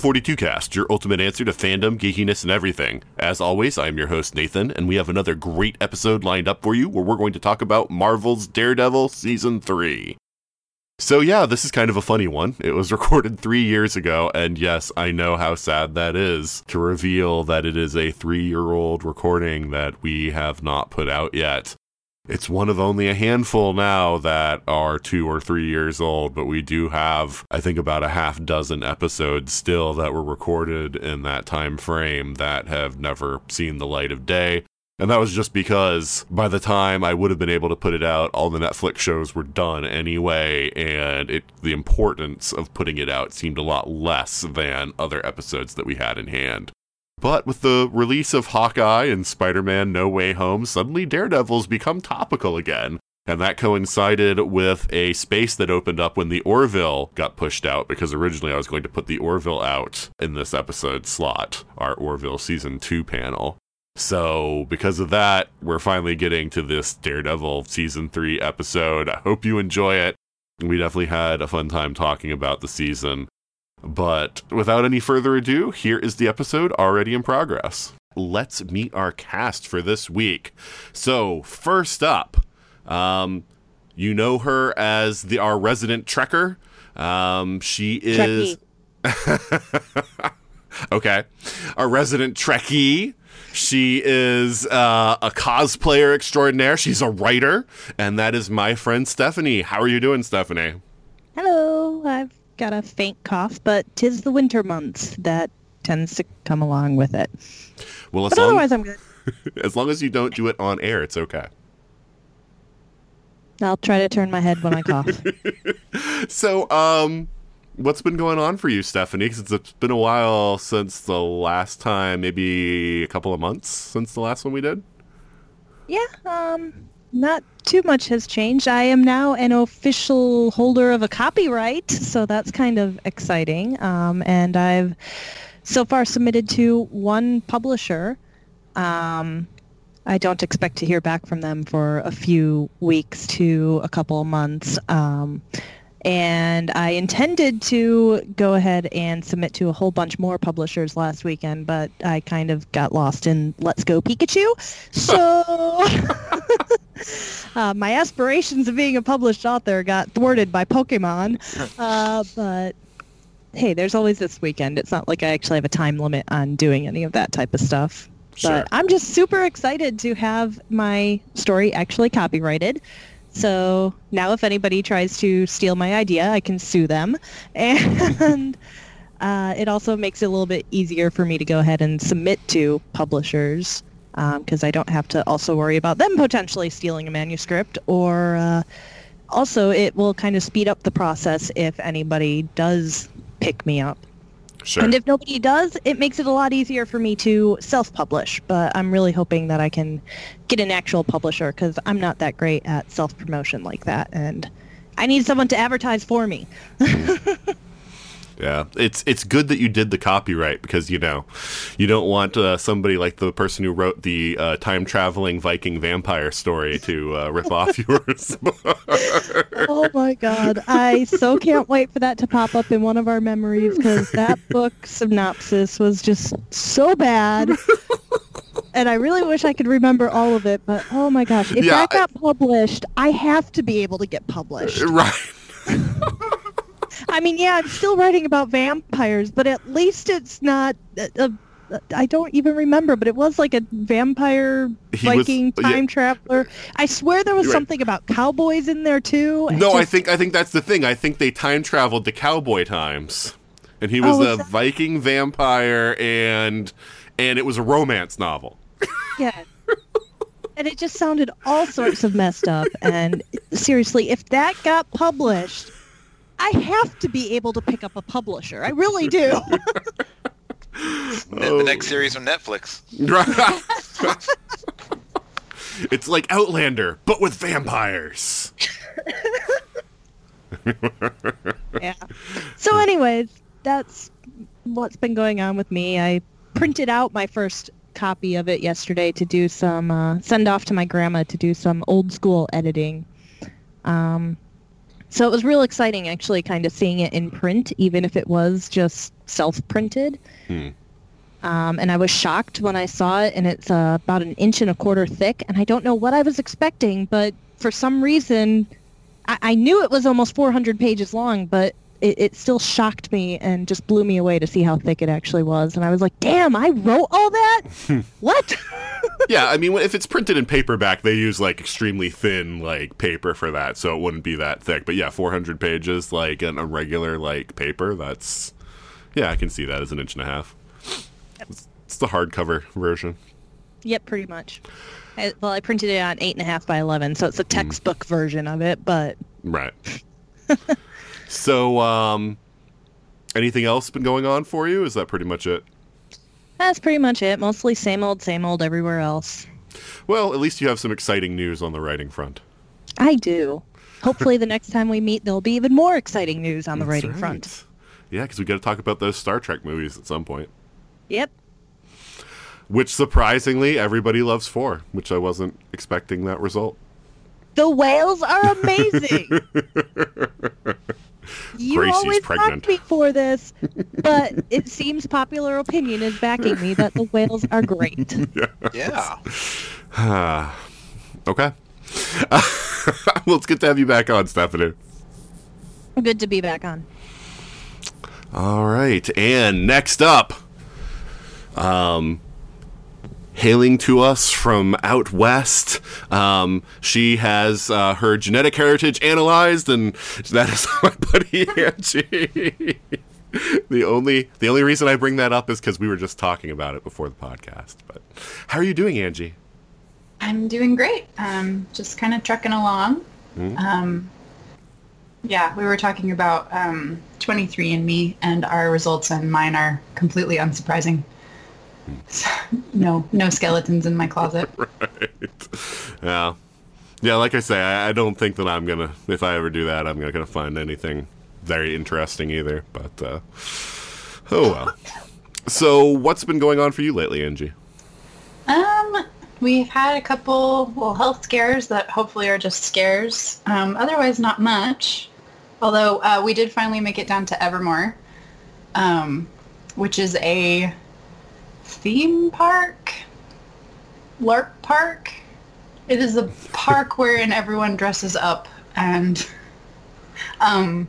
42 Cast, your ultimate answer to fandom, geekiness, and everything. As always, I am your host Nathan, and we have another great episode lined up for you where we're going to talk about Marvel's Daredevil Season 3. So, yeah, this is kind of a funny one. It was recorded three years ago, and yes, I know how sad that is to reveal that it is a three year old recording that we have not put out yet. It's one of only a handful now that are two or three years old, but we do have, I think, about a half dozen episodes still that were recorded in that time frame that have never seen the light of day. And that was just because by the time I would have been able to put it out, all the Netflix shows were done anyway, and it, the importance of putting it out seemed a lot less than other episodes that we had in hand. But with the release of Hawkeye and Spider Man No Way Home, suddenly Daredevil's become topical again. And that coincided with a space that opened up when the Orville got pushed out, because originally I was going to put the Orville out in this episode slot, our Orville Season 2 panel. So, because of that, we're finally getting to this Daredevil Season 3 episode. I hope you enjoy it. We definitely had a fun time talking about the season. But without any further ado, here is the episode already in progress. Let's meet our cast for this week. So, first up, um, you know her as the our resident Trekker. Um, she is okay, our resident Trekkie. She is uh, a cosplayer extraordinaire. She's a writer, and that is my friend Stephanie. How are you doing, Stephanie? Hello. I've got a faint cough, but tis the winter months that tends to come along with it. Well, as But long, otherwise, I'm good. as long as you don't do it on air, it's okay. I'll try to turn my head when I cough. So, um, what's been going on for you, Stephanie? Because it's been a while since the last time, maybe a couple of months since the last one we did. yeah, um, not too much has changed. I am now an official holder of a copyright, so that's kind of exciting. Um, and I've so far submitted to one publisher. Um, I don't expect to hear back from them for a few weeks to a couple of months. Um, and I intended to go ahead and submit to a whole bunch more publishers last weekend, but I kind of got lost in Let's Go Pikachu. So uh, my aspirations of being a published author got thwarted by Pokemon. Uh, but hey, there's always this weekend. It's not like I actually have a time limit on doing any of that type of stuff. Sure. But I'm just super excited to have my story actually copyrighted. So now if anybody tries to steal my idea, I can sue them. And uh, it also makes it a little bit easier for me to go ahead and submit to publishers because I don't have to also worry about them potentially stealing a manuscript or uh, also it will kind of speed up the process if anybody does pick me up. Sure. And if nobody does, it makes it a lot easier for me to self-publish. But I'm really hoping that I can get an actual publisher because I'm not that great at self-promotion like that, and I need someone to advertise for me. Yeah, it's it's good that you did the copyright because you know you don't want uh, somebody like the person who wrote the uh, time traveling Viking vampire story to uh, rip off yours. oh my god, I so can't wait for that to pop up in one of our memories because that book synopsis was just so bad. And I really wish I could remember all of it, but oh my gosh, if Yeah, that got published, I have to be able to get published. right. I mean, yeah, I'm still writing about vampires, but at least it's not a, a I don't even remember, but it was like a vampire He was- Viking yeah. time traveler. I swear there was right. something about cowboys in there too. No, I think I think that's the thing. I think they time traveled to cowboy times, and he oh, was Oh, a that- Viking vampire, and and it was a romance novel. Yeah. and it just sounded all sorts of messed up. And seriously, if that got published, I have to be able to pick up a publisher. I really do. The, the next series on Netflix. it's like Outlander, but with vampires. yeah. So, anyways, that's what's been going on with me. I printed out my first copy of it yesterday to do some uh, send off to my grandma to do some old school editing. Um, so it was real exciting, actually, kind of seeing it in print, even if it was just self printed. Hmm. Um, and I was shocked when I saw it, and it's uh, about an inch and a quarter thick. And I don't know what I was expecting, but for some reason, I, I knew it was almost 400 pages long, but it, it still shocked me and just blew me away to see how thick it actually was. And I was like, damn, I wrote all that? Hmm. what? yeah, I mean, if it's printed in paperback, they use like extremely thin like paper for that, so it wouldn't be that thick. But yeah, 400 pages like in a regular like paper, that's yeah, I can see that as an inch and a half. It's, it's the hardcover version. yep, pretty much. I, well, I printed it on 8.5 by 11, so it's a hmm. textbook version of it, but Right. so, um, anything else been going on for you? Is that pretty much it? that's pretty much it. Mostly same old, same old everywhere else. Well, at least you have some exciting news on the writing front. I do. Hopefully the next time we meet, there'll be even more exciting news on the That's writing right. front. Yeah, because we got to talk about those Star Trek movies at some point. Yep. Which surprisingly, everybody loves four, which I wasn't expecting that result. The whales are amazing. you Gracie's always pregnant. mocked me for this, but it seems popular opinion is backing me that the whales are great. Yeah. Okay. well, it's good to have you back on, Stephanie. Good to be back on. All right, and next up, um, hailing to us from out west, um, she has uh, her genetic heritage analyzed, and that is my buddy Anji. the only the only reason I bring that up is because we were just talking about it before the podcast. But how are you doing, Anji? I'm doing great. Um, just kind of trucking along. Um, yeah, we were talking about um, 23andMe, and our results and mine are completely unsurprising. No, no skeletons in my closet. right. Yeah, yeah. Like I say, I, I don't think that I'm gonna. If I ever do that, I'm not gonna find anything very interesting either. But uh, oh well. So, what's been going on for you lately, Anji? Um, we've had a couple well health scares that hopefully are just scares. Um, otherwise, not much. Although uh, we did finally make it down to Evermore, um, which is a theme park, LARP park. It is a park wherein everyone dresses up and um,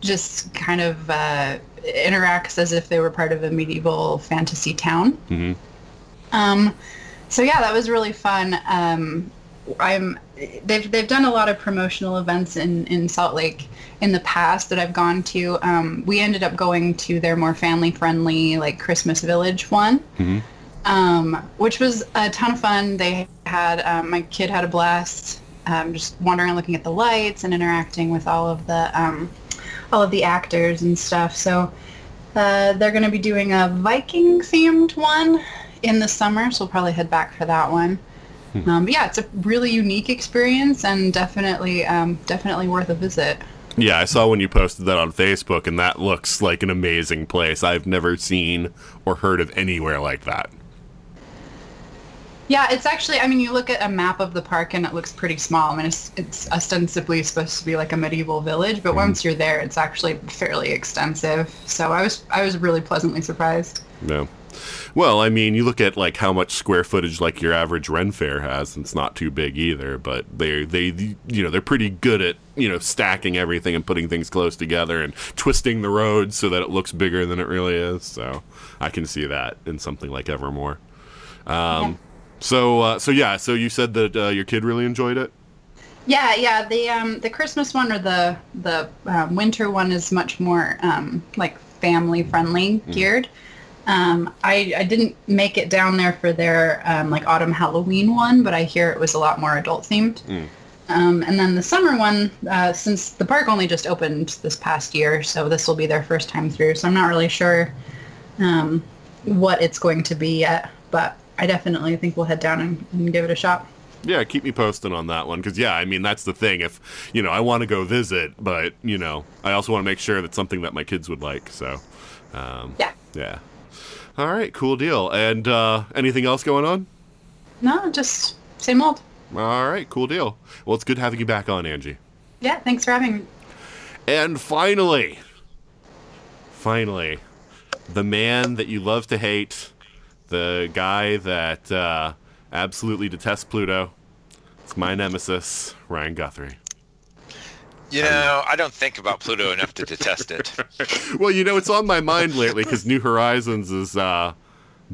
just kind of uh, interacts as if they were part of a medieval fantasy town. Mhm. Um, so yeah, that was really fun. Um, I'm they've they've done a lot of promotional events in in Salt Lake in the past that I've gone to. Um, we ended up going to their more family friendly like Christmas Village one, um, which was a ton of fun. They had um, my kid had a blast. Um, just wandering and looking at the lights and interacting with all of the um, all of the actors and stuff. So uh, they're going to be doing a Viking themed one in the summer, so we'll probably head back for that one. Um, but yeah, it's a really unique experience and definitely um, definitely worth a visit. Yeah, I saw when you posted that on Facebook, and that looks like an amazing place. I've never seen or heard of anywhere like that. Yeah, it's actually. I mean, you look at a map of the park and it looks pretty small. I mean, it's, it's ostensibly supposed to be like a medieval village, but once you're there, it's actually fairly extensive. So I was I was really pleasantly surprised. No. Well, I mean, you look at like how much square footage like your average Ren Fair has, and it's not too big either. But they they you know they're pretty good at you know stacking everything and putting things close together and twisting the road so that it looks bigger than it really is. So I can see that in something like Evermore. Um, So uh, so yeah, so you said that uh, your kid really enjoyed it. Yeah, yeah. The um the Christmas one or the the um, winter one is much more um like family friendly geared. Um, I I didn't make it down there for their um, like autumn Halloween one, but I hear it was a lot more adult themed. Um, and then the summer one, uh, since the park only just opened this past year, so this will be their first time through. So I'm not really sure um, what it's going to be yet, but I definitely think we'll head down and, and give it a shot. Yeah, keep me posted on that one because yeah, I mean that's the thing. If you know, I want to go visit, but you know, I also want to make sure that's something that my kids would like. So, um, Yeah. yeah. All right, cool deal. And uh, anything else going on? No, just same old. All right, cool deal. Well, it's good having you back on, Anji. Yeah, thanks for having me. And finally, finally, the man that you love to hate, the guy that uh, absolutely detests Pluto. It's my nemesis, Ryan Guthrie. You know, I don't think about Pluto enough to detest it. Well, you know, it's on my mind lately because New Horizons is uh,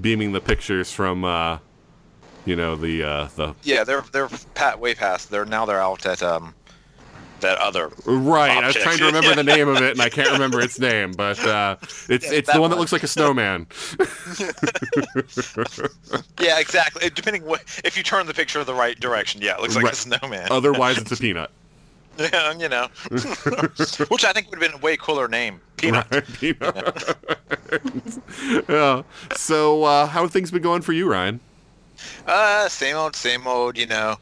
beaming the pictures from, uh, you know, the uh, the Yeah, they're they're pat way past. They're now they're out at um that other. right. I was trying to remember the name of it, and I can't remember its name, but uh, it's Yeah, it's the one that looks like a snowman. Yeah, exactly. Depending what if you turn the picture the right direction, yeah, it looks like Right. a snowman. Otherwise, it's a peanut. Yeah, you know, which I think would have been a way cooler name, Peanut. Right, peanut. yeah. So, uh, how have things been going for you, Ryan? Uh, same old, same old. You know,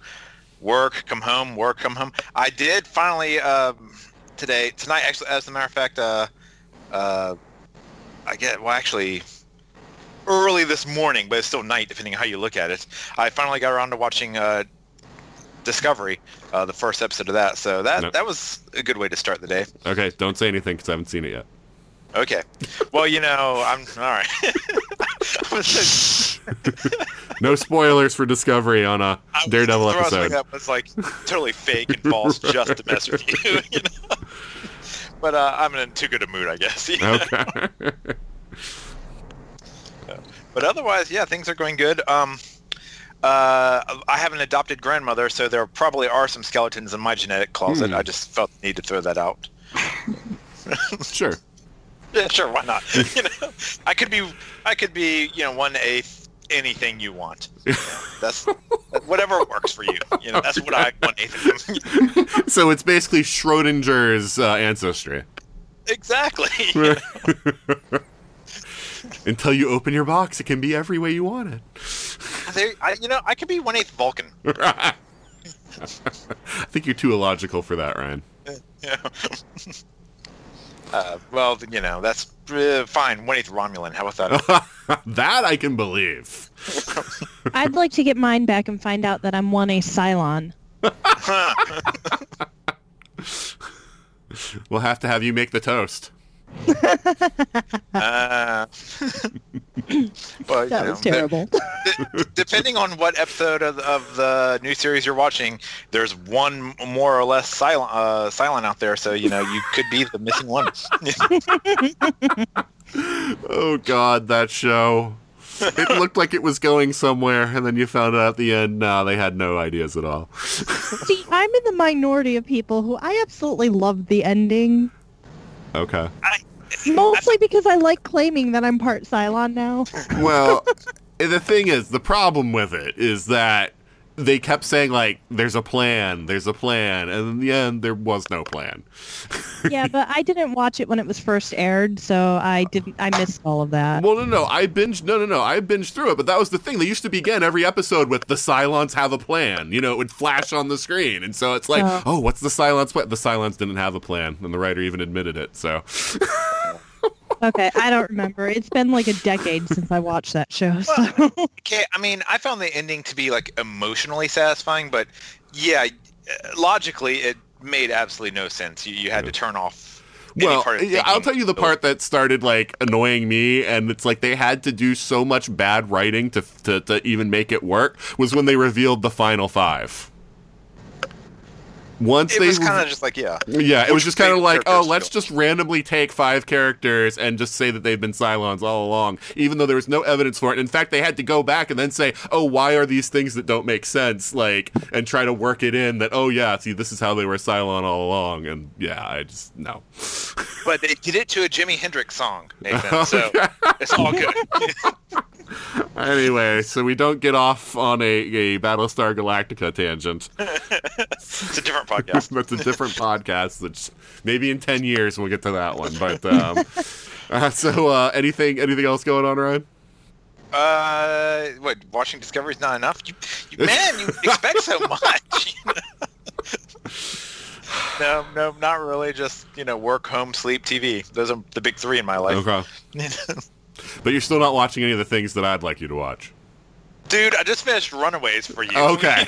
work, come home, work, come home. I did finally um, today, tonight. Actually, as a matter of fact, uh, uh, I get well, actually, early this morning, but it's still night, depending on how you look at it. I finally got around to watching uh, Discovery, uh, the first episode of that. So that No. that was a good way to start the day. Okay, don't say anything because I haven't seen it yet. Okay. Well, you know, I'm all right. Was- No spoilers for Discovery on a I Daredevil something episode. Up. It's like totally fake and false just to mess with you. you know? But uh, I'm in too good a mood, I guess. you know? Okay. But otherwise, yeah, things are going good. Um, uh, I have an adopted grandmother, so there probably are some skeletons in my genetic closet. Hmm. I just felt the need to throw that out. sure. Yeah, sure, why not? you know, I could be, I could be, you know, one eighth anything you want. You know, that's whatever works for you. You know, that's what I one eighth. So it's basically Schrodinger's uh, ancestry. exactly. you know. Until you open your box, it can be every way you want it. There, I, you know, I could be one eighth Vulcan. I think you're too illogical for that, Ryan. Yeah. uh, well, you know, that's uh, fine. One eighth Romulan. How about that? that I can believe. I'd like to get mine back and find out that I'm one a Cylon. We'll have to have you make the toast. Uh, well, you That know, was terrible. d- depending on what episode of, of the new series you're watching, there's one more or less Cylon uh, Cylon out there. So you know, you could be the missing one. Oh God, that show. It looked like it was going somewhere, and then you found out at the end, nah, they had no ideas at all. See, I'm in the minority of people who I absolutely loved the ending. Okay. Mostly because I like claiming that I'm part Cylon now. Well, the thing is, the problem with it is that they kept saying like, "There's a plan, there's a plan," and in the end, there was no plan. yeah, but I didn't watch it when it was first aired, so I didn't. I missed all of that. Well, no, no, I binged. No, no, no, I binged through it, but that was the thing. They used to begin every episode with the Cylons have a plan. You know, it would flash on the screen, and so it's like, Oh. oh, what's the Cylons plan? The Cylons didn't have a plan, and the writer even admitted it. So, Okay, I don't remember. It's been like a decade since I watched that show. So. Okay, I mean, I found the ending to be like emotionally satisfying, but yeah, uh, logically, it made absolutely no sense. You, you had to turn off. Well, yeah, I'll tell you the part that started like annoying me, and it's like they had to do so much bad writing to to, to even make it work. Was when they revealed the final five. Once It they was kind of just like yeah. Yeah, it was just kind of like, oh, let's feel- just randomly take five characters and just say that they've been Cylons all along, even though there was no evidence for it. In fact, they had to go back and then say, oh, why are these things that don't make sense? Like, and try to work it in that, oh, yeah, see, this is how they were Cylon all along. And yeah, I just, no. But they did it to a Jimi Hendrix song, Nathan. So it's all good. Anyway, so we don't get off on a, a Battlestar Galactica tangent. it's a different podcast. That's a different podcast. That's maybe in 10 years we'll get to that one. But, um, uh, so, uh, anything, anything else going on, Ryan? Uh, what? Watching Discovery is not enough. You, you man, you expect so much. no, no, not really. Just you know, work, home, sleep, TV. Those are the big three in my life. Okay. But you're still not watching any of the things that I'd like you to watch. Dude, I just finished Runaways for you. Okay.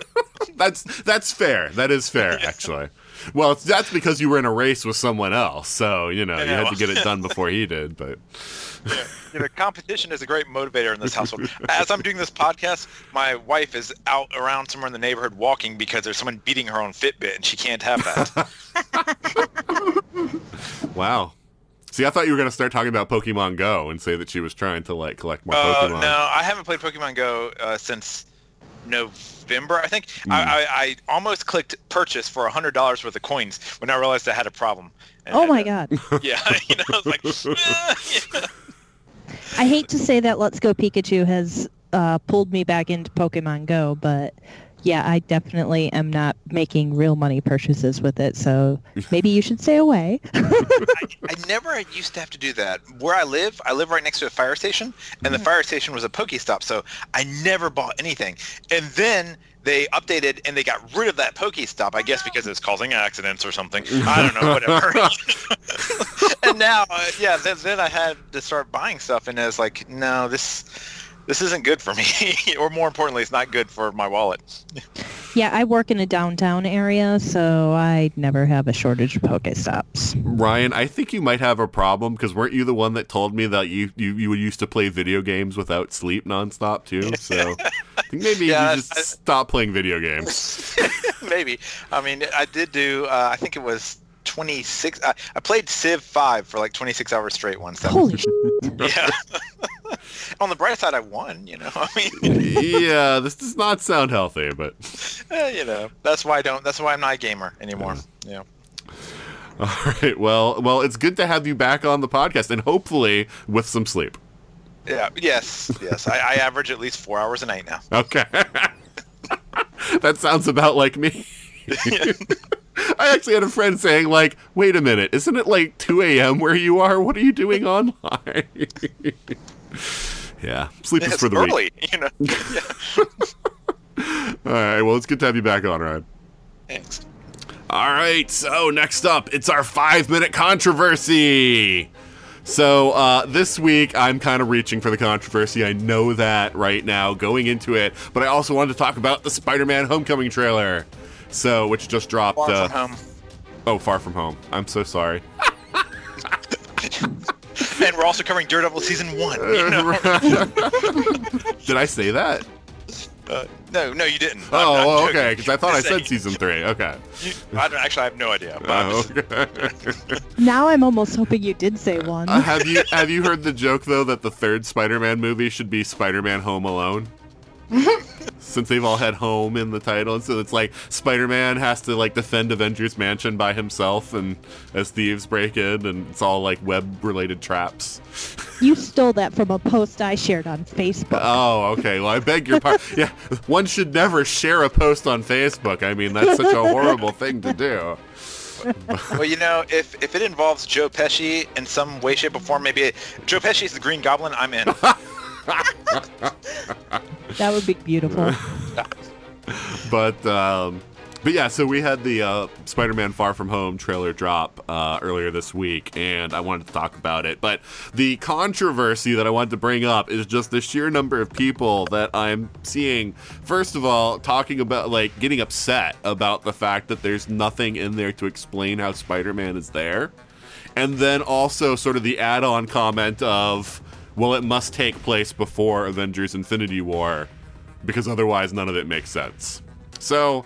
that's that's fair. That is fair, actually. Well, that's because you were in a race with someone else, so you know you had to get it done before he did. But you know, competition is a great motivator in this household. As I'm doing this podcast, my wife is out around somewhere in the neighborhood walking because there's someone beating her on Fitbit, and she can't have that. wow. See, I thought you were going to start talking about Pokemon Go and say that she was trying to like collect more Uh, Pokemon. no, I haven't played Pokemon Go uh, since November, I think. Hmm. I, I, I almost clicked purchase for hundred dollars worth of coins when I realized I had a problem. And, Oh my uh, god. Yeah, you know, I was like, "Ah," yeah. I hate to say that Let's Go Pikachu has uh, pulled me back into Pokemon Go, but yeah, I definitely am not making real money purchases with it. So maybe you should stay away. I never used to have to do that. Where I live, I live right next to a fire station, and the fire station was a Pokestop, so I never bought anything. And then they updated and they got rid of that Pokestop, I guess because it's causing accidents or something. I don't know, whatever. and now, uh, yeah, then, then I had to start buying stuff, and I was like, no, this this isn't good for me, or more importantly, it's not good for my wallet. yeah, I work in a downtown area, so I never have a shortage of Pokestops. Ryan, I think you might have a problem because weren't you the one that told me that you, you, you used to play video games without sleep nonstop too? So I think maybe Yeah, you just I- stop playing video games. Maybe. I mean, I did do. Uh, I think it was 26. I, I played Civ 5 for like 26 hours straight once. That Holy sh! yeah. On the bright side, I won. You know, I mean, yeah, this does not sound healthy, but eh, you know, that's why I don't. That's why I'm not a gamer anymore. Yeah. all right. Well, well, it's good to have you back on the podcast, and hopefully with some sleep. Yeah. Yes. Yes. I, I average at least four hours a night now. Okay. that sounds about like me. I actually had a friend saying, like, wait a minute, isn't it like 2 a.m. where you are? What are you doing online? yeah, sleep is for the early. You know. Yeah. All right, well, it's good to have you back on, Ryan. Thanks. All right, so next up, it's our five minute controversy. So uh, this week, I'm kind of reaching for the controversy. I know that right now going into it, but I also wanted to talk about the Spider Man Homecoming trailer. So, which just dropped. Far uh, from home. Oh, Far From Home. I'm so sorry. And we're also covering Daredevil season one. You know? Did I say that? Uh, no, no, you didn't. I'm- Oh, I'm okay, because I thought I said season three. Okay. You, I don't, actually, I have no idea. But I'm Oh, just- okay. Now I'm almost hoping you did say one. Uh, have you have you heard the joke though that the third Spider-Man movie should be Spider-Man Home Alone? Since they've all had home in the title, and so it's like Spider-Man has to like defend Avengers Mansion by himself, and as thieves break in, and it's all like web-related traps. You stole that from a post I shared on Facebook. Oh, okay. Well, I beg your pardon. Yeah, one should never share a post on Facebook. I mean, that's such a horrible thing to do. well, you know, if if it involves Joe Pesci in some way, shape, or form, maybe Joe Pesci's the Green Goblin. I'm in. that would be beautiful. but um, but yeah, so we had the uh, Spider-Man Far From Home trailer drop uh, earlier this week, and I wanted to talk about it. But the controversy that I wanted to bring up is just the sheer number of people that I'm seeing. First of all, talking about like getting upset about the fact that there's nothing in there to explain how Spider-Man is there. and then also sort of the add-on comment of, well, it must take place before Avengers: Infinity War, because otherwise none of it makes sense. So.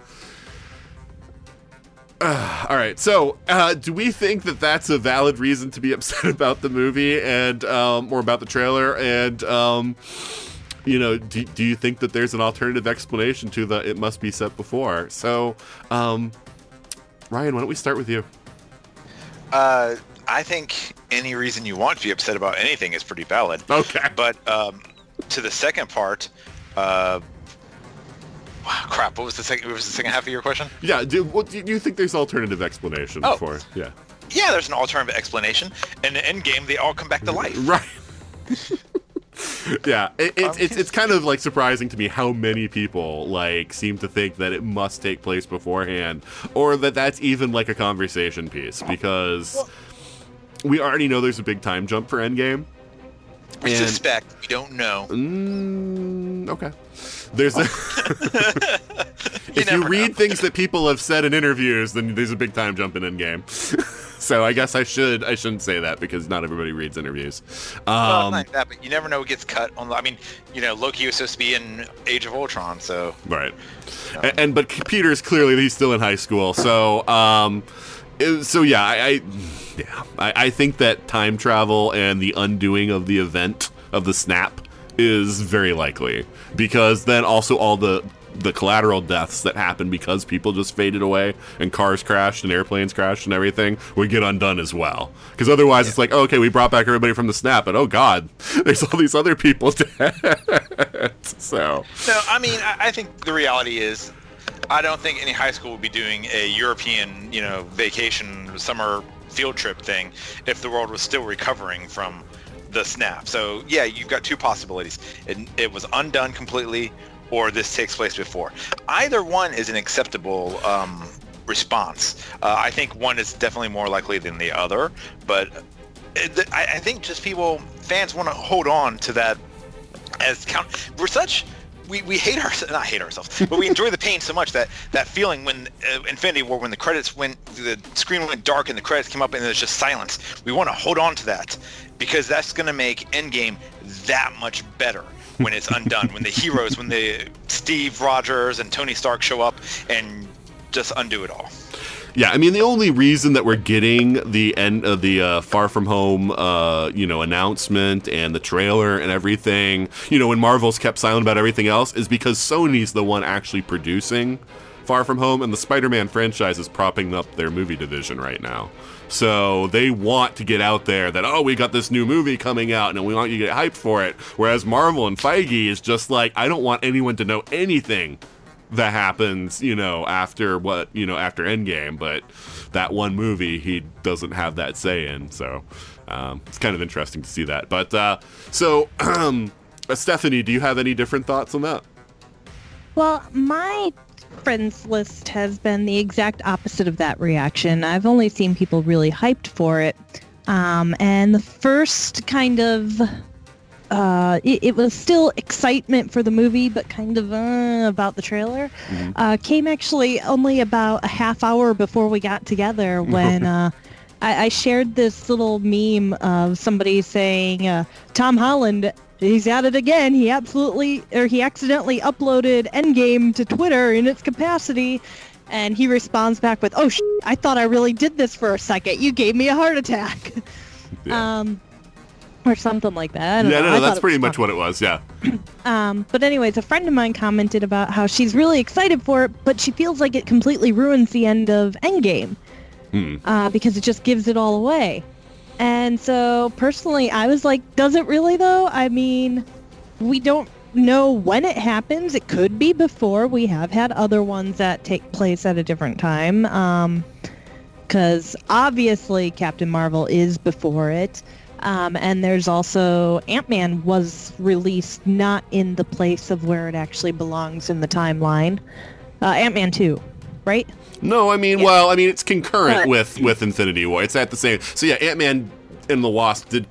Uh, all right. So, uh, do we think that that's a valid reason to be upset about the movie and um, or about the trailer? And um, you know, do, do you think that there's an alternative explanation to the "it must be set before"? So, um, Ryan, why don't we start with you? Uh, I think any reason you want to be upset about anything is pretty valid. Okay. But um, to the second part, uh, wow, crap. What was the second? What was the second half of your question? Yeah. Do, what, do you think there's alternative explanation Oh. for? Yeah. Yeah, there's an alternative explanation. In the end game, they all come back to life. Right. yeah, it, it's it's it's kind of like surprising to me how many people like seem to think that it must take place beforehand, or that that's even like a conversation piece because we already know there's a big time jump for Endgame. We And- suspect. We don't know. Mm, okay. There's a, if you never read know. things that people have said in interviews, then there's a big time jump in Endgame. so I guess I should I shouldn't say that because not everybody reads interviews. Well, Um, not that, but you never know what gets cut. On, I mean, you know, Loki was supposed to be in Age of Ultron, so Right. And, and but Peter's clearly he's still in high school, so um, so yeah, I, I yeah, I, I think that time travel and the undoing of the event of the snap is very likely because then also all the the collateral deaths that happen because people just faded away and cars crashed and airplanes crashed and everything would get undone as well. Because otherwise, it's like, okay, we brought back everybody from the snap, but oh god, there's all these other people dead. so No, I mean, I, I think the reality is, I don't think any high school would be doing a European, you know, vacation summer field trip thing if the world was still recovering from the snap. So yeah, you've got two possibilities. It, it was undone completely, or this takes place before. Either one is an acceptable um, response. Uh, I think one is definitely more likely than the other, but it, I, I think just people, fans want to hold on to that as count. We're such we, we hate ourselves, not hate ourselves, but we enjoy the pain so much that that feeling when uh, Infinity War, when the credits went, the screen went dark and the credits came up and there's just silence. We want to hold on to that because that's going to make Endgame that much better when it's undone. when the heroes, when the Steve Rogers and Tony Stark show up and just undo it all. Yeah, I mean the only reason that we're getting the end of the uh, Far From Home, uh, you know, announcement and the trailer and everything, you know, when Marvel's kept silent about everything else, is because Sony's the one actually producing Far From Home, and the Spider-Man franchise is propping up their movie division right now. So they want to get out there that oh we got this new movie coming out and we want you to get hyped for it. Whereas Marvel and Feige is just like I don't want anyone to know anything that happens, you know, after what, you know, after Endgame, but that one movie he doesn't have that say in, so um, it's kind of interesting to see that. But uh, so, um, Stephanie, do you have any different thoughts on that? Well, my friends list has been the exact opposite of that reaction. I've only seen people really hyped for it. Um, and the first kind of uh, it, it was still excitement for the movie, but kind of uh, about the trailer. Uh, came actually only about a half hour before we got together when uh, I, I shared this little meme of somebody saying, uh, "Tom Holland." He's at it again. He absolutely, or he accidentally uploaded Endgame to Twitter in its capacity, and he responds back with, "Oh, sh- I thought I really did this for a second. You gave me a heart attack." Yeah, um, or something like that. Yeah know. no, no, that's pretty much fun. what it was. Yeah, Um, but anyways, a friend of mine commented about how she's really excited for it, but she feels like it completely ruins the end of Endgame Hmm. uh, because it just gives it all away. And so personally, I was like, does it really though? I mean, we don't know when it happens. It could be before. We have had other ones that take place at a different time. Um, because obviously Captain Marvel is before it. Um, and there's also Ant-Man was released not in the place of where it actually belongs in the timeline. Uh, Ant-Man 2, right? no, I mean, well, I mean, it's concurrent But- with with Infinity War. It's at the same. So yeah, Ant Man and the Wasp did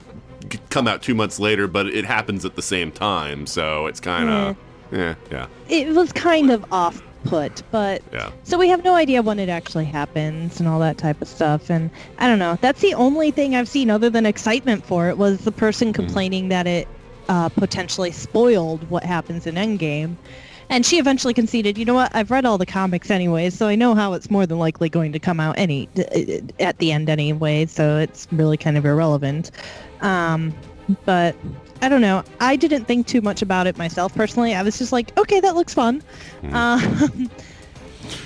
come out two months later, but it happens at the same time, so it's kind of yeah, yeah. It was kind of off put. But Yeah. so we have no idea when it actually happens and all that type of stuff. And I don't know. That's the only thing I've seen other than excitement for it was the person complaining that it uh, potentially spoiled what happens in Endgame. And she eventually conceded, you know what? I've read all the comics anyway, so I know how it's more than likely going to come out any at the end anyway. So it's really kind of irrelevant. Um, but I don't know. I didn't think too much about it myself personally. I was just like, okay, that looks fun. Um,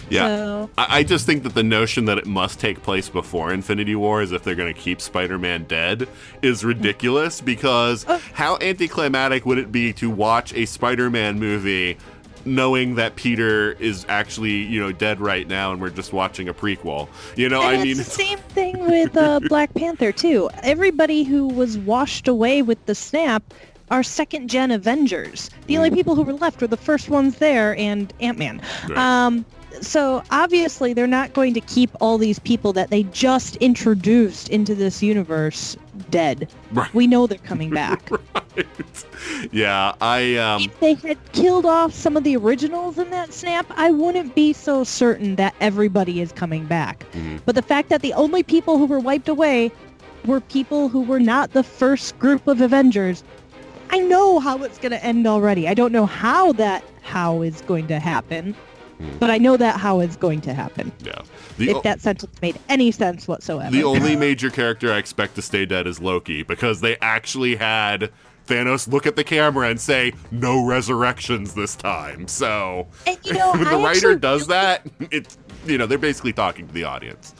Yeah. so- I, I just think that the notion that it must take place before Infinity War as if they're going to keep Spider-Man dead is ridiculous because Oh. how anticlimactic would it be to watch a Spider-Man movie knowing that Peter is actually, you know, dead right now and we're just watching a prequel. You know, And I it's mean the same thing with uh, Black Panther too. Everybody who was washed away with the snap are second gen Avengers. The only people who were left were the first ones there and Ant Man. Right. Um, so obviously they're not going to keep all these people that they just introduced into this universe dead. Right. We know they're coming back. yeah, I um if they had killed off some of the originals in that snap, I wouldn't be so certain that everybody is coming back. Mhm. But the fact that the only people who were wiped away were people who were not the first group of Avengers, I know how it's going to end already. I don't know how that how is going to happen, Hmm. but I know that how is going to happen. yeah. The, o- if that sentence made any sense whatsoever. the only major character I expect to stay dead is Loki because they actually had Thanos look at the camera and say no resurrections this time. So and you know, when the I writer does that, it's you know they're basically talking to the audience.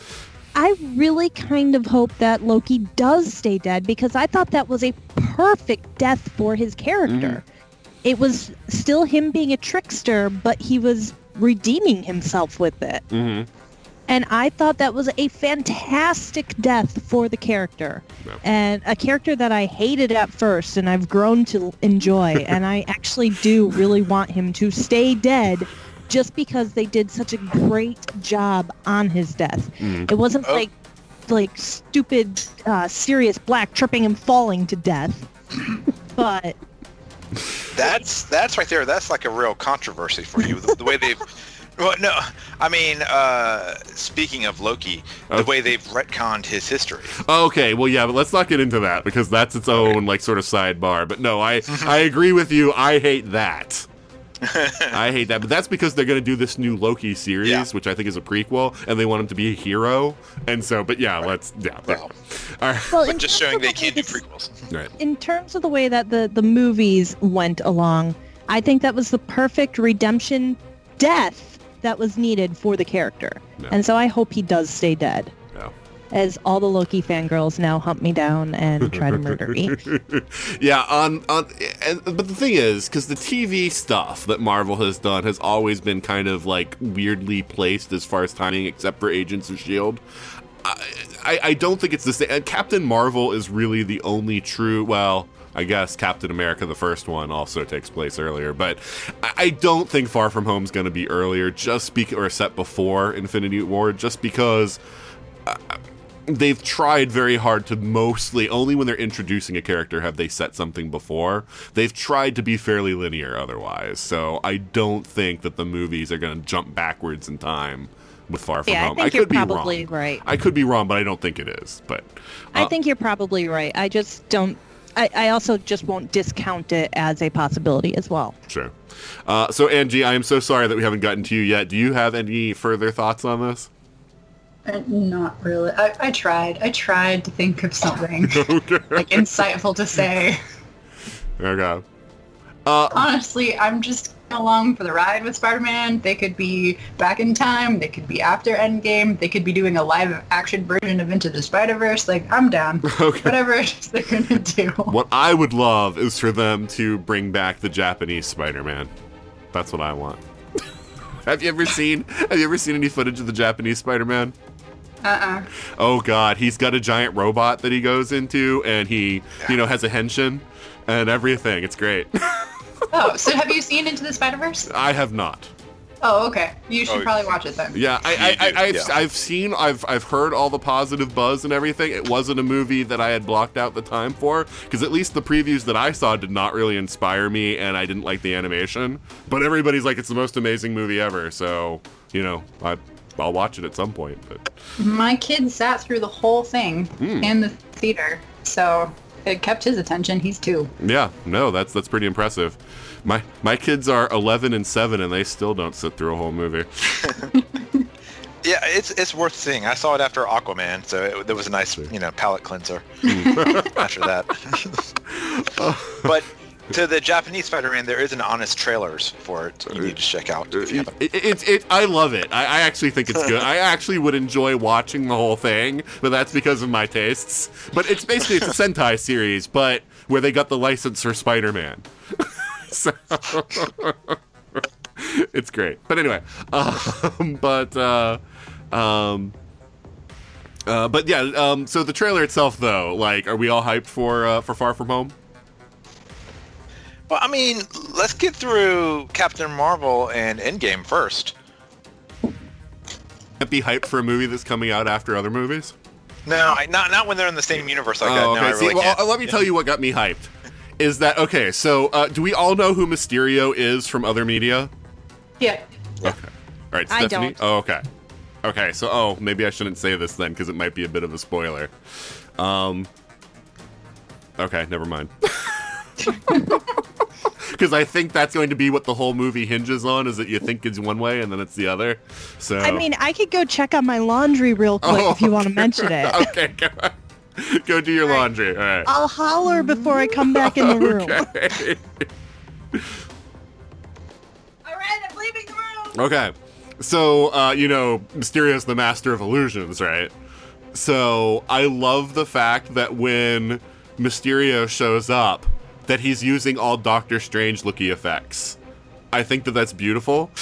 I really kind of hope that Loki does stay dead because I thought that was a perfect death for his character. It was still him being a trickster, but he was redeeming himself with it. Mm-hmm. And I thought that was a fantastic death for the character. And a character that I hated at first and I've grown to enjoy. and I actually do really want him to stay dead just because they did such a great job on his death. It wasn't Oh. like like stupid uh, Sirius Black tripping and falling to death. but That's that's right there. That's like a real controversy for you. The, the way they've. Well, no, I mean, uh, speaking of Loki, the Okay. way they've retconned his history. Okay, well, yeah, but let's not get into that because that's its own like sort of sidebar. But no, I I agree with you. I hate that. I hate that, but that's because they're going to do this new Loki series, Yeah. which I think is a prequel, and they want him to be a hero. And so, but yeah, let's yeah. but- Well, all right, well, in but just terms showing of they the way can't do prequels. right. in terms of the way that the, the movies went along, I think that was the perfect redemption death that was needed for the character. Yeah. And so I hope he does stay dead. As all the Loki fangirls now hunt me down and try to murder me. yeah, on on, and, but the thing is, because the TV stuff that Marvel has done has always been kind of like weirdly placed as far as timing, except for Agents of Shield. I, I, don't think it's the same. Captain Marvel is really the only true. Well, I guess Captain America, the first one, also takes place earlier, but I, I don't think Far From Home is going to be earlier, just be or set before Infinity War, just because uh, they've tried very hard to mostly only when they're introducing a character have they set something before they've tried to be fairly linear otherwise so i don't think that the movies are going to jump backwards in time with far from Yeah, I home think you're could be probably wrong right. i could be wrong but i don't think it is but I uh, think you're probably right. I just don't. I, I also just won't discount it as a possibility as well. sure uh, so anji i am so sorry that we haven't gotten to you yet do you have any further thoughts on this Uh, not really. I, I tried. I tried to think of something like insightful to say. okay uh, Honestly, I'm just along for the ride with Spider-Man. They could be back in time. They could be after Endgame. They could be doing a live-action version of Into the Spider-Verse. Like, I'm down. Okay. Whatever it is they're gonna do. What I would love is for them to bring back the Japanese Spider-Man. That's what I want. have you ever seen Have you ever seen any footage of the Japanese Spider-Man? Uh-uh. Oh God, he's got a giant robot that he goes into, and he, you know, has a henshin and everything. It's great. Oh, so have you seen Into the Spider-Verse? I have not. Oh, okay. You should Oh, probably watch it then. Yeah, I, I, I, I've, yeah. I've seen, I've, I've heard all the positive buzz and everything. It wasn't a movie that I had blocked out the time for because at least the previews that I saw did not really inspire me, and I didn't like the animation. But everybody's like, it's the most amazing movie ever. So you know, I, I'll watch it at some point. But My kid sat through the whole thing Hmm. in the theater, so it kept his attention. He's two. yeah, no, that's that's pretty impressive. My my kids are 11 and 7, and they still don't sit through a whole movie. Yeah, it's it's worth seeing. I saw it after Aquaman, so it, it was a nice, you know, palate cleanser after that. but to the Japanese Spider-Man, there is an honest trailers for it. You need to check out. If you It, it, it, it- I love it. I, I actually think it's good. I actually would enjoy watching the whole thing, but that's because of my tastes. But it's basically it's a Sentai series, but where they got the license for Spider-Man. so it's great. But anyway, um, but uh, um, uh, but yeah. Um, so the trailer itself, though, like, are we all hyped for uh, for Far From Home? Well, I mean, let's get through Captain Marvel and Endgame first. Can't be hyped for a movie that's coming out after other movies. No, I, not not when they're in the same universe like that. Oh, No, okay. I See, really well, can't. uh, let me tell you what got me hyped. Is that okay? So, uh, do we all know who Mysterio is from other media? Yeah. Okay. All right, I don't. Oh, okay. Okay, so oh, maybe I shouldn't say this then because it might be a bit of a spoiler. Um. Okay, never mind. Because I think that's going to be what the whole movie hinges on: is that you think it's one way and then it's the other. So I mean, I could go check on my laundry real quick Oh, if you want to mention it. okay, go, go do your laundry. All right. I'll holler before I come back in the room. Okay. All right, I'm leaving the room. Okay. So, uh, you know, Mysterio's the master of illusions, right? So, I love the fact that when Mysterio shows up, that he's using all Doctor Strange looky effects. I think that that's beautiful.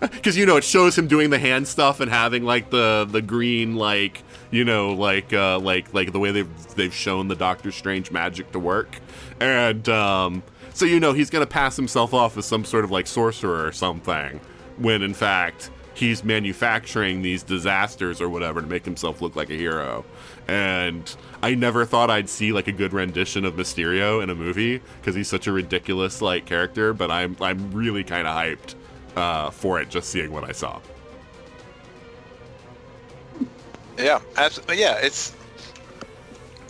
Because you know it shows him doing the hand stuff and having like the the green like you know like uh, like like the way they've they've shown the Doctor Strange magic to work, and um, so you know he's gonna pass himself off as some sort of like sorcerer or something, when in fact he's manufacturing these disasters or whatever to make himself look like a hero. And I never thought I'd see like a good rendition of Mysterio in a movie because he's such a ridiculous like character. But I'm I'm really kind of hyped uh, for it just seeing what I saw. Yeah, absolutely. Yeah, it's.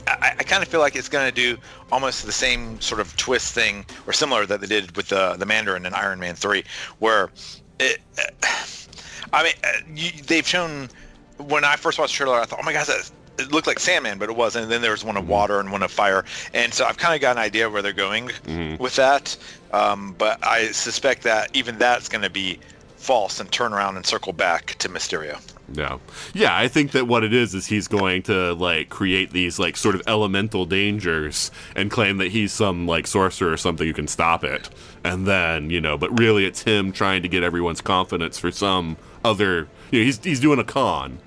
I, I kind of feel like it's going to do almost the same sort of twist thing, or similar that they did with the the Mandarin in Iron Man three, where it. I mean, uh, you, they've shown. When I first watched the trailer, I thought, "Oh my gosh, that, it looked like Sandman," but it wasn't. And then there was one of water and one of fire, and so I've kind of got an idea where they're going with that. Um, but I suspect that even that's going to be false and turn around and circle back to Mysterio. Yeah. Yeah, I think that what it is is he's going to like create these like sort of elemental dangers and claim that he's some like sorcerer or something who can stop it. And then, you know, but really it's him trying to get everyone's confidence for some other you know, he's he's doing a con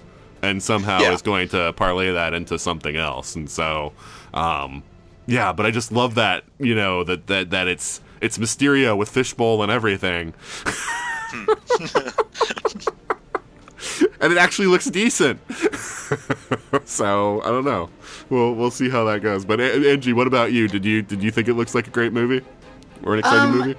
and somehow Yeah. is going to parlay that into something else. And so um yeah, but I just love that, you know, that that that it's it's Mysterio with fishbowl and everything. and it actually looks decent. so I don't know. We'll we'll see how that goes. But Anji, what about you? Did you did you think it looks like a great movie or an exciting Um, movie?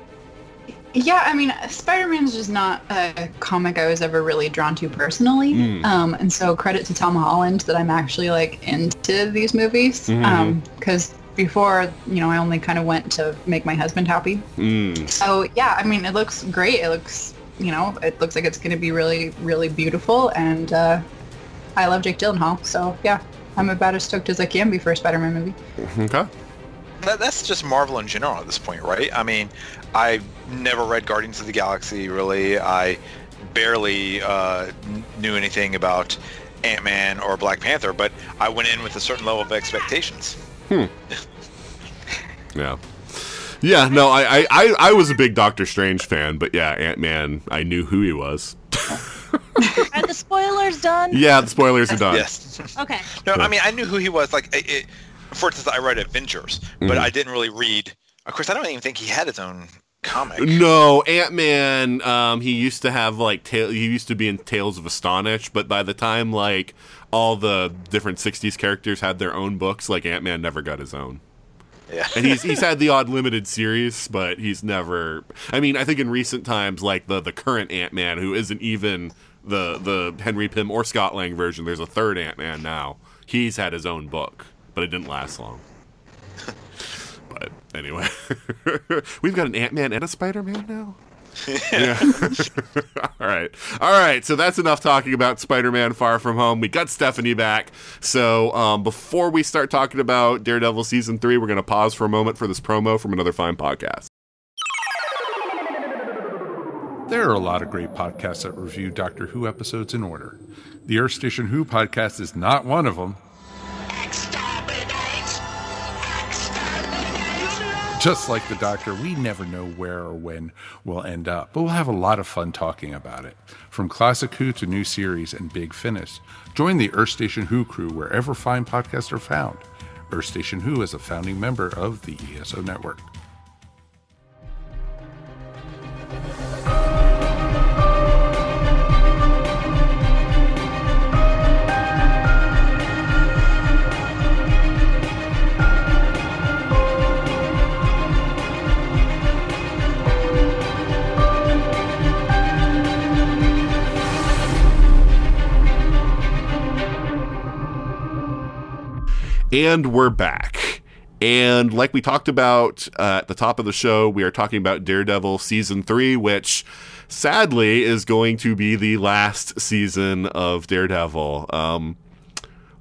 Yeah, I mean, Spider-Man's just not a comic I was ever really drawn to personally. Mm. Um, and so credit to Tom Holland that I'm actually like into these movies. Because before, you know, I only kind of went to make my husband happy. Mm. So yeah, I mean, it looks great. It looks, you know, it looks like it's going to be really, really beautiful. And uh, I love Jake Gyllenhaal. So yeah, I'm about as stoked as I can be for a Spider-Man movie. Okay. That, that's just Marvel in general at this point, right? I mean, I never read Guardians of the Galaxy, really. I barely uh, knew anything about Ant-Man or Black Panther, but I went in with a certain level of expectations. Hmm. Yeah. Yeah, no, I, I, I, I was a big Doctor Strange fan, but yeah, Ant Man, I knew who he was. Are the spoilers done? Yeah, the spoilers are done. Yes. Okay. No, I mean, I knew who he was. Like, it, it, for instance, I read Avengers, but Mhm. I didn't really read. Of course, I don't even think he had his own comic. No, Ant Man. Um, he used to have like ta- he used to be in Tales of Astonish, but by the time like all the different '60s characters had their own books, like Ant Man never got his own. Yeah. and he's he's had the odd limited series, but he's never. I mean, I think in recent times, like the the current Ant Man, who isn't even the the Henry Pym or Scott Lang version. There's a third Ant Man now. He's had his own book, but it didn't last long. But anyway, we've got an Ant Man and a Spider Man now. yeah. all right. All right. So that's enough talking about Spider Man Far From Home. We got Stephanie back. So um, before we start talking about Daredevil Season 3, we're going to pause for a moment for this promo from another fine podcast. There are a lot of great podcasts that review Doctor Who episodes in order. The Earth Station Who podcast is not one of them. Just like the Doctor, we never know where or when we'll end up, but we'll have a lot of fun talking about it. From classic Who to new series and big finish, join the Earth Station Who crew wherever fine podcasts are found. Earth Station Who is a founding member of the ESO network. And we're back. And like we talked about uh, at the top of the show, we are talking about Daredevil season three, which sadly is going to be the last season of Daredevil. Um,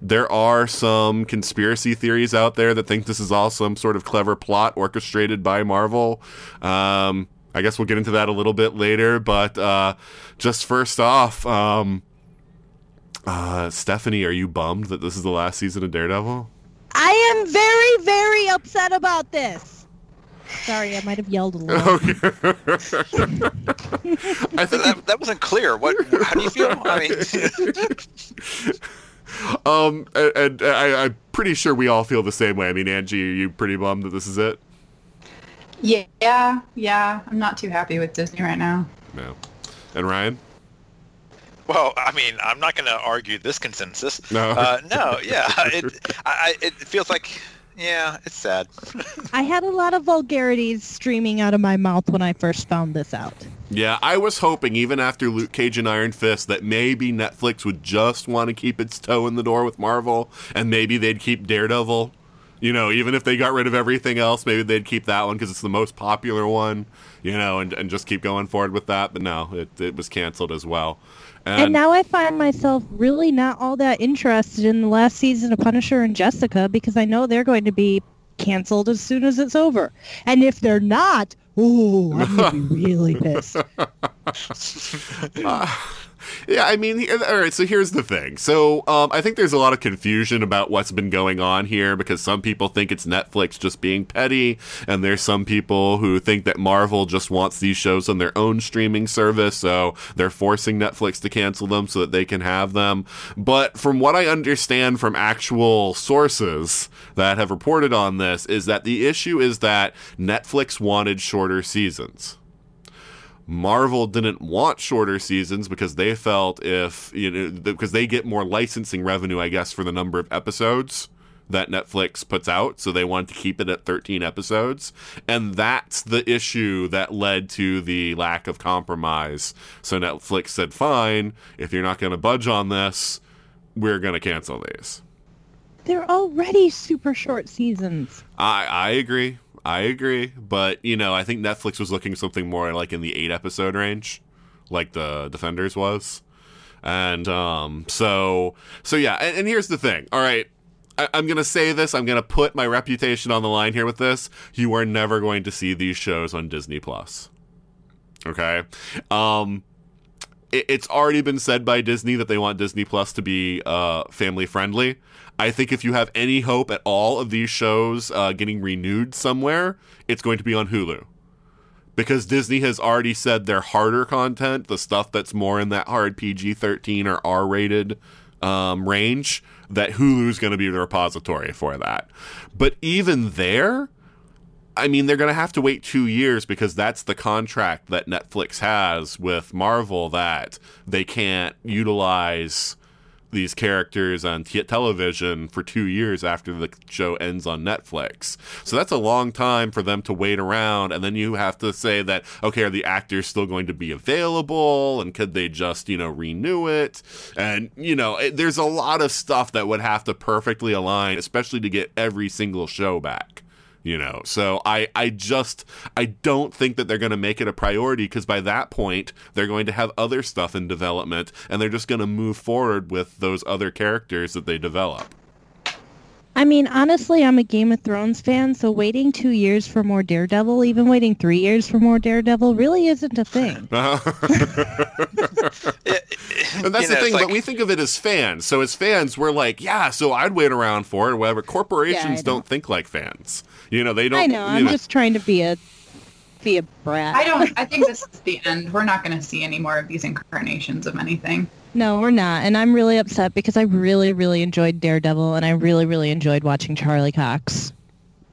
there are some conspiracy theories out there that think this is all some sort of clever plot orchestrated by Marvel. Um, I guess we'll get into that a little bit later, but uh, just first off, um, uh, Stephanie, are you bummed that this is the last season of Daredevil? I am very, very upset about this. Sorry, I might have yelled a little. I So think that, that wasn't clear. What? How do you feel? I mean, um, and, and I, I'm pretty sure we all feel the same way. I mean, Anji, are you pretty bummed that this is it? Yeah, yeah. I'm not too happy with Disney right now. No. And Ryan? Well, I mean, I'm not going to argue this consensus. No. Uh, no. Yeah. It. I, I. It feels like. Yeah. It's sad. I had a lot of vulgarities streaming out of my mouth when I first found this out. Yeah, I was hoping even after Luke Cage and Iron Fist that maybe Netflix would just want to keep its toe in the door with Marvel and maybe they'd keep Daredevil. You know, even if they got rid of everything else, maybe they'd keep that one because it's the most popular one, you know, and, and just keep going forward with that. But no, it, it was canceled as well. And now I find myself really not all that interested in the last season of Punisher and Jessica because I know they're going to be canceled as soon as it's over. And if they're not, ooh, I'm going to be really pissed. Uh, Yeah, I mean, all right. So here's the thing. So um, I think there's a lot of confusion about what's been going on here because some people think it's Netflix just being petty, and there's some people who think that Marvel just wants these shows on their own streaming service, so they're forcing Netflix to cancel them so that they can have them. But from what I understand from actual sources that have reported on this, is that the issue is that Netflix wanted shorter seasons. Marvel didn't want shorter seasons because they felt if you know because they get more licensing revenue, I guess, for the number of episodes that Netflix puts out, so they wanted to keep it at 13 episodes, and that's the issue that led to the lack of compromise. So Netflix said, "Fine, if you're not going to budge on this, we're going to cancel these." They're already super short seasons. I I agree. I agree, but you know, I think Netflix was looking something more like in the eight episode range, like the Defenders was, and um, so so yeah. And, and here's the thing. All right, I, I'm gonna say this. I'm gonna put my reputation on the line here with this. You are never going to see these shows on Disney Plus. Okay, um, it, it's already been said by Disney that they want Disney Plus to be uh, family friendly. I think if you have any hope at all of these shows uh, getting renewed somewhere, it's going to be on Hulu. Because Disney has already said their harder content, the stuff that's more in that hard PG 13 or R rated um, range, that Hulu's going to be the repository for that. But even there, I mean, they're going to have to wait two years because that's the contract that Netflix has with Marvel that they can't utilize these characters on t- television for two years after the show ends on Netflix. So that's a long time for them to wait around. And then you have to say that, okay, are the actors still going to be available? And could they just, you know, renew it? And, you know, it, there's a lot of stuff that would have to perfectly align, especially to get every single show back you know so i i just i don't think that they're going to make it a priority because by that point they're going to have other stuff in development and they're just going to move forward with those other characters that they develop I mean, honestly, I'm a Game of Thrones fan, so waiting two years for more Daredevil, even waiting three years for more Daredevil, really isn't a thing. and that's the thing, like, but we think of it as fans. So as fans, we're like, yeah, so I'd wait around for it, whatever. Corporations yeah, don't think like fans. You know, they don't. I know. I'm know. just trying to be a be a brat. I don't. I think this is the end. We're not going to see any more of these incarnations of anything. No, we're not. And I'm really upset because I really, really enjoyed Daredevil, and I really, really enjoyed watching Charlie Cox.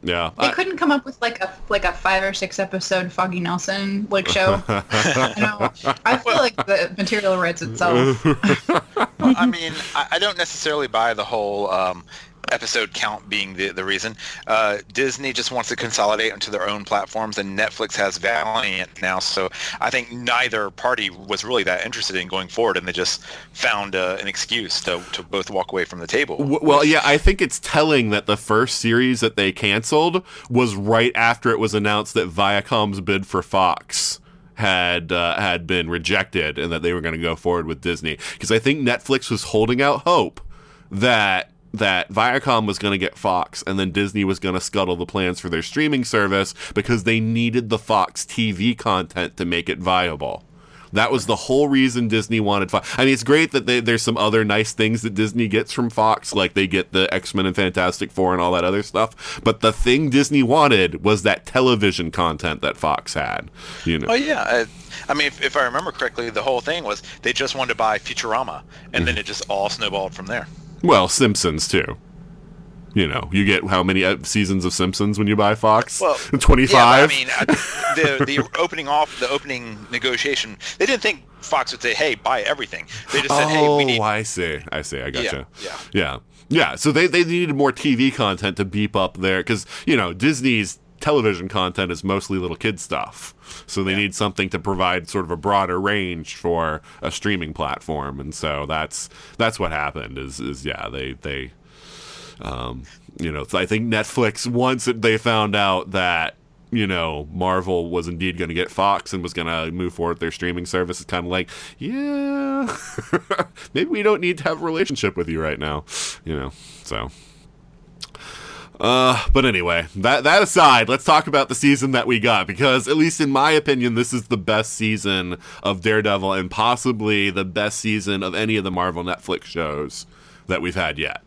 Yeah, they I, couldn't come up with like a like a five or six episode Foggy Nelson like show. I know. I feel like the material writes itself. well, I mean, I, I, don't necessarily buy the whole um, episode count being the, the reason. Uh, Disney just wants to consolidate onto their own platforms, and Netflix has Valiant now. So I think neither party was really that interested in going forward, and they just found uh, an excuse to, to both walk away from the table. Well, yeah, I think it's telling that the first series that they canceled was right after it was announced that Viacom's bid for Fox had uh, had been rejected and that they were going to go forward with Disney because I think Netflix was holding out hope that that Viacom was going to get Fox and then Disney was going to scuttle the plans for their streaming service because they needed the Fox TV content to make it viable. That was the whole reason Disney wanted Fox. I mean, it's great that they, there's some other nice things that Disney gets from Fox, like they get the X Men and Fantastic Four and all that other stuff. But the thing Disney wanted was that television content that Fox had. You know? Oh yeah. I mean, if, if I remember correctly, the whole thing was they just wanted to buy Futurama, and then it just all snowballed from there. Well, Simpsons too. You know, you get how many seasons of Simpsons when you buy Fox? Well, twenty-five. Yeah, I mean, uh, the the opening off the opening negotiation, they didn't think Fox would say, "Hey, buy everything." They just said, "Hey, we oh, need." Oh, I see. I see. I gotcha. Yeah. Yeah. yeah. Yeah, so they, they needed more TV content to beep up there because you know Disney's television content is mostly little kid stuff. So they yeah. need something to provide sort of a broader range for a streaming platform, and so that's that's what happened. Is is yeah they they, um, you know I think Netflix once they found out that you know, Marvel was indeed going to get Fox and was going to move forward their streaming service. It's kind of like, yeah, maybe we don't need to have a relationship with you right now, you know. So uh, but anyway, that that aside, let's talk about the season that we got because, at least in my opinion, this is the best season of Daredevil and possibly the best season of any of the Marvel Netflix shows that we've had yet.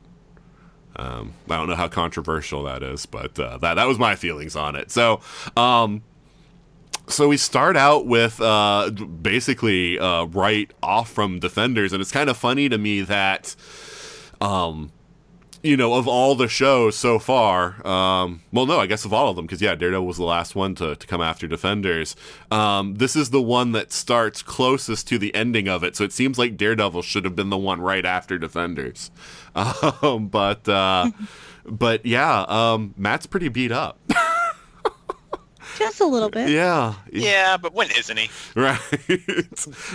Um, I don't know how controversial that is, but uh, that that was my feelings on it. So, um, so we start out with uh, basically uh, right off from Defenders, and it's kind of funny to me that. Um, you know, of all the shows so far, um, well, no, I guess of all of them, because yeah, Daredevil was the last one to, to come after Defenders. Um, this is the one that starts closest to the ending of it, so it seems like Daredevil should have been the one right after Defenders. Um, but uh, but yeah, um, Matt's pretty beat up. Just a little bit. Yeah. Yeah, but when isn't he? Right.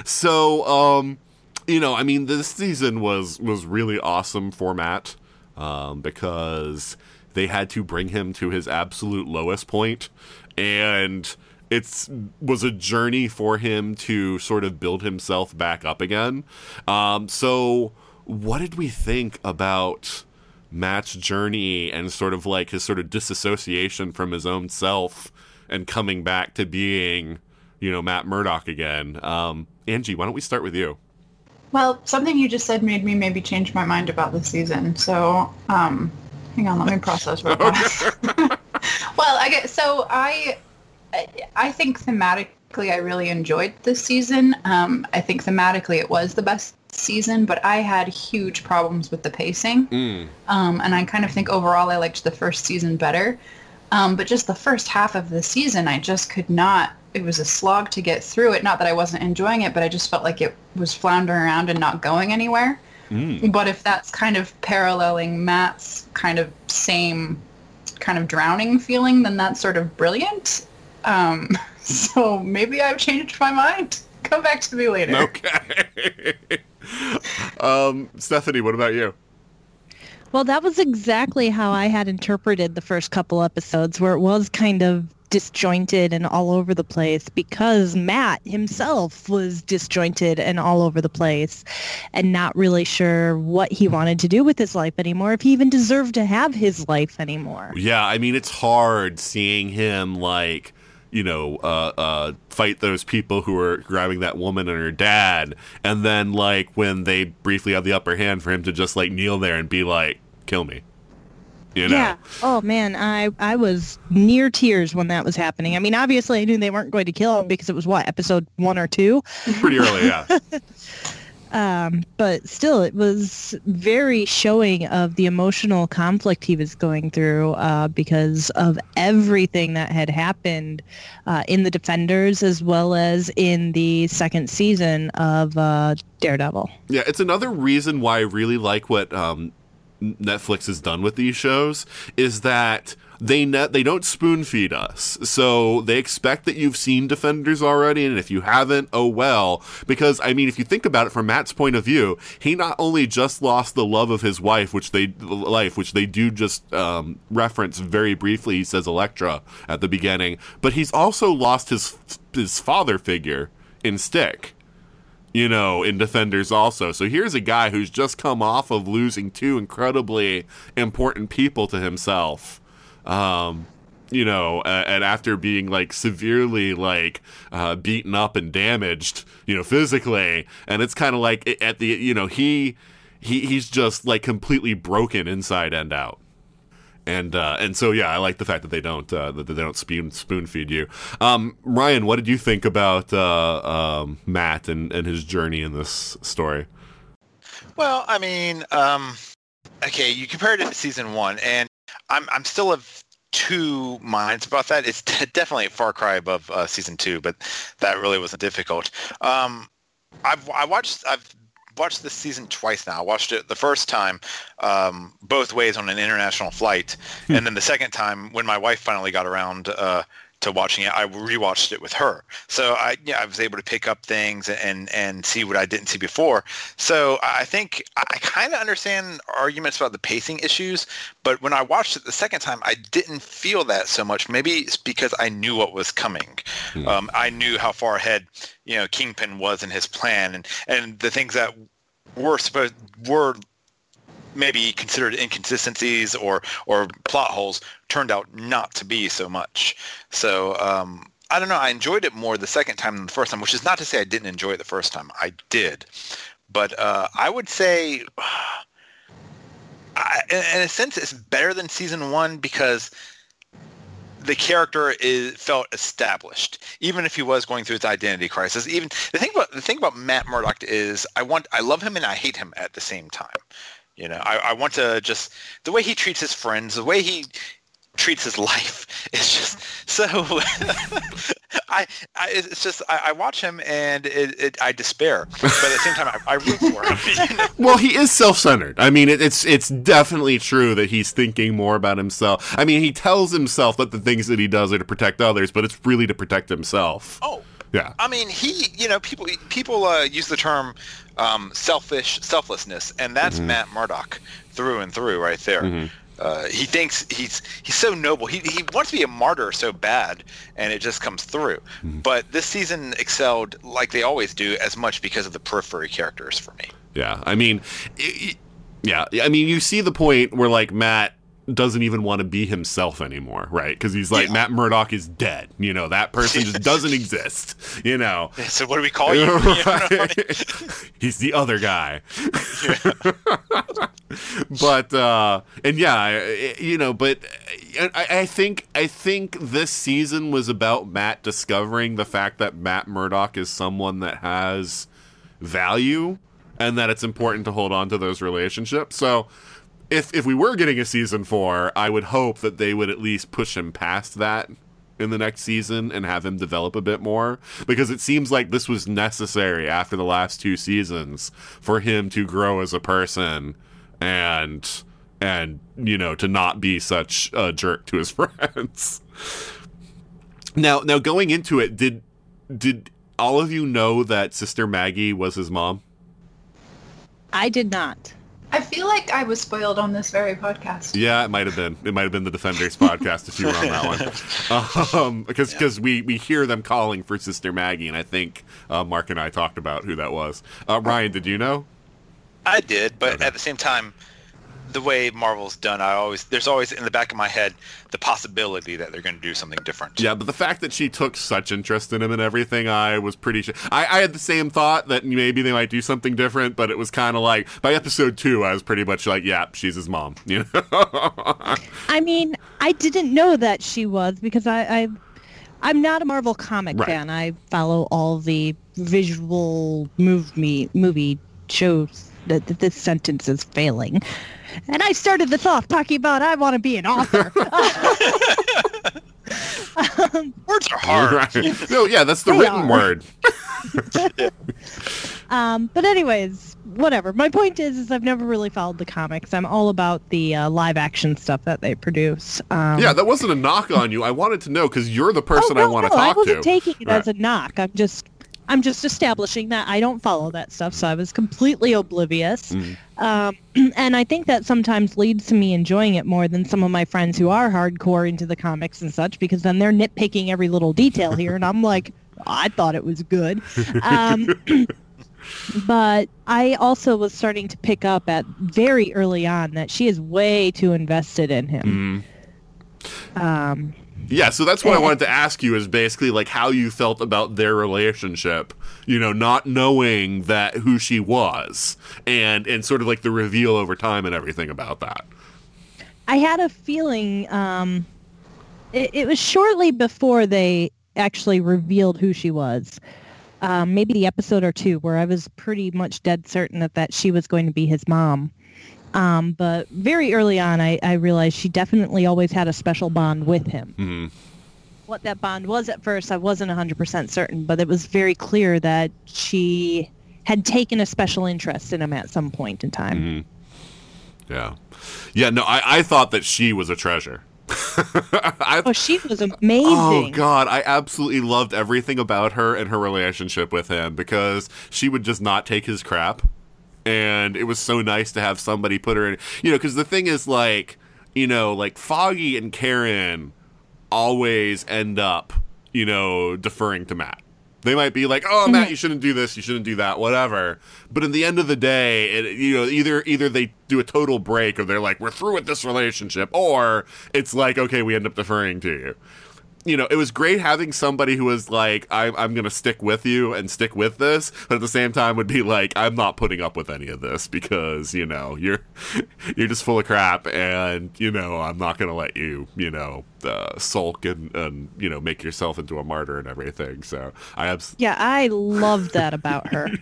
so, um, you know, I mean, this season was was really awesome for Matt um, because they had to bring him to his absolute lowest point, and it's was a journey for him to sort of build himself back up again. Um, so, what did we think about? Matt's journey and sort of like his sort of disassociation from his own self and coming back to being, you know, Matt Murdock again. Um, Anji, why don't we start with you? Well, something you just said made me maybe change my mind about the season. So, um, hang on, let me process real fast. well, I get so I, I think thematically I really enjoyed this season. Um, I think thematically it was the best season, but I had huge problems with the pacing. Mm. Um, and I kind of think overall I liked the first season better. Um, but just the first half of the season, I just could not. It was a slog to get through it. Not that I wasn't enjoying it, but I just felt like it was floundering around and not going anywhere. Mm. But if that's kind of paralleling Matt's kind of same kind of drowning feeling, then that's sort of brilliant. Um, so maybe I've changed my mind. Come back to me later. Okay. um, Stephanie, what about you? Well, that was exactly how I had interpreted the first couple episodes, where it was kind of disjointed and all over the place because Matt himself was disjointed and all over the place and not really sure what he wanted to do with his life anymore, if he even deserved to have his life anymore. Yeah, I mean, it's hard seeing him like you know, uh, uh, fight those people who are grabbing that woman and her dad, and then like when they briefly have the upper hand, for him to just like kneel there and be like, "Kill me," you know? Yeah. Oh man, I I was near tears when that was happening. I mean, obviously I knew they weren't going to kill him because it was what episode one or two. Pretty early, yeah. Um, but still, it was very showing of the emotional conflict he was going through uh, because of everything that had happened uh, in the Defenders as well as in the second season of uh, Daredevil. Yeah, it's another reason why I really like what um, Netflix is done with these shows is that they ne- they don't spoon feed us. So they expect that you've seen Defenders already, and if you haven't, oh well. Because I mean, if you think about it from Matt's point of view, he not only just lost the love of his wife, which they life, which they do just um, reference very briefly. He says Elektra at the beginning, but he's also lost his his father figure in Stick you know, in Defenders also. So here's a guy who's just come off of losing two incredibly important people to himself. Um, you know, uh, and after being like severely like uh, beaten up and damaged, you know, physically, and it's kind of like at the you know he he he's just like completely broken inside and out and uh, and so yeah, I like the fact that they don't uh, that they don't spoon spoon feed you. Um, Ryan, what did you think about uh, um, Matt and, and his journey in this story? Well, I mean, um, okay, you compared it to season one, and I'm I'm still of two minds about that. It's definitely a far cry above uh, season two, but that really wasn't difficult. Um, I've I watched I've watched this season twice now. I watched it the first time um, both ways on an international flight, hmm. and then the second time when my wife finally got around uh, to watching it, I rewatched it with her. So I, yeah, I was able to pick up things and and see what I didn't see before. So I think I kind of understand arguments about the pacing issues, but when I watched it the second time, I didn't feel that so much. Maybe it's because I knew what was coming. Mm. Um, I knew how far ahead you know Kingpin was in his plan, and and the things that were supposed were maybe considered inconsistencies or or plot holes turned out not to be so much. So um, I don't know. I enjoyed it more the second time than the first time, which is not to say I didn't enjoy it the first time. I did, but uh, I would say, I, in a sense, it's better than season one because the character is felt established, even if he was going through his identity crisis. Even the thing about the thing about Matt Murdock is I want I love him and I hate him at the same time. You know, I, I want to just the way he treats his friends, the way he treats his life It's just so. I, I, it's just I, I watch him and it, it, I despair, but at the same time I, I root for him. You know? Well, he is self-centered. I mean, it, it's it's definitely true that he's thinking more about himself. I mean, he tells himself that the things that he does are to protect others, but it's really to protect himself. Oh, yeah. I mean, he, you know, people people uh, use the term um, selfish selflessness, and that's mm-hmm. Matt Murdock through and through, right there. Mm-hmm. Uh, he thinks he's he's so noble. He he wants to be a martyr so bad, and it just comes through. Mm-hmm. But this season excelled like they always do, as much because of the periphery characters for me. Yeah, I mean, it, yeah, I mean, you see the point where like Matt doesn't even want to be himself anymore, right? Because he's like, yeah. Matt Murdock is dead. You know, that person just doesn't exist. You know. So what do we call you? right. he's the other guy. but uh, and yeah, you know, but I, I think I think this season was about Matt discovering the fact that Matt Murdock is someone that has value and that it's important to hold on to those relationships. So if if we were getting a season four, I would hope that they would at least push him past that in the next season and have him develop a bit more because it seems like this was necessary after the last two seasons for him to grow as a person and and you know to not be such a jerk to his friends. Now now going into it did did all of you know that Sister Maggie was his mom? I did not. I feel like I was spoiled on this very podcast. Yeah, it might have been. It might have been the Defenders podcast if you were on that one. Um, because because we we hear them calling for Sister Maggie, and I think uh, Mark and I talked about who that was. Uh, Ryan, did you know? I did, but Okay. at the same time, the way Marvel's done, I always there's always in the back of my head the possibility that they're going to do something different. Yeah, but the fact that she took such interest in him and everything, I was pretty sure. I, I had the same thought that maybe they might do something different, but it was kind of like by episode two, I was pretty much like, yeah, she's his mom. You know? I mean, I didn't know that she was because I, I I'm not a Marvel comic Right. fan. I follow all the visual movie movie shows. That that this sentence is failing, and I started the off talking about I want to be an author. um, Words are hard. Right. No, yeah, that's the written are. word. um, but anyways, whatever. My point is, is I've never really followed the comics. I'm all about the uh, live action stuff that they produce. Um, Yeah, that wasn't a knock on you. I wanted to know because you're the person oh, I want to no, talk to. I wasn't to. taking it Right. as a knock. I'm just, I'm just establishing that I don't follow that stuff, so I was completely oblivious. Mhm. Um, and I think that sometimes leads to me enjoying it more than some of my friends who are hardcore into the comics and such, because then they're nitpicking every little detail here, and I'm like, I thought it was good. Um, but I also was starting to pick up at very early on that she is way too invested in him. Mhm. Um, Yeah, so that's what I wanted to ask you is basically like how you felt about their relationship, you know, not knowing that who she was and and sort of like the reveal over time and everything about that. I had a feeling um, it, it was shortly before they actually revealed who she was. Um, maybe the episode or two where I was pretty much dead certain that, that she was going to be his mom. Um, but very early on, I, I realized she definitely always had a special bond with him. hmm What that bond was at first, I wasn't 100% certain, but it was very clear that she had taken a special interest in him at some point in time. hmm Yeah. Yeah, no, I, I thought that she was a treasure. I, Oh, she was amazing. Oh god, I absolutely loved everything about her and her relationship with him because she would just not take his crap. And it was so nice to have somebody put her in, you know, cuz the thing is like, you know, like Foggy and Karen always end up, you know, deferring to Matt. They might be like, "Oh, Matt, mm-hmm. you shouldn't do this. You shouldn't do that. Whatever." But in the end of the day, it, you know, either either they do a total break, or they're like, "We're through with this relationship," or it's like, "Okay, we end up deferring to you." You know, it was great having somebody who was like, I'm, I'm going to stick with you and stick with this, but at the same time would be like, I'm not putting up with any of this because, you know, you're, you're just full of crap and, you know, I'm not going to let you, you know, uh, sulk and, and, you know, make yourself into a martyr and everything. So I abs- Yeah, I loved that about her.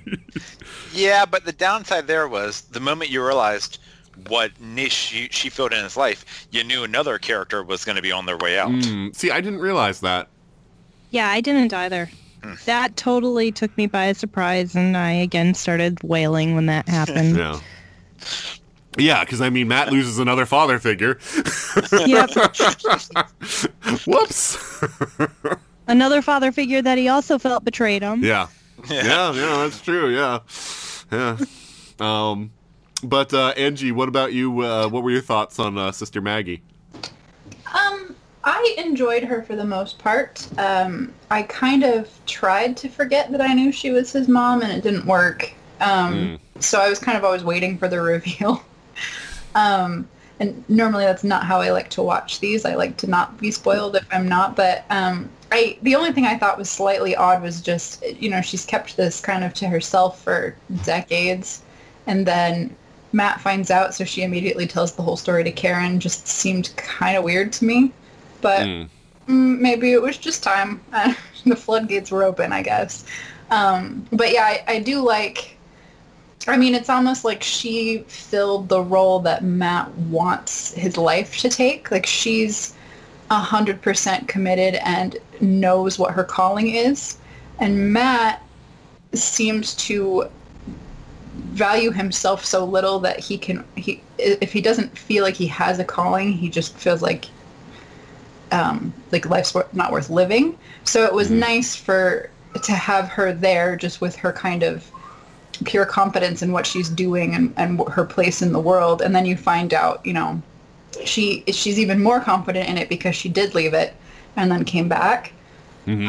Yeah, but the downside there was the moment you realized what niche she, she filled in his life, you knew another character was going to be on their way out. Mm, see, I didn't realize that. Yeah, I didn't either. That totally took me by surprise, and I again started wailing when that happened. Yeah. Yeah, because I mean, Matt loses another father figure. yep. Whoops. Another father figure that he also felt betrayed him. Yeah. yeah, yeah, that's true. Yeah, yeah. Um, but uh, Anji, what about you? Uh, what were your thoughts on uh, Sister Maggie? Um, I enjoyed her for the most part. Um, I kind of tried to forget that I knew she was his mom, and it didn't work. Um, So I was kind of always waiting for the reveal. um, and normally that's not how I like to watch these. I like to not be spoiled if I'm not. But um, I the only thing I thought was slightly odd was just you know she's kept this kind of to herself for decades, and then Matt finds out, so she immediately tells the whole story to Karen. Just seemed kind of weird to me, but Mm. mm, maybe it was just time. the floodgates were open, I guess. Um, but yeah, I, I do like. I mean, it's almost like she filled the role that Matt wants his life to take. Like she's a hundred percent committed and knows what her calling is, and Matt seems to value himself so little that he can he if he doesn't feel like he has a calling, he just feels like um, like life's not worth living. So it was nice for to have her there, just with her kind of pure confidence in what she's doing and, and her place in the world. And then you find out, you know, she she's even more confident in it because she did leave it and then came back.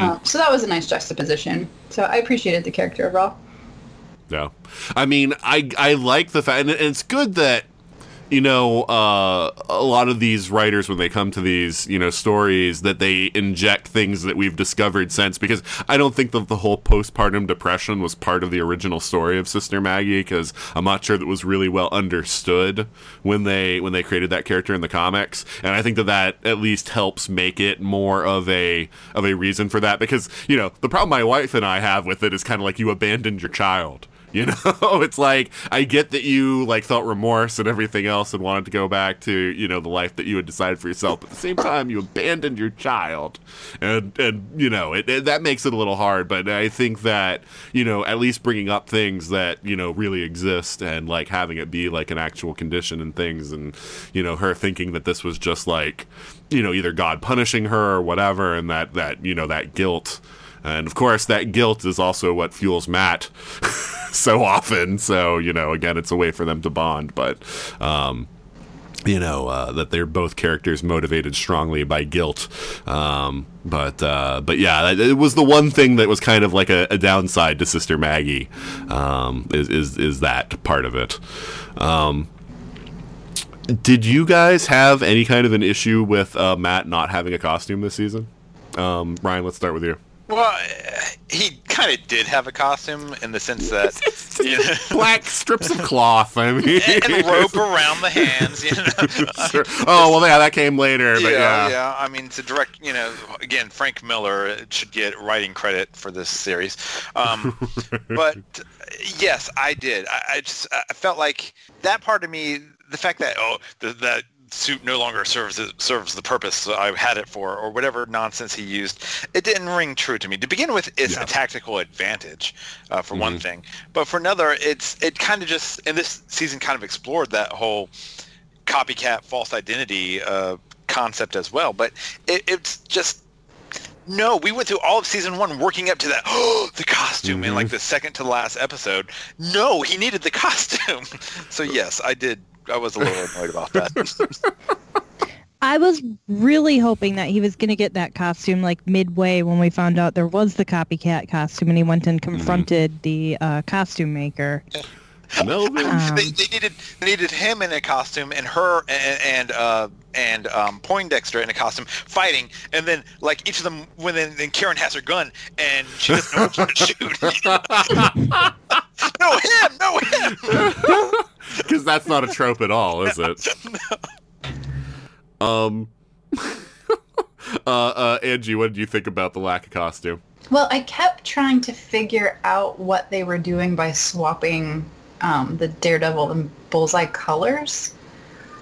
Um, so that was a nice juxtaposition. So I appreciated the character overall. No, I mean, I I like the fact, and it's good that you know uh, a lot of these writers when they come to these you know stories that they inject things that we've discovered since because I don't think that the whole postpartum depression was part of the original story of Sister Maggie because I'm not sure that was really well understood when they when they created that character in the comics. And I think that that at least helps make it more of a of a reason for that because you know the problem my wife and I have with it is kind of like you abandoned your child you know, it's like I get that you like felt remorse and everything else and wanted to go back to you know the life that you had decided for yourself. But at the same time, you abandoned your child, and and you know it, it, that makes it a little hard. But I think that you know at least bringing up things that you know really exist and like having it be like an actual condition and things, and you know her thinking that this was just like you know either God punishing her or whatever, and that that you know that guilt. And of course, that guilt is also what fuels Matt so often. So, you know, again, it's a way for them to bond. But, um, you know uh, that they're both characters motivated strongly by guilt, um, but uh, but yeah, it was the one thing that was kind of like a, a downside to Sister Maggie, um, is, is is that part of it. Um, did you guys have any kind of an issue with uh, Matt not having a costume this season? Um, Ryan, let's start with you. Well, uh, he kind of did have a costume in the sense that you know, Black strips of cloth. I mean, and rope around the hands. You know. Sure. Oh well, yeah, that came later, but yeah. yeah. I mean, to direct, you know, again, Frank Miller should get writing credit for this series. Um, but yes, I did. I, I just I felt like that part of me, the fact that oh, the, that suit no longer serves serves the purpose I had it for, or whatever nonsense he used. It didn't ring true to me. To begin with, it's Yeah. a tactical advantage uh, for one thing, but for another, it's it kind of just and this season kind of explored that whole copycat false identity uh, concept as well. But it, it's just no, we went through all of season one working up to that. Oh, the costume in like the second to last episode. No, he needed the costume. so yes, I did. I was a little annoyed about that. I was really hoping that he was going to get that costume like midway when we found out there was the copycat costume and he went and confronted the uh, costume maker. Melvin. Um, they, they needed they needed him in a costume and her and and uh, and um, Poindexter in a costume fighting, and then like each of them when then, then Karen has her gun and she doesn't know what to shoot. no him, no him. because that's not a trope at all, is it? Um. uh, uh, Anji, what did you think about the lack of costume? Well, I kept trying to figure out what they were doing by swapping um, the Daredevil and Bullseye colors.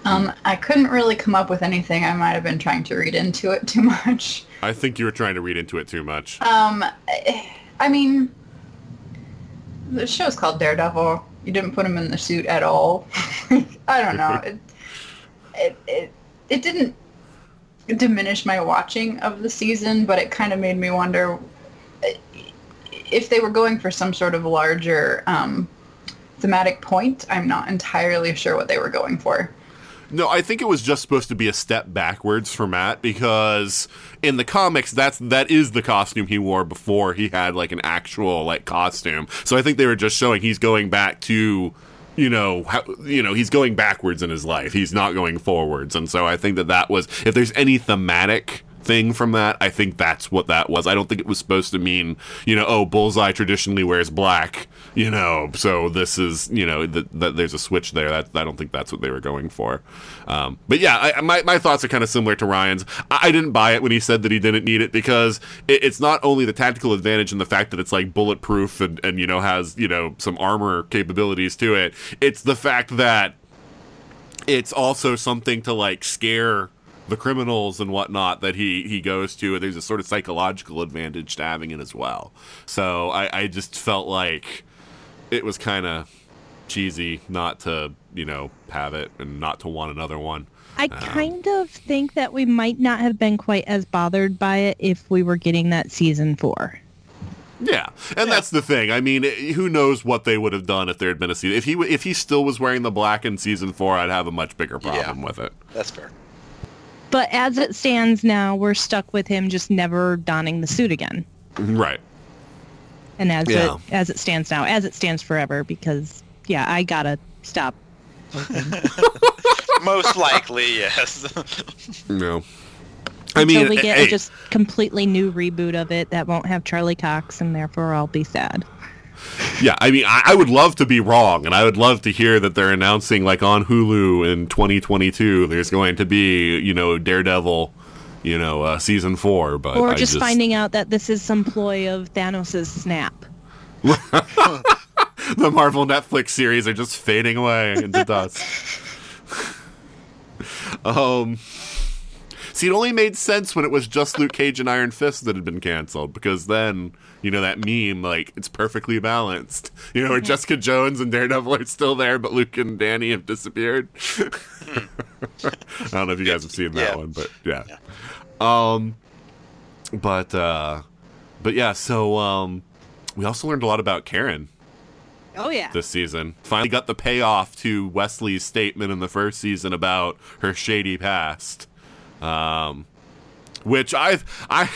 Um, I couldn't really come up with anything. I might have been trying to read into it too much. I think you were trying to read into it too much. Um, I mean, the show's called Daredevil. You didn't put him in the suit at all. I don't know. It, it, it, it didn't diminish my watching of the season, but it kind of made me wonder if they were going for some sort of larger um, thematic point. I'm not entirely sure what they were going for. No, I think it was just supposed to be a step backwards for Matt because in the comics that's that is the costume he wore before he had like an actual like costume. So I think they were just showing he's going back to you know how, you know he's going backwards in his life. He's not going forwards. And so I think that that was if there's any thematic thing from that. I think that's what that was. I don't think it was supposed to mean, you know, oh, Bullseye traditionally wears black, you know, so this is, you know, that the, there's a switch there. That I don't think that's what they were going for. Um, but yeah, I, my my thoughts are kind of similar to Ryan's. I, I, didn't buy it when he said that he didn't need it because it, it's not only the tactical advantage and the fact that it's like bulletproof and and you know has you know some armor capabilities to it. It's the fact that it's also something to like scare the criminals and whatnot that he he goes to. There's a sort of psychological advantage to having it as well. So I, I just felt like it was kind of cheesy not to you know have it and not to want another one. I um, kind of think that we might not have been quite as bothered by it if we were getting that season four. Yeah, and yeah. that's the thing. I mean, who knows what they would have done if there had been a season. If he if he still was wearing the black in season four, I'd have a much bigger problem yeah, with it. That's fair. But as it stands now, we're stuck with him just never donning the suit again. Right. And as yeah. it as it stands now, as it stands forever, because yeah, I gotta stop. Most likely, yes. no. I mean, Until we eh, get hey. a just completely new reboot of it that won't have Charlie Cox, and therefore I'll be sad. Yeah, I mean, I, I, would love to be wrong, and I would love to hear that they're announcing, like on Hulu in 2022, there's going to be, you know, Daredevil, you know, uh, season four. But or just, just, finding out that this is some ploy of Thanos' snap. the Marvel Netflix series are just fading away into dust. um. See, it only made sense when it was just Luke Cage and Iron Fist that had been canceled, because then, you know, that meme, like, it's perfectly balanced. You know, where Jessica Jones and Daredevil are still there, but Luke and Danny have disappeared. I don't know if you guys have seen that yeah. one, but yeah. yeah. Um, but, uh, but yeah, so, um, we also learned a lot about Karen. Oh yeah. This season. Finally got the payoff to Wesley's statement in the first season about her shady past. Um, which I've I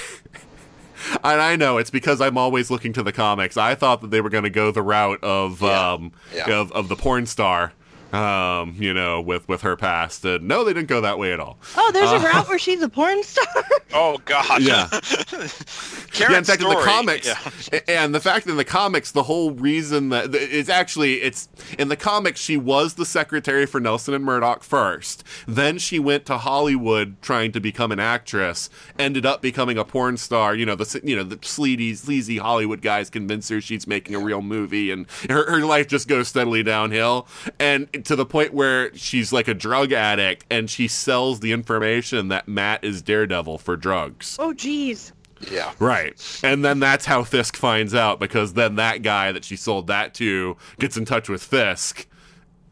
and I know it's because I'm always looking to the comics. I thought that they were going to go the route of yeah. um yeah. of of the porn star um, you know, with with her past. And no, they didn't go that way at all. Oh, there's uh, a route where she's a porn star. oh God. Yeah. yeah. In fact, story. in the comics, yeah. and the fact that in the comics, the whole reason that it's actually it's in the comics, she was the secretary for Nelson and Murdock first. Then she went to Hollywood trying to become an actress. Ended up becoming a porn star. You know the you know the sleazy sleazy Hollywood guys convince her she's making a real movie, and her, her life just goes steadily downhill. And to the point where she's like a drug addict and she sells the information that Matt is Daredevil for drugs. Oh, geez. Yeah. Right. And then that's how Fisk finds out because then that guy that she sold that to gets in touch with Fisk,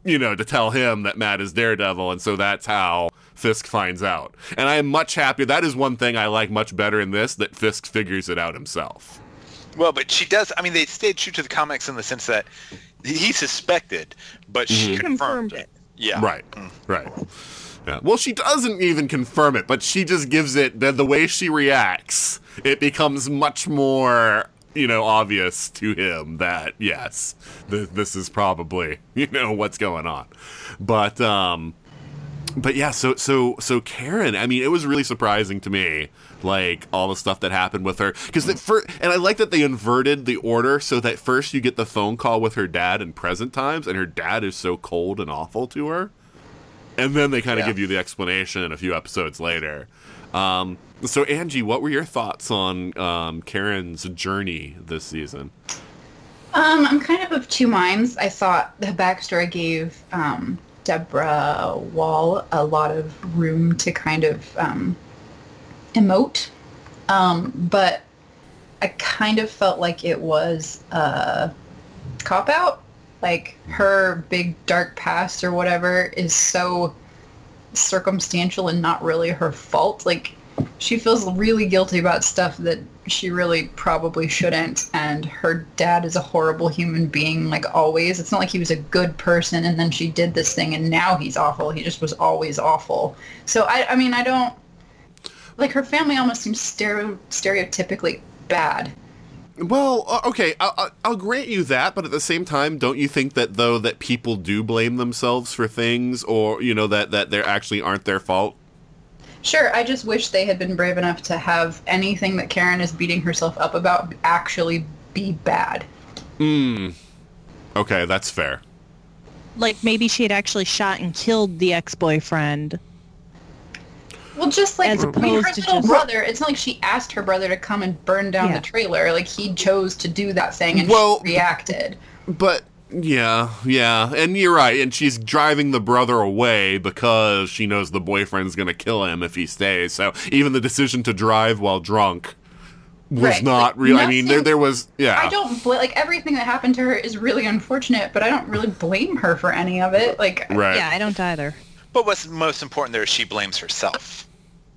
you know, to tell him that Matt is Daredevil. And so that's how Fisk finds out. And I am much happier. That is one thing I like much better in this that Fisk figures it out himself. Well, but she does. I mean, they stayed true to the comics in the sense that he suspected, but she mm-hmm. confirmed, it. Yeah. Right. Mm. Right. Yeah. Well, she doesn't even confirm it, but she just gives it the, the way she reacts. It becomes much more, you know, obvious to him that yes, th- this is probably you know what's going on. But um, but yeah, so so so Karen, I mean, it was really surprising to me, like all the stuff that happened with her, because for and I like that they inverted the order so that first you get the phone call with her dad in present times, and her dad is so cold and awful to her, and then they kind of yeah. give you the explanation a few episodes later. Um, so Anji, what were your thoughts on um, Karen's journey this season? Um, I'm kind of of two minds. I thought the backstory gave um, Deborah Woll a lot of room to kind of um, emote. Um, but I kind of felt like it was a cop out. Like her big dark past or whatever is so circumstantial and not really her fault. Like she feels really guilty about stuff that she really probably shouldn't and her dad is a horrible human being like always it's not like he was a good person and then she did this thing and now he's awful he just was always awful so i i mean i don't like her family almost seems stereo, stereotypically bad well, uh, okay, I'll, I'll, grant you that, but at the same time, don't you think that though that people do blame themselves for things, or you know that that they actually aren't their fault? Sure, I just wish they had been brave enough to have anything that Karen is beating herself up about actually be bad. Hmm. Okay, that's fair. Like maybe she had actually shot and killed the ex-boyfriend. Well, just like As I mean, her to little just- brother, it's not like she asked her brother to come and burn down Yeah. the trailer. Like he chose to do that thing and Well- she reacted. But yeah, yeah, and you're right. And she's driving the brother away because she knows the boyfriend's gonna kill him if he stays. So even the decision to drive while drunk was Right, not like, real. I mean, there there was yeah. I don't bl- like everything that happened to her is really unfortunate, but I don't really blame her for any of it. Like right. Yeah, I don't either. But what's most important there is she blames herself.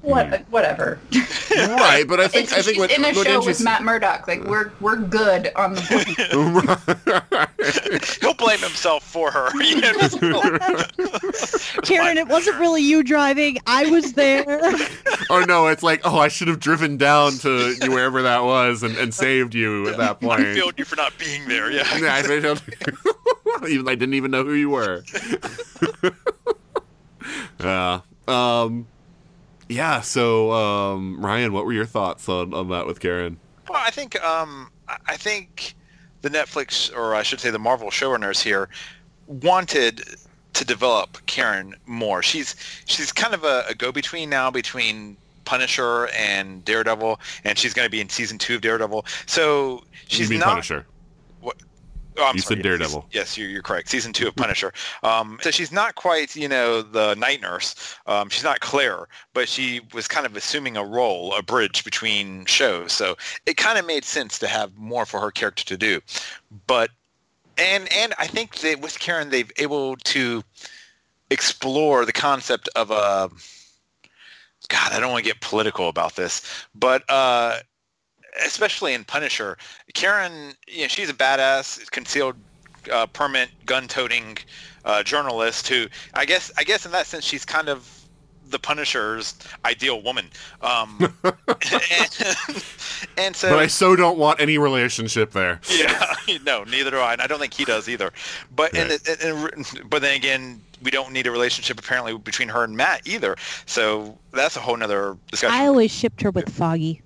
What whatever. right, but I think It's, I think she's what, in a what show Anji's- with Matt Murdock. Like we're we're good on the He'll blame himself for her. You know, Karen, it wasn't really you driving. I was there. oh no, it's like oh I should have driven down to wherever that was and, and saved you at that point. I point. failed you for not being there. Yeah. Yeah, I failed- even I didn't even know who you were. yeah. Um. Yeah. So, um, Ryan, what were your thoughts on, on that with Karen? Well, I think um, I- think the Netflix, or I should say, the Marvel showrunners here, wanted to develop Karen more. She's she's kind of a, a go-between now between Punisher and Daredevil, and she's going to be in season two of Daredevil. So she's not. Punisher? Oh, You sorry, said Daredevil. Yes, you're, you're correct. Season two of Punisher. Um, so she's not quite, you know, the night nurse. Um, she's not Claire, but she was kind of assuming a role, a bridge between shows. So it kind of made sense to have more for her character to do. But and and I think that with Karen, they've able to explore the concept of a. God, I don't want to get political about this, but uh, especially in Punisher, Karen, you know, she's a badass, concealed, uh, permit, gun-toting uh, journalist who, I guess, I guess in that sense, she's kind of the Punisher's ideal woman. Um, and, and so, But I so don't want any relationship there. yeah, no, neither do I, and I don't think he does either. But and, Right. and, and- but then again, we don't need a relationship apparently between her and Matt either. So that's a whole nother discussion. I always shipped her with Foggy.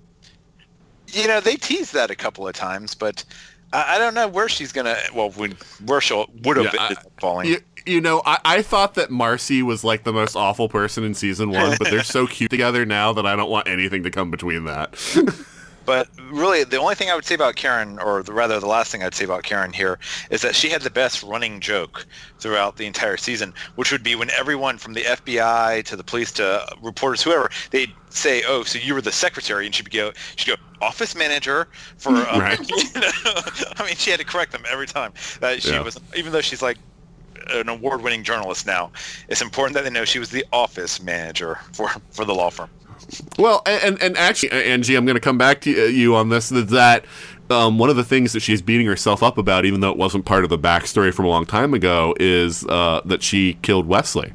You know, they teased that a couple of times, but I, I don't know where she's gonna. Well, when, where she would have Yeah, been I- falling. You, you know, I, I thought that Marcy was like the most awful person in season one, but they're so cute together now that I don't want anything to come between that. But really, the only thing I would say about Karen, or the, rather the last thing I'd say about Karen here, is that she had the best running joke throughout the entire season, which would be when everyone from the FBI to the police to reporters, whoever, they'd say, "Oh, so you were the secretary," and she'd go, she'd go, "Office manager for." Um, Right. you know? I mean, she had to correct them every time. That she Yeah. was, even though she's like an award-winning journalist now, it's important that they know she was the office manager for for the law firm. Well, and and actually, Anji, I'm going to come back to you on this. That, that um, one of the things that she's beating herself up about, even though it wasn't part of the backstory from a long time ago, is uh, that she killed Wesley.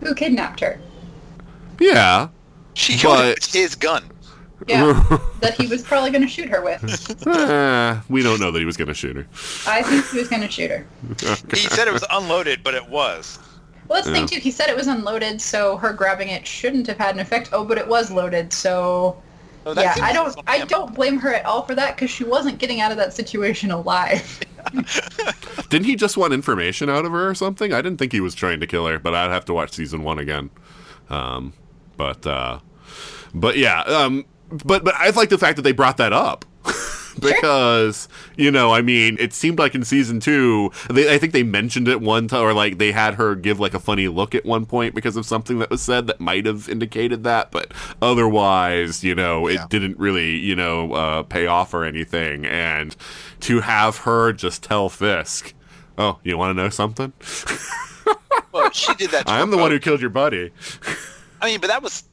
Who kidnapped her? Yeah, She killed But- with his gun. Yeah, that he was probably going to shoot her with. Eh, we don't know that he was going to shoot her. I think he was going to shoot her. He said it was unloaded, but it was. Well, that's the Yeah. thing too. He said it was unloaded, so her grabbing it shouldn't have had an effect. Oh, but it was loaded, so Oh, yeah. I don't. I don't blame her at all for that because she wasn't getting out of that situation alive. Didn't he just want information out of her or something? I didn't think he was trying to kill her, but I'd have to watch season one again. Um, but uh, but yeah, um, but but I like the fact that they brought that up. because you know i mean it seemed like in season two they, i think they mentioned it one time or like they had her give like a funny look at one point because of something that was said that might have indicated that but otherwise you know it Yeah. didn't really you know uh, pay off or anything and to have her just tell fisk oh you want to know something Well, she did that. I am the one who killed your buddy I mean, but that was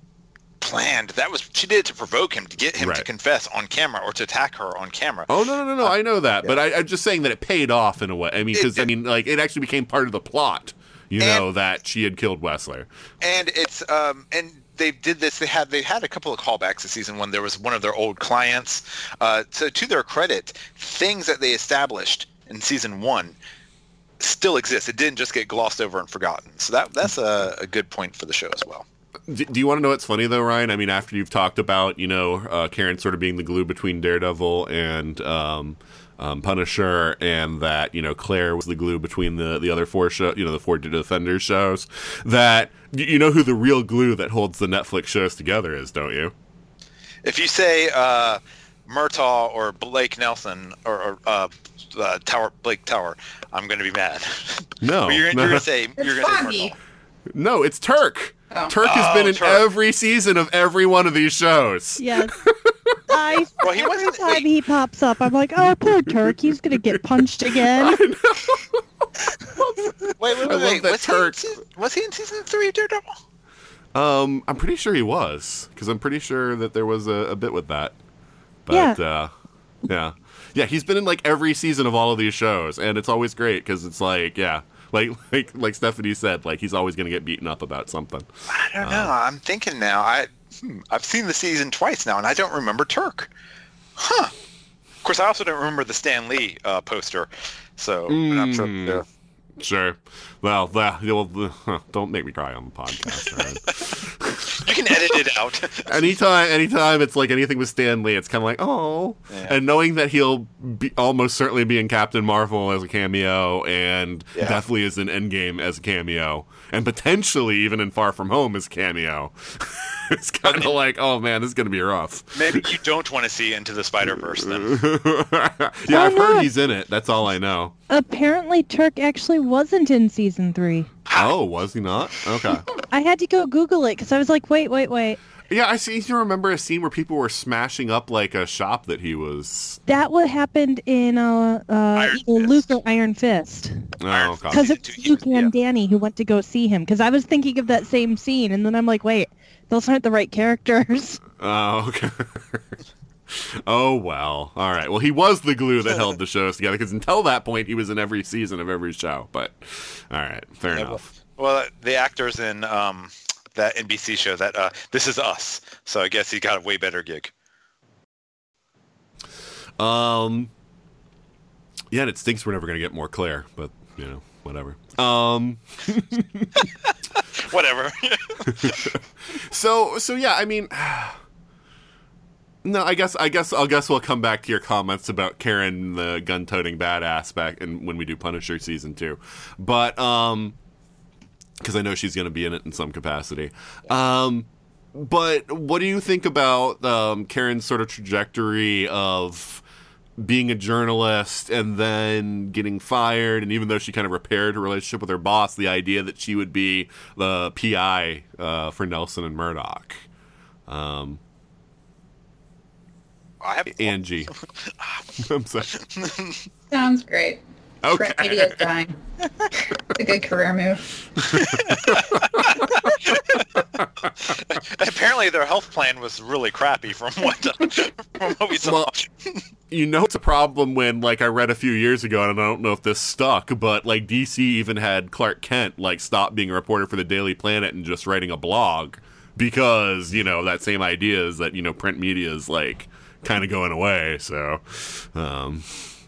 planned. That was she did it to provoke him to get him to confess on camera or to attack her on camera. Oh no no no no! I know that, but I, I'm just saying that it paid off in a way. I mean, because I mean, like it actually became part of the plot. You And- know that she had killed Wesley. and it's um and they did this they had they had a couple of callbacks this season when there was one of their old clients uh so to their credit things that they established in season one still exist it didn't just get glossed over and forgotten so that that's a, a good point for the show as well Do, do you want to know what's funny though, Ryan? I mean, after you've talked about you know uh, Karen sort of being the glue between Daredevil and um, um, Punisher, and that you know Claire was the glue between the the other four show, you know, the four Defenders shows. That you know who the real glue that holds the Netflix shows together is, don't you? If you say uh, Murtaugh or Blake Nelson or, or uh, uh, Tower Blake Tower, I'm going to be mad. No, But you're, you're going to say you're going to say Murtaugh. No, it's Turk. Oh. Turk has Oh, been in Turk. every season of every one of these shows. Yes. I Well, he every wasn't- time wait. he pops up, I'm like, oh, poor Turk. He's gonna get punched again. Wait, wait, I wait, wait. that Was he, in season, was he in season three of Daredevil? Um, I'm pretty sure he was because I'm pretty sure that there was a, a bit with that. But Yeah. uh, yeah, yeah, he's been in like every season of all of these shows, and it's always great because it's like, yeah, like like like Stephanie said, like he's always gonna get beaten up about something. I don't know. I'm thinking now. I hmm, I've seen the season twice now, and I don't remember Turk. Huh. Of course, I also don't remember the Stan Lee uh, poster. So but I'm sure. Mm. yeah. Sure. Well, don't make me cry on the podcast. You can edit it out. anytime, anytime it's like anything with Stan Lee, it's kind of like, oh. Yeah. And knowing that he'll be almost certainly be in Captain Marvel as a cameo, and Yeah. definitely is in Endgame as a cameo, and potentially even in Far From Home as cameo. it's kind of like, oh man, this is gonna be rough. Maybe you don't want to see Into the Spider Verse then. yeah, I've no. heard he's in it. That's all I know. Apparently, Turk actually wasn't in season three. Oh, was he not? Okay. I had to go Google it because I was like, wait, wait, wait. Yeah, I seem to remember a scene where people were smashing up like a shop that he was. That what happened in uh, uh, Iron Fist. Luke or Iron Fist. Oh, okay. Because Season it's two, Luke yeah. and Danny who went to go see him. Because I was thinking of that same scene, and then I'm like, wait, those aren't the right characters. Oh, okay. oh well. All right. Well, he was the glue that held the shows together because until that point, he was in every season of every show. But all right, fair Yeah, enough. Well, the actors in um, that NBC show that uh, This Is Us. So I guess he got a way better gig. Um. Yeah, and it stinks we're never gonna get more Claire, but you know, whatever. Um. Whatever. So so yeah, I mean. No, I guess I guess I guess we'll come back to your comments about Karen the gun-toting badass back and when we do Punisher season two, but um, because I know she's going to be in it in some capacity. Um, but what do you think about um, Karen's sort of trajectory of being a journalist and then getting fired? And even though she kind of repaired her relationship with her boss, the idea that she would be the PI uh, for Nelson and Murdock. Um, I have Anji. I'm sorry. Sounds great. Okay. For idiot dying. It's a good career move. Apparently, their health plan was really crappy from what from what we saw. Well, you know it's a problem when like I read a few years ago and I don't know if this stuck, but like DC even had Clark Kent like stop being a reporter for the Daily Planet and just writing a blog because, you know, that same idea is that, you know, print media is like kind of going away. So um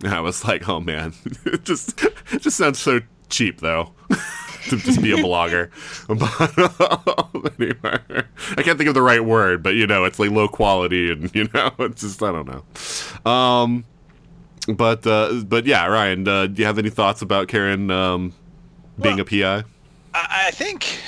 I was like, "Oh man, it just it just sounds so cheap though." to just be a blogger. But anyway, I can't think of the right word, but you know, it's like low quality, and you know, it's just I don't know. Um, but uh, but yeah, Ryan, uh, do you have any thoughts about Karen um, being a PI? I, I think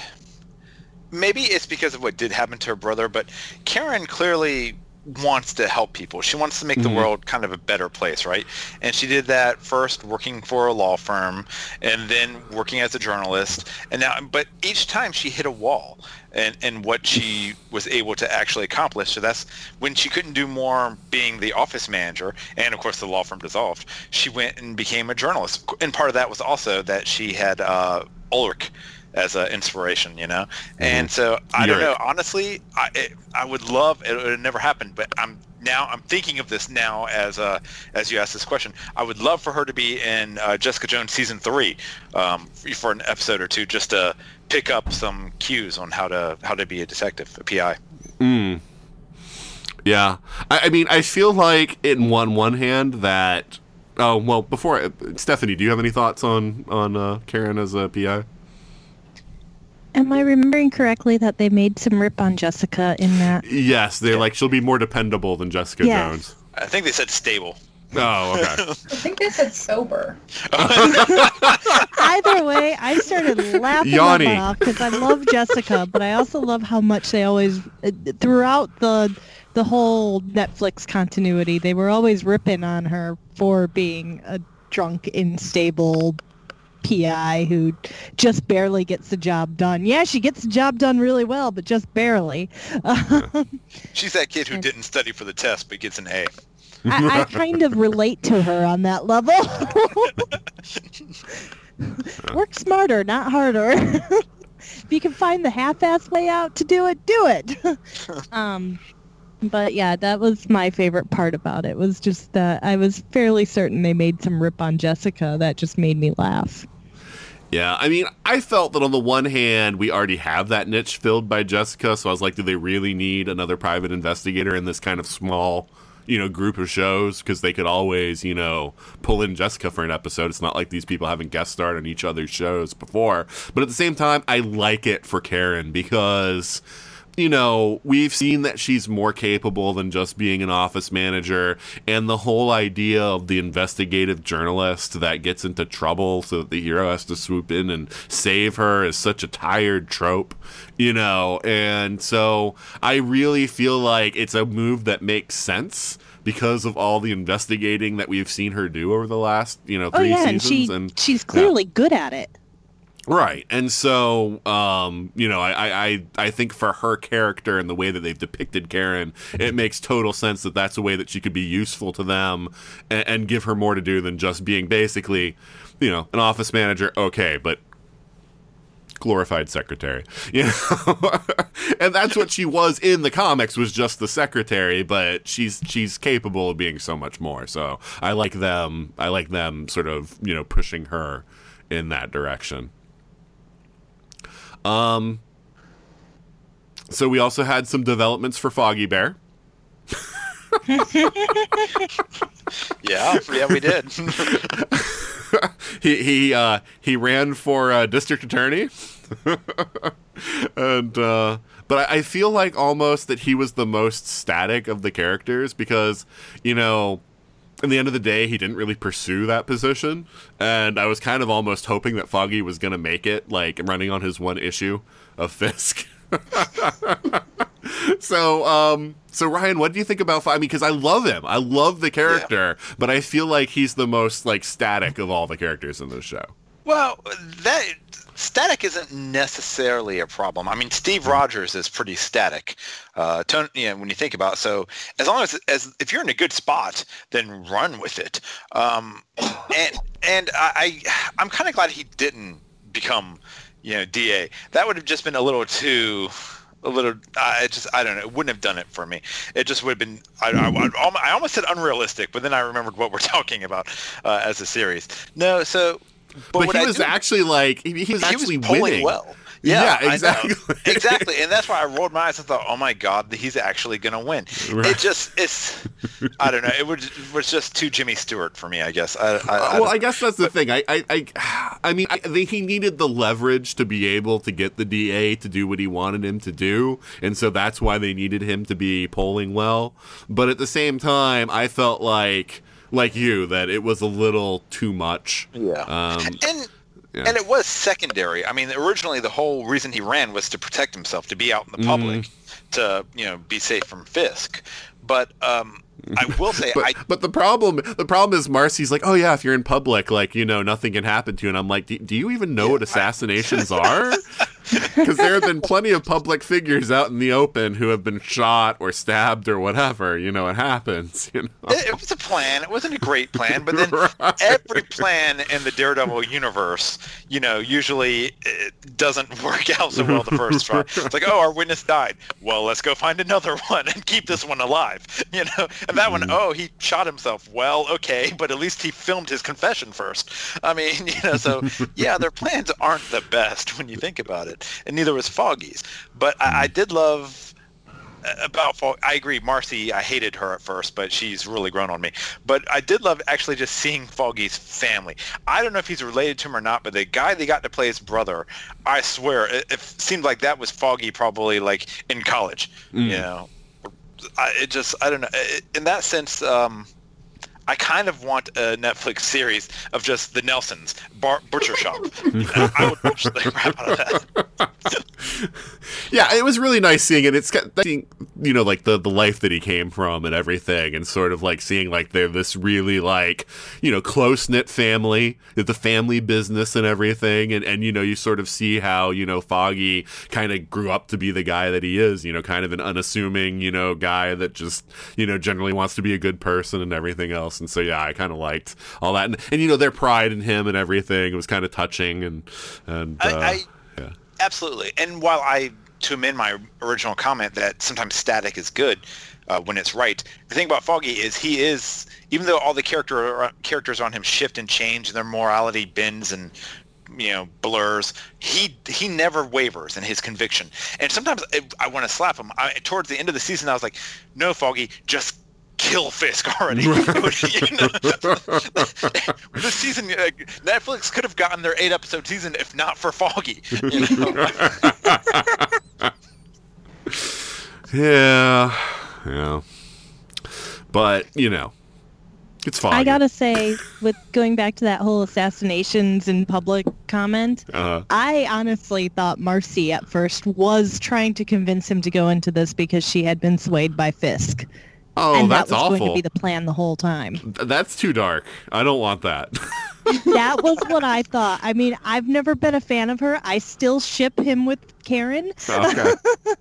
maybe it's because of what did happen to her brother, but Karen clearly wants to help people. She wants to make the Mhm. world kind of a better place, right? And she did that first working for a law firm and then working as a journalist. And now but each time she hit a wall and and what she was able to actually accomplish. So that's when she couldn't do more being the office manager and of course the law firm dissolved. She went and became a journalist. And part of that was also that she had uh Urich as an inspiration, you know. And so I don't know. Urich. Honestly, I it, I would love it. It never happened, but I'm now I'm thinking of this now as uh as you asked this question. I would love for her to be in uh, Jessica Jones season three um, for an episode or two, just to pick up some cues on how to how to be a detective, a PI. Mm. Yeah, I, I mean, I feel like in one one hand that. Oh well, before Stephanie, do you have any thoughts on on uh, Karen as a PI? Am I remembering correctly that they made some rip on Jessica in that? Yes, they're like she'll be more dependable than Jessica Yeah. Jones. I think they said stable. Oh, okay. I think they said sober. Either way, I started laughing my butt off because I love Jessica, but I also love how much they always, uh, throughout the the whole Netflix continuity, they were always ripping on her for being a drunk, unstable PI who just barely gets the job done. Yeah, she gets the job done really well, but just barely. She's that kid who didn't study for the test but gets an A. I, I kind of relate to her on that level. Work smarter, not harder. if you can find the half-ass way out to do it, do it. um, but yeah, that was my favorite part about it. Was just that I was fairly certain they made some rip on Jessica that just made me laugh. Yeah, I mean, I felt that on the one hand, we already have that niche filled by Jessica, so I was like, do they really need another private investigator in this kind of small, you know, group of shows? Because they could always, you know, pull in Jessica for an episode. It's not like these people haven't guest starred on each other's shows before. But at the same time, I like it for Karen because you know, we've seen that she's more capable than just being an office manager, and the whole idea of the investigative journalist that gets into trouble so that the hero has to swoop in and save her is such a tired trope, you know, and so I really feel like it's a move that makes sense because of all the investigating that we've seen her do over the last, you know, Oh three yeah, and seasons she and she's clearly good at it. Right. And so, um, you know, I, I, I- think for her character and the way that they've depicted Karen, it makes total sense that that's a way that she could be useful to them and, and give her more to do than just being basically, you know, an office manager. Okay, but glorified secretary, you know, and that's what she was in the comics was just the secretary, but she's she's capable of being so much more. So I like them. I like them sort of you know pushing her in that direction. Um. So we also had some developments for Foggy Bear. Yeah, yeah, we did. he he uh, he ran for uh, district attorney, and uh, but I, I feel like almost that he was the most static of the characters because you know. In the end of the day, he didn't really pursue that position, and I was kind of almost hoping that Foggy was going to make it, like running on his one issue of Fisk. so, um, so Ryan, what do you think about? Fo- I mean, because I love him, I love the character, but I feel like he's the most like static of all the characters in this show. Well, that static isn't necessarily a problem. I mean, Steve Rogers is pretty static. Uh, Tony, you know, when you think about it. so, as long as as if you're in a good spot, then run with it. Um, and and I, I I'm kind of glad he didn't become you know DA. That would have just been a little too. A little, I just, I don't know. It wouldn't have done it for me. It just would have been. I, I, I, I almost said unrealistic, but then I remembered what we're talking about uh, as a series. No, so But, what he I was do- actually like he, he was actually he was winning. well. Yeah, Yeah, exactly. exactly, and that's why I rolled my eyes and thought, "Oh my God, he's actually gonna win." Right. It just, it's, I don't know. It was, it was just too Jimmy Stewart for me, I guess. I, I, I well, I guess that's the thing. I, I, I, I mean, I think he needed the leverage to be able to get the DA to do what he wanted him to do, and so that's why they needed him to be polling well. But at the same time, I felt like, like you, that it was a little too much. yeah. Um, and yeah. and it was secondary. I mean, originally the whole reason he ran was to protect himself, to be out in the public, Mm-hmm. to you know be safe from Fisk. But um, I will say, but, I but the problem the problem is Marcy's like, oh yeah, if you're in public, like you know, nothing can happen to you. And I'm like, do, do you even know what assassinations are? Because there have been plenty of public figures out in the open who have been shot or stabbed or whatever. You know, it happens. You know, it, it was a plan. It wasn't a great plan, but then Right. every plan in the Daredevil universe, you know, usually it doesn't work out so well the first try. It's like, oh, our witness died. Well, let's go find another one and keep this one alive. You know, and that one, hmm. oh, he shot himself. Well, okay, but at least he filmed his confession first. I mean, you know, so yeah, their plans aren't the best when you think about it, and neither was Foggy's. But I, I mm-hmm. did love uh, about Fog, I agree. Marcy, I hated her at first, but she's really grown on me. But I did love actually just seeing Foggy's family. I don't know if he's related to him or not, but the guy they got to play his brother, I swear, it, it seemed like that was Foggy probably like in college. You mm. know, I, it just I don't know. It, in that sense, um, I kind of want a Netflix series of just the Nelsons bar, butcher shop. I would watch the crap out of that. yeah, it was really nice seeing it. It's got seeing, you know, like the the life that he came from and everything, and sort of like seeing like they're this really like you know close knit family, the family business and everything, and and you know you sort of see how you know Foggy kind of grew up to be the guy that he is, you know, kind of an unassuming you know guy that just you know generally wants to be a good person and everything else, and so yeah, I kind of liked all that, and, and you know their pride in him and everything. It was kind of touching, and and I, uh, I yeah. absolutely. And while I to amend my original comment that sometimes static is good uh, when it's right, the thing about Foggy is he is even though all the character characters on him shift and change, and their morality bends and you know blurs. He he never wavers in his conviction. And sometimes I, I want to slap him. I, towards the end of the season, I was like, "No, Foggy, just." Kill Fisk already. You know, this season, uh, Netflix could have gotten their eight episode season if not for Foggy. You know? Yeah, yeah. But you know, it's fine. I gotta say, with going back to that whole assassinations in public comment, Uh, I honestly thought Marcy at first was trying to convince him to go into this because she had been swayed by Fisk. Oh, and that's that was awful. going to be the plan the whole time. Th- That's too dark. I don't want that. that was what I thought. I mean, I've never been a fan of her. I still ship him with Karen. okay.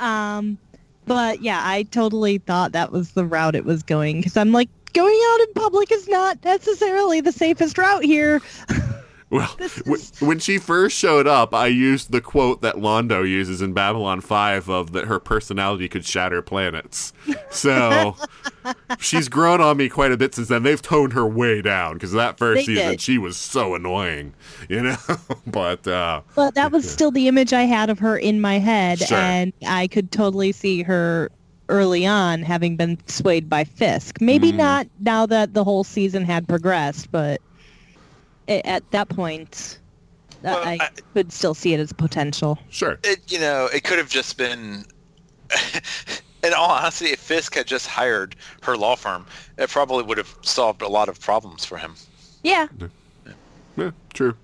Um, but yeah, I totally thought that was the route it was going because I'm like, going out in public is not necessarily the safest route here. Well, is- when she first showed up, I used the quote that Londo uses in Babylon 5 of that her personality could shatter planets. So she's grown on me quite a bit since then. They've toned her way down because that first They season did. she was so annoying, you know? but uh, But that was still the image I had of her in my head, Sure. and I could totally see her early on having been swayed by Fisk. Maybe Mm. not now that the whole season had progressed, but at that point, uh, Well, I, I- could still see it as potential. sure. it you know it could have just been in all honesty if fisk had just hired her law firm it probably would have solved a lot of problems for him Yeah, Yeah, true.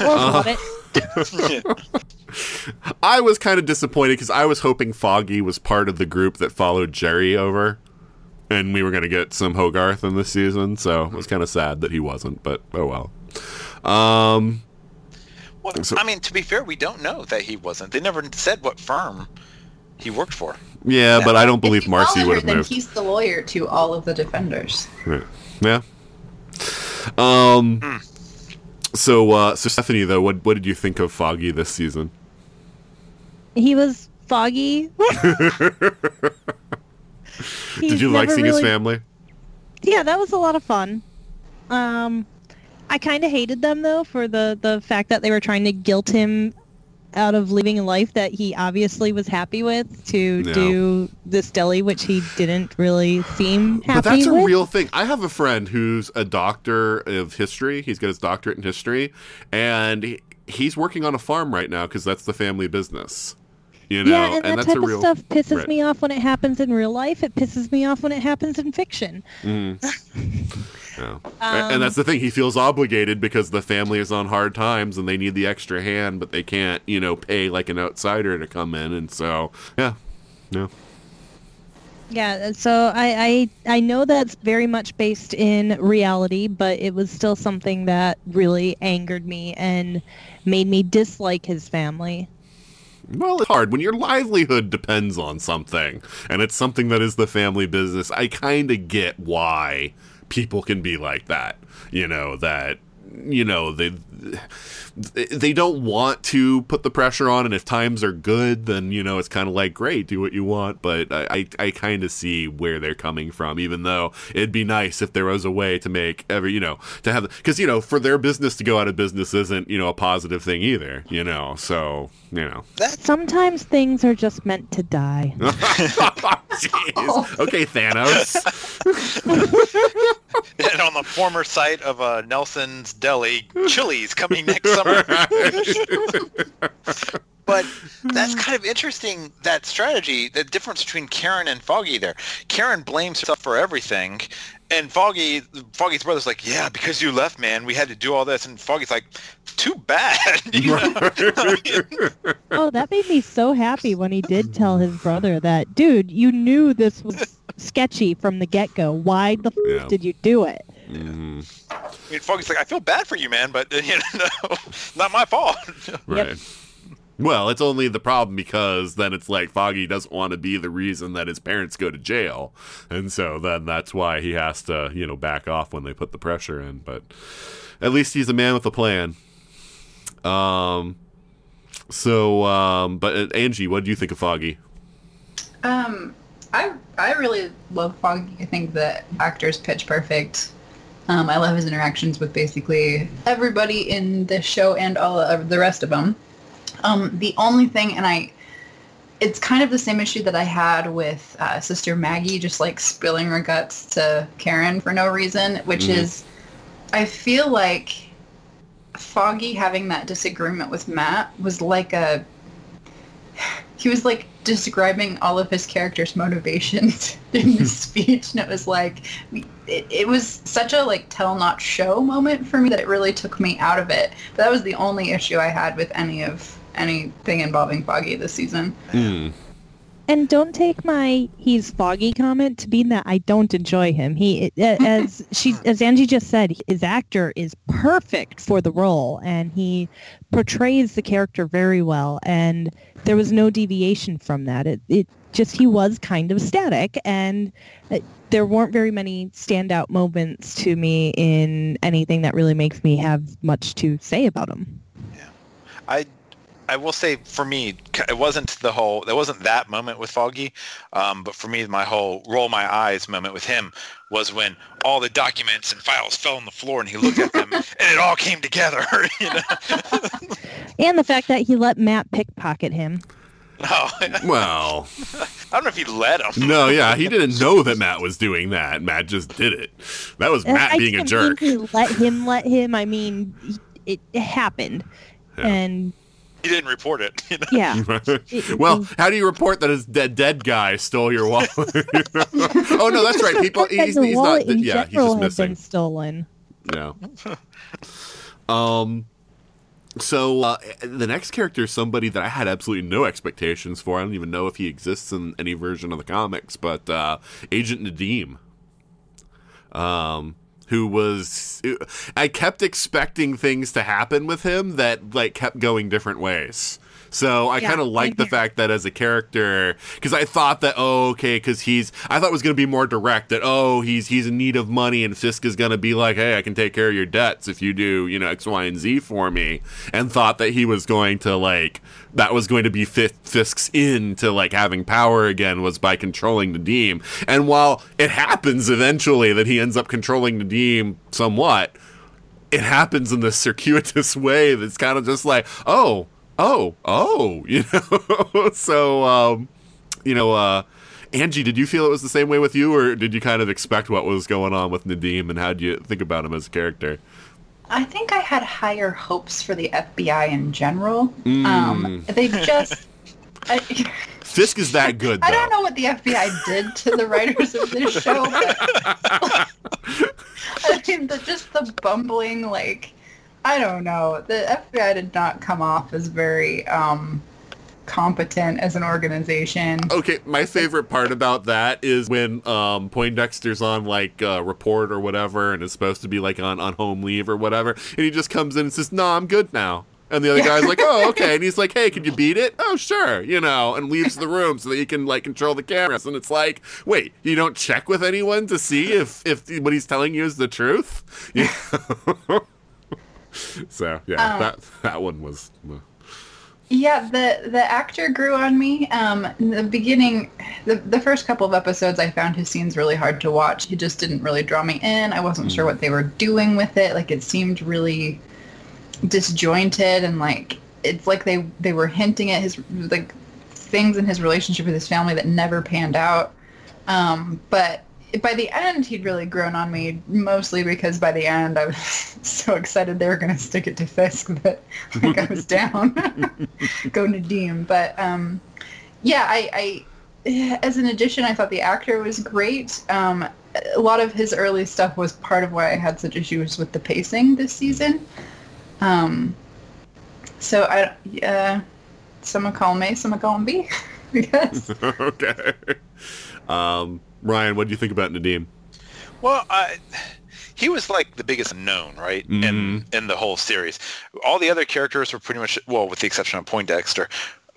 or Uh-huh. it. I was kind of disappointed because I was hoping Foggy was part of the group that followed Jeri over, and we were going to get some Hogarth in this season. So it was kind of sad that he wasn't, but oh well. Um, well, So- i mean to be fair we don't know that he wasn't they never said what firm he worked for yeah, but I don't believe If Marcy would have then moved. he's the lawyer to all of the defenders. Right. Yeah. Um. Hmm. So, uh, so Stephanie, though, what what did you think of Foggy this season? He was foggy. did you like seeing his family? Yeah, that was a lot of fun. Um, I kind of hated them though for the the fact that they were trying to guilt him out of living a life that he obviously was happy with to do this deli, which he didn't really seem happy with. But that's a with. real thing. I have a friend who's a doctor of history. He's got his doctorate in history, and he's working on a farm right now because that's the family business. You know, yeah, and, that that's type of stuff pisses me off when it happens in real life. It pisses me off when it happens in fiction. Yeah. Um, and that's the thing. He feels obligated because the family is on hard times and they need the extra hand, but they can't, you know, pay like an outsider to come in. And so, yeah, yeah. Yeah, so I, I I know that's very much based in reality, but it was still something that really angered me and made me dislike his family. Well, it's hard when your livelihood depends on something, and it's something that is the family business. I kind of get why people can be like that. You know that you know they they don't want to put the pressure on, and if times are good, then you know it's kind of like great, do what you want. But I I, I kind of see where they're coming from, even though it'd be nice if there was a way to make every you know to have because you know for their business to go out of business isn't you know a positive thing either, you know. So you know. Sometimes things are just meant to die. Jeez. Okay, Thanos. and on the former site of uh, Nelson's Deli, Chili's coming next summer. but that's kind of interesting that strategy the difference between karen and foggy there karen blames herself for everything and foggy foggy's brother's like yeah because you left man we had to do all this and foggy's like too bad you know? oh, that made me so happy when he did tell his brother that, dude, you knew this was sketchy from the get-go. Why the f- Yeah. did you do it? Mhm. I mean, foggy's like i feel bad for you man but you know not my fault Right. Well, it's only the problem because then it's like Foggy doesn't want to be the reason that his parents go to jail. And so then that's why he has to, you know, back off when they put the pressure in. But at least he's a man with a plan. Um, so, um, but uh, Anji, what do you think of Foggy? Um, I I really love Foggy. I think the actor's pitch perfect. Um, I love his interactions with basically everybody in the show and all of the rest of them. Um, the only thing, and I, it's kind of the same issue that I had with uh, Sister Maggie, just like spilling her guts to Karen for no reason, which Mhm. is, I feel like Foggy having that disagreement with Matt was like a he was like describing all of his character's motivations in this speech and it was like it, it was such a like tell not show moment for me that it really took me out of it but that was the only issue i had with any of anything involving foggy this season Mm. And don't take my he's foggy comment to mean that I don't enjoy him. He as she as Anji just said, his actor is perfect for the role and he portrays the character very well and there was no deviation from that. It it just he was kind of static and uh, there weren't very many standout moments to me in anything that really makes me have much to say about him. Yeah. I I will say for me, it wasn't the whole. There wasn't that moment with Foggy, um, but for me, my whole roll my eyes moment with him was when all the documents and files fell on the floor and he looked at them and it all came together. You know? And the fact that he let Matt pickpocket him. Oh, Well, I don't know if he let him. no, yeah, he didn't know that Matt was doing that. Matt just did it. That was And Matt I being a jerk. mean to let him let him. I mean, it, it happened, Yeah. and He didn't report it. You know? yeah. Well, how do you report that his dead dead guy stole your wallet? oh no, that's right. People, the fact he's, that the he's wallet not. in Yeah, he's general just had missing. been stolen. Yeah. Um. So uh, the next character is somebody that I had absolutely no expectations for. I don't even know if he exists in any version of the comics, but uh, Agent Nadeem. Um, who was I kept expecting things to happen with him that like kept going different ways. So I Yeah, kind of like the fact that as a character, because I thought that oh okay, because he's I thought it was going to be more direct that oh he's he's in need of money and Fisk is going to be like hey I can take care of your debts if you do you know X Y and Z for me, and thought that he was going to like that was going to be Fis- Fisk's in to like having power again was by controlling the Nadeem, and while it happens eventually that he ends up controlling the Nadeem somewhat, it happens in this circuitous way that's kind of just like, oh, oh, oh, you know. so, um, you know, uh, Anji, did you feel it was the same way with you, or did you kind of expect what was going on with Nadeem, and how do you think about him as a character? I think I had higher hopes for the FBI in general. Mm. Um, they just. I, Fisk is that good, though. I don't know what the FBI did to the writers of this show, but I mean, the, just the bumbling, like, I don't know. The FBI did not come off as very um, competent as an organization. Okay, my favorite part about that is when um, Poindexter's on like uh, report or whatever, and is supposed to be like on, on home leave or whatever, and he just comes in and says, "No, I'm good now." And the other guy's like, "Oh, okay," and he's like, "Hey, can you beat it?" "Oh, sure," you know, and leaves the room so that he can like control the cameras. And it's like, wait, you don't check with anyone to see if if what he's telling you is the truth? Know? so yeah, Um, that that one was. Yeah, the the actor grew on me. Um, in the beginning, the the first couple of episodes, I found his scenes really hard to watch. He just didn't really draw me in. I wasn't sure what they were doing with it. Like it seemed really disjointed and like it's like they they were hinting at his like things in his relationship with his family that never panned out. Um, but by the end, he'd really grown on me, mostly because by the end, I was so excited they were going to stick it to Fisk that like I was down. going to Nadeem. But um, yeah, I, I, as an addition, I thought the actor was great. Um, a lot of his early stuff was part of why I had such issues with the pacing this season. Um, so I, uh, some would call A, some call him B, I guess. okay. Um, Ryan, what do you think about Nadeem? Well, I, he was like the biggest known, right? In Mhm. in the whole series, all the other characters were pretty much well, with the exception of Poindexter,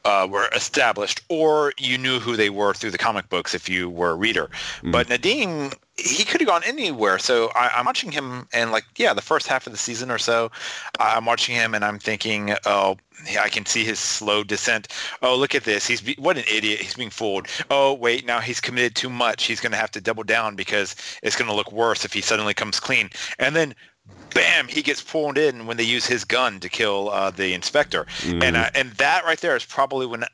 uh, were established, or you knew who they were through the comic books if you were a reader. But Nadeem, he could have gone anywhere. So I, I'm watching him, and like, yeah, the first half of the season or so, I'm watching him, and I'm thinking, oh. I can see his slow descent. Oh, look at this. He's be- what an idiot. He's being fooled. Oh, wait, now he's committed too much. He's going to have to double down because it's going to look worse if he suddenly comes clean. And then bam, he gets pulled in when they use his gun to kill uh, the inspector, and uh, and that right there is probably when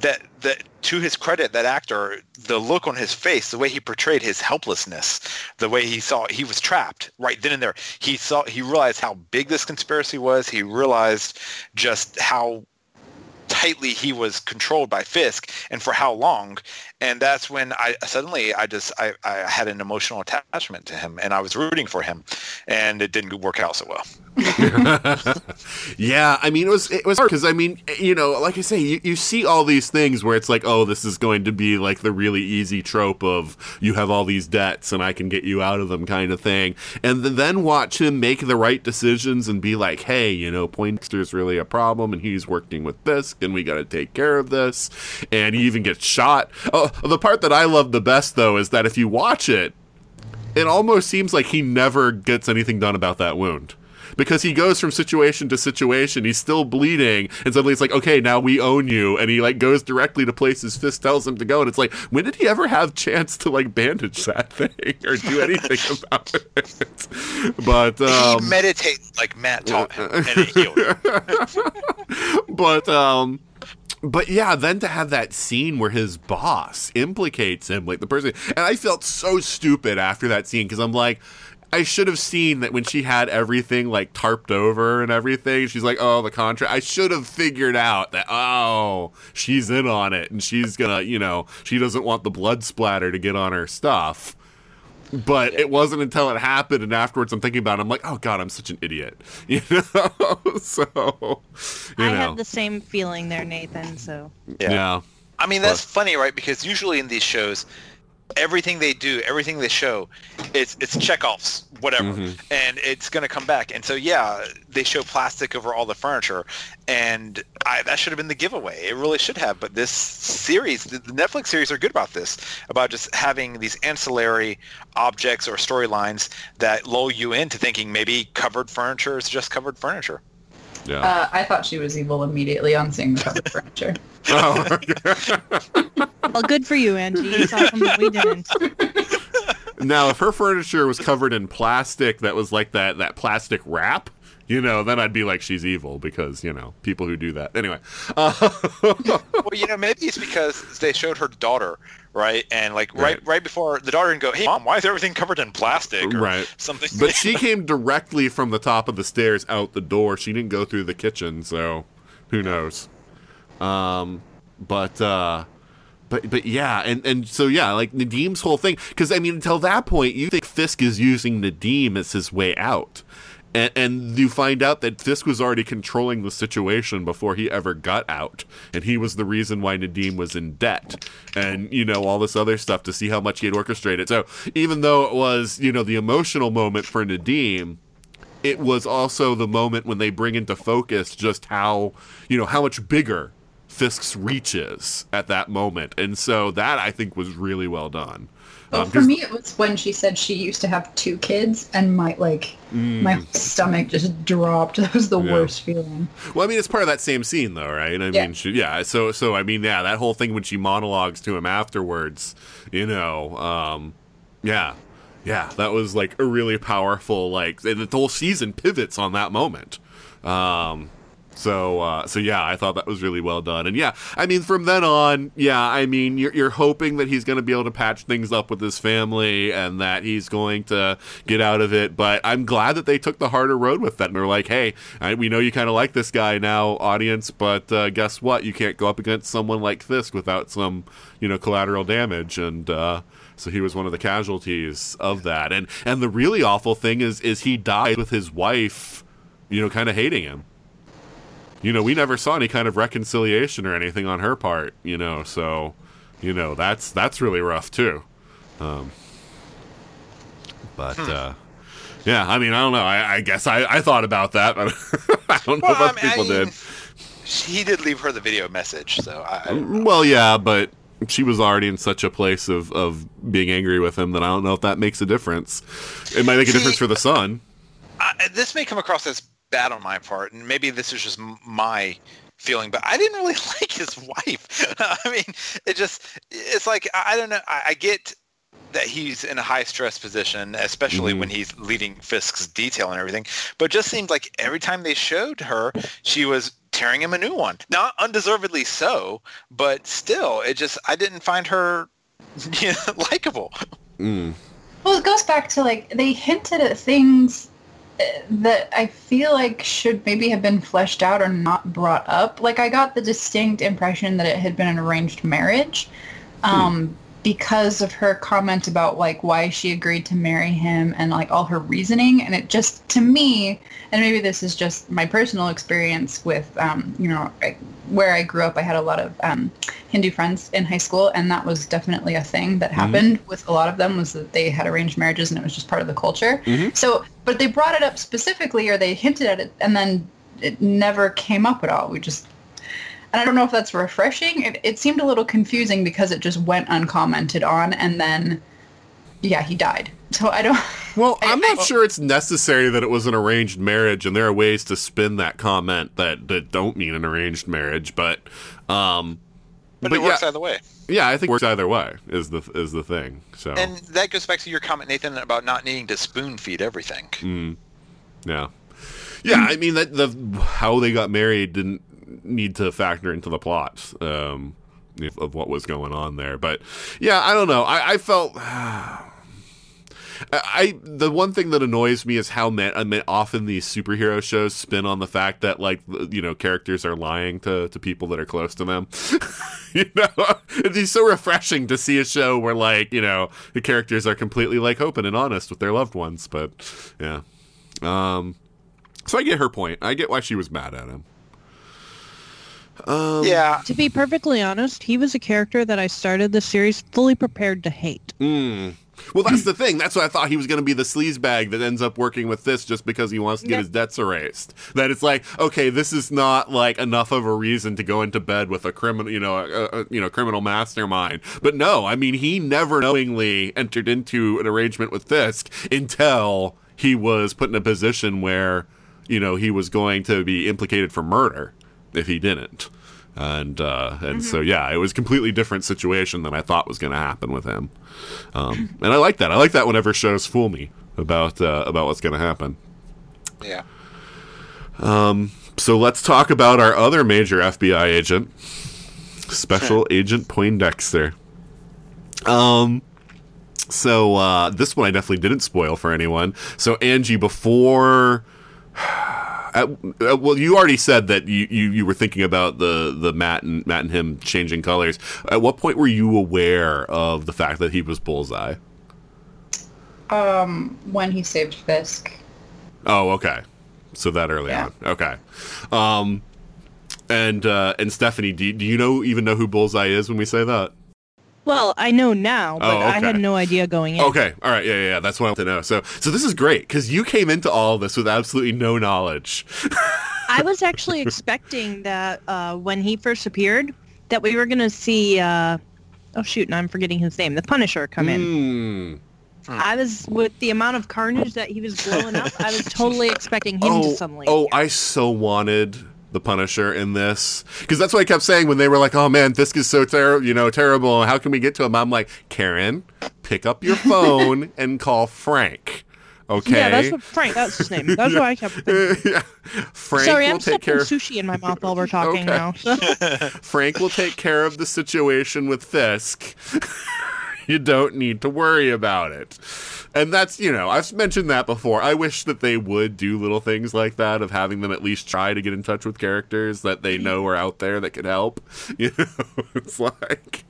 that that to his credit, that actor, the look on his face, the way he portrayed his helplessness, the way he saw he was trapped right then and there. He saw he realized how big this conspiracy was. He realized just how tightly he was controlled by Fisk and for how long. And that's when I suddenly I just I, I had an emotional attachment to him and I was rooting for him and it didn't work out so well. yeah, I mean it was it was hard because I mean you know like I say you, you see all these things where it's like oh this is going to be like the really easy trope of you have all these debts and I can get you out of them kind of thing. And th- then watch him make the right decisions and be like hey you know Poindexter's really a problem and he's working with this and we got to take care of this. And he even gets shot. Oh, the part that I love the best though is that if you watch it it almost seems like he never gets anything done about that wound because he goes from situation to situation he's still bleeding and suddenly it's like okay now we own you and he like goes directly to places Fisk tells him to go and it's like when did he ever have chance to like bandage that thing or do anything about it but um he like Matt taught him and it healed him. but um but yeah, then to have that scene where his boss implicates him, like the person, and I felt so stupid after that scene because I'm like, I should have seen that when she had everything like tarped over and everything. She's like, oh, the contract. I should have figured out that, oh, she's in on it and she's gonna, you know, she doesn't want the blood splatter to get on her stuff. But it wasn't until it happened and afterwards I'm thinking about it, I'm like, oh god, I'm such an idiot. You know? so you I know. had the same feeling there, Nathan. So Yeah. yeah. I mean, that's funny, right? Because usually in these shows, everything they do, everything they show, it's it's Chekhov's, whatever, and it's gonna come back. And so yeah, they show plastic over all the furniture, and I, that should have been the giveaway. It really should have. But this series, the, the Netflix series, are good about this, about just having these ancillary objects or storylines that lull you into thinking maybe covered furniture is just covered furniture. Yeah. Uh, I thought she was evil immediately on seeing the covered furniture. Oh, well, good for you, Anji. You saw something we didn't. now, if her furniture was covered in plastic that was like that that plastic wrap, you know, then I'd be like she's evil because you know people who do that. Anyway, uh, well, you know, maybe it's because they showed her daughter, right? And like right, Right. right, before the daughter didn't go, "Hey, mom, why is everything covered in plastic?" Or Right. Something. but she came directly from the top of the stairs out the door. She didn't go through the kitchen, so who knows? Um, but uh, but but yeah, and and so yeah, like Nadeem's whole thing, because I mean, until that point, you think Fisk is using Nadeem as his way out. And, and you find out that Fisk was already controlling the situation before he ever got out, and he was the reason why Nadeem was in debt, and you know all this other stuff to see how much he had orchestrated. So even though it was you know the emotional moment for Nadeem, it was also the moment when they bring into focus just how you know how much bigger Fisk's reach is at that moment, and so that I think was really well done. Well, Um, for me, it was when she said she used to have two kids, and my like my stomach just dropped. That was the Mm. Yeah. worst feeling. Well, I mean, it's part of that same scene, though, right? I Yeah. mean, she, yeah. So, so I mean, yeah, that whole thing when she monologues to him afterwards, you know, um, yeah, yeah, that was like a really powerful, like, and the whole season pivots on that moment. Um, so, uh, so yeah, I thought that was really well done, and yeah, I mean, from then on, yeah, I mean, you're, you're hoping that he's going to be able to patch things up with his family and that he's going to get out of it. But I'm glad that they took the harder road with that, and they're like, hey, I, we know you kind of like this guy now, audience, but uh, guess what? You can't go up against someone like Fisk without some, you know, collateral damage, and. Uh, so he was one of the casualties of that, and and the really awful thing is is he died with his wife, you know, kind of hating him you know, we never saw any kind of reconciliation or anything on her part, you know, so you know, that's that's really rough too. Um but uh yeah, I mean, I don't know. I, I guess I, I thought about that, but I don't know Well, if other people I did. He did leave her the video message, so I, I Well, yeah, but she was already in such a place of, of being angry with him that I don't know if that makes a difference. It might make a See- difference for the son. I, this may come across as bad on my part, and maybe this is just my feeling, but I didn't really like his wife. I mean, it just, it's like, I I don't know, I, I get that he's in a high stress position, especially Mhm. when he's leading Fisk's detail and everything, but it just seemed like every time they showed her, she was tearing him a new one. Not undeservedly so, but still, it just, I didn't find her you know, likable. Mm. Well, it goes back to like they hinted at things that I feel like should maybe have been fleshed out or not brought up. Like I got the distinct impression that it had been an arranged marriage. Um, because of her comment about like why she agreed to marry him and like all her reasoning and it just to me and maybe this is just my personal experience with um, you know where I grew up I had a lot of um, Hindu friends in high school and that was definitely a thing that happened with a lot of them was that they had arranged marriages and it was just part of the culture Mhm. so but they brought it up specifically or they hinted at it and then it never came up at all we just and I don't know if that's refreshing. It, it seemed a little confusing because it just went uncommented on, and then, yeah, he died. So I don't. Well, I- I'm not I- sure it's necessary that it was an arranged marriage, and there are ways to spin that comment that, that don't mean an arranged marriage. But, um, But, But it works yeah. either way. yeah, I think it works either way. Is the is the thing. So, And that goes back to your comment, Nathan, about not needing to spoon feed everything. mm, yeah, yeah. I mean that the how they got married didn't need to factor into the plot um, of- of what was going on there. But yeah, I don't know. I, I felt. I, I the one thing that annoys me is how ma- I mean, often these superhero shows spin on the fact that like you know characters are lying to, to people that are close to them. you know, it's so refreshing to see a show where like you know the characters are completely like open and honest with their loved ones. But yeah, um, so I get her point. I get why she was mad at him. Um, yeah, To be perfectly honest, he was a character that I started the series fully prepared to hate. Mm. Well, that's the thing. That's why I thought he was going to be the sleaze bag that ends up working with this just because he wants to get his debts erased. That it's like, okay, this is not like enough of a reason to go into bed with a criminal, you know, a, a you know, criminal mastermind. But no, I mean, he never knowingly entered into an arrangement with Fisk until he was put in a position where, you know, he was going to be implicated for murder if he didn't. And uh, and so yeah, it was a completely different situation than I thought was going to happen with him. Um, and I like that. I like that whenever shows fool me about uh, about what's going to happen. yeah. Um. So let's talk about our other major FBI agent, Special Agent Poindexter. Um, so uh, this one I definitely didn't spoil for anyone. So Anji, before. Uh, well, you already said that you, you, you were thinking about the, the Matt and Matt and him changing colors. At what point were you aware of the fact that he was Bullseye? Um, when he saved Fisk. Oh, okay. So that early Yeah. on. Okay. Um, and uh, and Stephanie, do, do you know even know who Bullseye is when we say that? Well, I know now, but Oh, I had no idea going in. Okay. All right. Yeah, yeah. yeah. That's what I want to know. So so this is great because you came into all this with absolutely no knowledge. I was actually expecting that uh, when he first appeared, that we were going to see. Uh, oh shoot! Now I'm forgetting his name. The Punisher come in. Hmm. I was with the amount of carnage that he was blowing up. I was totally expecting him to oh, suddenly. oh. I so wanted the Punisher in this because that's what I kept saying when they were like, "Oh man, Fisk is so terrible, you know, terrible. How can we get to him?" I'm like, Karen, pick up your phone and call Frank. Okay. Yeah, that's what Frank. That's his name. That's why I kept thinking. Yeah. Frank Sorry, I'm stuffing care. sushi in my mouth while we're talking Okay. now. Frank will take care of the situation with Fisk. you don't need to worry about it. And that's, you know, I've mentioned that before. I wish that they would do little things like that of having them at least try to get in touch with characters that they know are out there that could help. You know, it's like,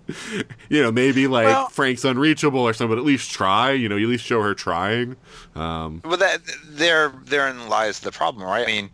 you know, maybe like Well- Frank's unreachable or something, but at least try, you know, you at least show her trying. Um, Well, that there therein lies the problem, right? I mean,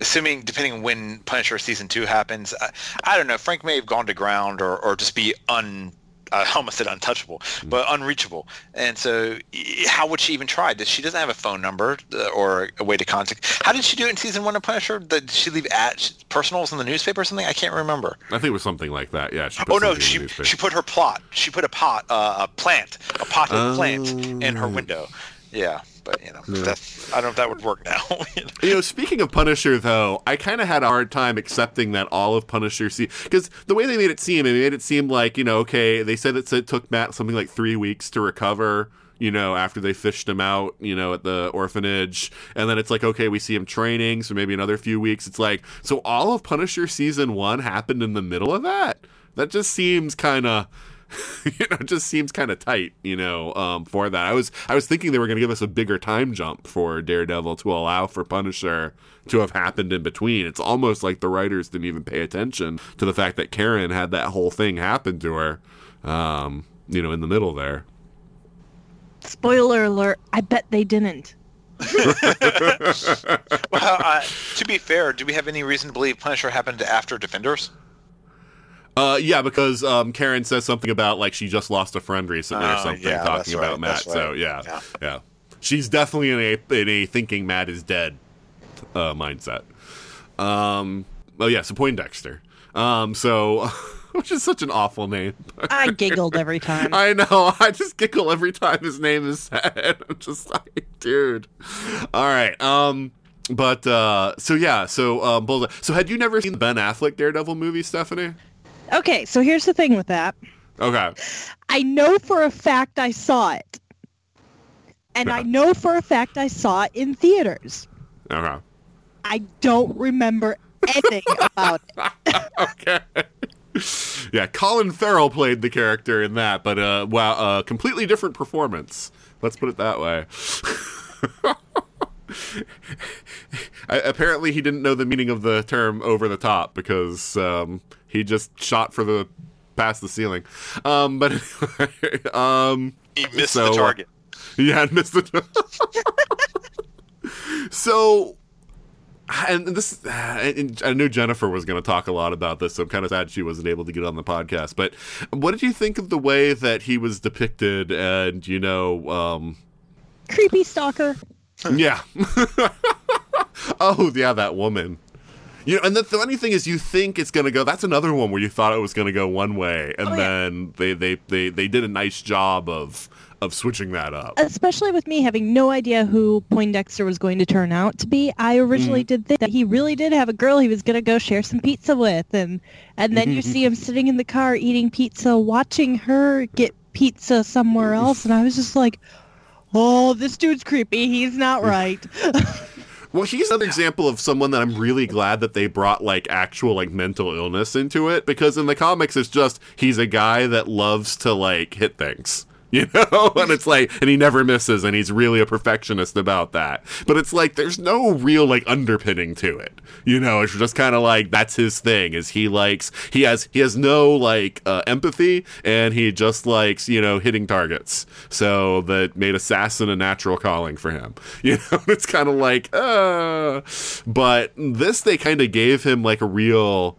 assuming depending on when Punisher season two happens, I, I don't know. Frank may have gone to ground or, or just be un. I almost said untouchable, but unreachable. And so, how would she even try? Does she doesn't have a phone number uh, or a way to contact? How did she do it in season one of Punisher? Did she leave at personals in the newspaper or something? I can't remember. I think it was something like that. Yeah. She Oh no, something in the she she put her plot. She put a pot, uh, a plant, a potted plant in her window. Yeah, but you know, that's, I don't know if that would work now. you know. You know, speaking of Punisher, though, I kind of had a hard time accepting that all of Punisher see because the way they made it seem, it made it seem like you know, okay, they said it, it took Matt something like three weeks to recover. You know, after they fished him out, you know, at the orphanage, and then it's like, okay, we see him training, so maybe another few weeks. It's like, so all of Punisher season one happened in the middle of that. That just seems kind of you know, it just seems kind of tight, you know, um, for that. I was I was thinking they were going to give us a bigger time jump for Daredevil to allow for Punisher to have happened in between. It's almost like the writers didn't even pay attention to the fact that Karen had that whole thing happen to her, um, you know, in the middle there. Spoiler alert! I bet they didn't. Well, uh, to be fair, do we have any reason to believe Punisher happened after Defenders? Uh, yeah, because um, Karen says something about like she just lost a friend recently or Oh, something, yeah, talking that's about right, Matt. that's So yeah, Yeah. yeah, she's definitely in a in a thinking Matt is dead uh, mindset. Um, oh yeah, so Poindexter. Um, so which is such an awful name. I giggled every time. I know. I just giggle every time his name is said. I'm just like, dude. All right. Um. But uh. So yeah. So um. Bullseye. So had you never seen the Ben Affleck Daredevil movie, Stephanie? Okay, so here's the thing with that. Okay. I know for a fact I saw it. And I know for a fact I saw it in theaters. Okay. I don't remember anything about it. okay. yeah, Colin Farrell played the character in that, but uh, wow, a completely different performance. Let's put it that way. I, apparently, he didn't know the meaning of the term "over the top" because um, he just shot for the past the ceiling. Um, but um, He missed So, the target. yeah, I missed it. so, and this, and I knew Jennifer was going to talk a lot about this, so I'm kind of sad she wasn't able to get on the podcast. But what did you think of the way that he was depicted? And you know, um, Creepy stalker. yeah. oh, yeah, that woman. You know, and the funny thing is, you think it's going to go. That's another one where you thought it was going to go one way, and Oh, yeah. then they, they they they did a nice job of of switching that up. Especially with me having no idea who Poindexter was going to turn out to be. I originally mm. did think that he really did have a girl he was going to go share some pizza with. And, and then you see him sitting in the car eating pizza, watching her get pizza somewhere else. And I was just like, oh, this dude's creepy. He's not right. Well, he's another example of someone that I'm really glad that they brought like actual like mental illness into it because in the comics it's just he's a guy that loves to like hit things. You know, and it's like, and he never misses, and he's really a perfectionist about that. But it's like, there's no real like underpinning to it. You know, it's just kind of like that's his thing. Is he likes he has he has no like uh, empathy, and he just likes you know hitting targets. So that made assassin a natural calling for him. You know, it's kind of like, uh. But this they kind of gave him like a real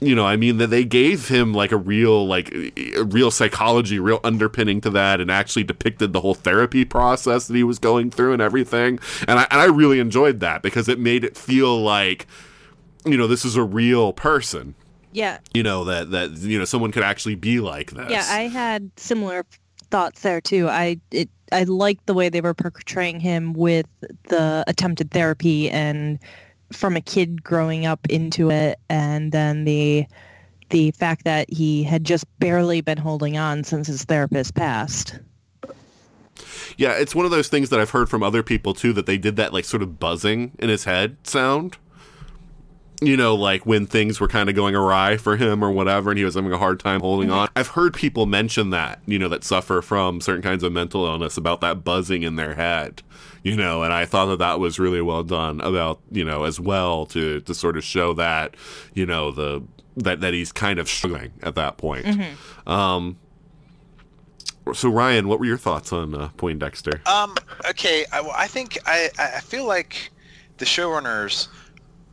you know, I mean that they gave him like a real like a real psychology, real underpinning to that, and actually depicted the whole therapy process that he was going through and everything. And I and I really enjoyed that because it made it feel like, you know, this is a real person. Yeah, You know that that you know someone could actually be like this. yeah. I had similar thoughts there too. I it I liked the way they were portraying him with the attempted therapy and from a kid growing up into it, and then the the fact that he had just barely been holding on since his therapist passed. Yeah, it's one of those things that I've heard from other people too that they did that like sort of buzzing in his head sound. You know, like when things were kind of going awry for him or whatever, and he was having a hard time holding mm-hmm. on. I've heard people mention that, you know, that suffer from certain kinds of mental illness about that buzzing in their head, you know, and I thought that that was really well done about, you know, as well to, to sort of show that, you know, the, that, that he's kind of struggling at that point. Um, so Ryan, what were your thoughts on uh, Poindexter? Um. Okay. I, I think I I feel like the showrunners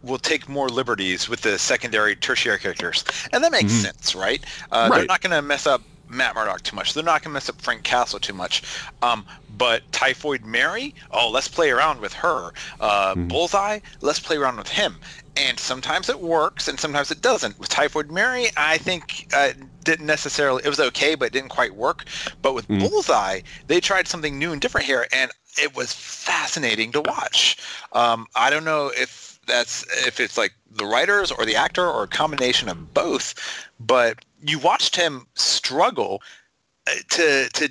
will take more liberties with the secondary, tertiary characters, and that makes sense, right? Uh, They're not going to mess up Matt Murdock too much. They're not going to mess up Frank Castle too much. Um, but Typhoid Mary, oh, let's play around with her. Uh, Bullseye, let's play around with him. And sometimes it works, and sometimes it doesn't. With Typhoid Mary, I think uh, didn't necessarily. It was okay, but it didn't quite work. But with Bullseye, they tried something new and different here, and it was fascinating to watch. Um, I don't know if that's if it's like the writers or the actor or a combination of both, but you watched him struggle uh, to to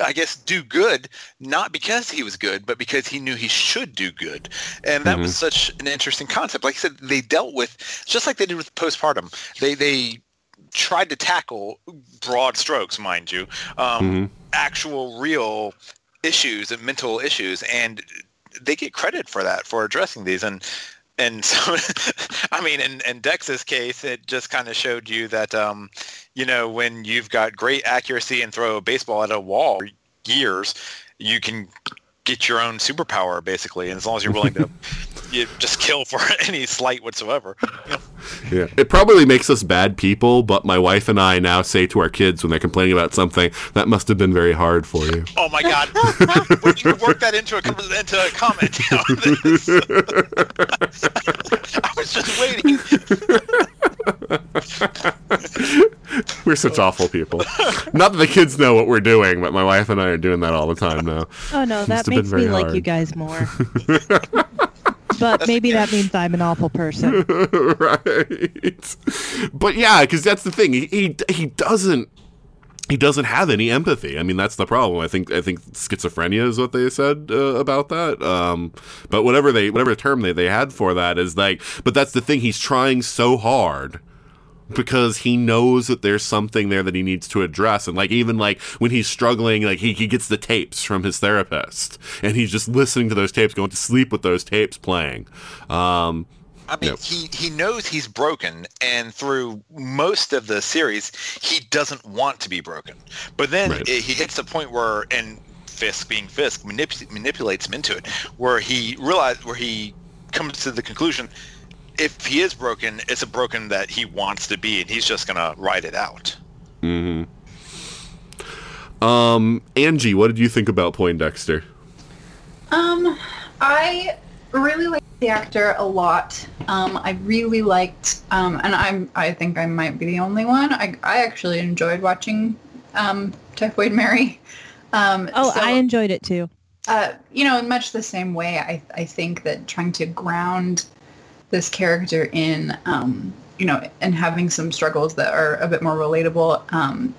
I guess do good not because he was good, but because he knew he should do good, and that was such an interesting concept. Like I said, they dealt with just like they did with postpartum. They they tried to tackle broad strokes, mind you, um, actual real issues and mental issues, and they get credit for that for addressing these and. And so, I mean, in, in Dex's case, it just kind of showed you that, um, you know, when you've got great accuracy and throw a baseball at a wall years, you can get your own superpower, basically. And as long as you're willing to you just kill for any slight whatsoever. Yeah. It probably makes us bad people, but my wife and I now say to our kids when they're complaining about something, that must have been very hard for you. Oh my God! when you work that into a into a comment, I was just waiting. We're such awful people. Not that the kids know what we're doing, but my wife and I are doing that all the time now. Oh no, that makes me very like you guys more. but maybe that means I'm an awful person. right. But yeah, because that's the thing. He, he he doesn't he doesn't have any empathy. I mean, that's the problem. I think I think schizophrenia is what they said uh, about that. Um, but whatever they whatever term they they had for that is like. But that's the thing. He's trying so hard. Because he knows that there's something there that he needs to address. And like even like when he's struggling, like he, he gets the tapes from his therapist and he's just listening to those tapes, going to sleep with those tapes playing. Um, I mean, Yep. he he knows he's broken, and through most of the series, he doesn't want to be broken. But then Right. it, he hits a point where, and Fisk, being Fisk, manip- manipulates him into it, where he realizes, where he comes to the conclusion, if he is broken, it's a broken that he wants to be, and he's just gonna ride it out. Mm. Um, Anji, what did you think about Poindexter? Um, I really liked the actor a lot. Um, I really liked, um, and I'm, I think I might be the only one. I, I actually enjoyed watching, um, Typhoid Mary. Um, Oh, so- I enjoyed it too. uh, you know, in much the same way, I, I think that trying to ground this character in, um, you know, and having some struggles that are a bit more relatable um,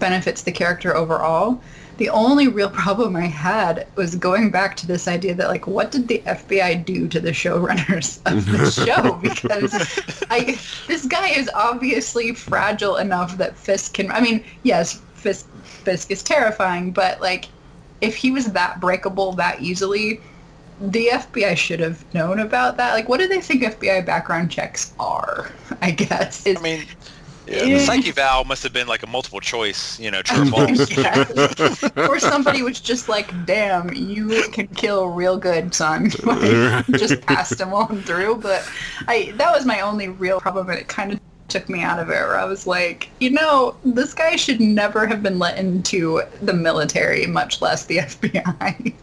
benefits the character overall. The only real problem I had was going back to this idea that, like, what did the FBI do to the showrunners of the show? Because I, this guy is obviously fragile enough that Fisk can. I mean, yes, Fisk, Fisk is terrifying, but like, if he was that breakable that easily, the FBI should have known about that. Like, what do they think FBI background checks are? I guess. Is, I mean, Yeah, the psych eval must have been like a multiple choice, you know, true or false. Yeah. or somebody was just like, "Damn, you can kill real good, son." Like, just passed him on through. But I that was my only real problem, and it kind of took me out of it. Where I was like, you know, this guy should never have been let into the military, much less the FBI.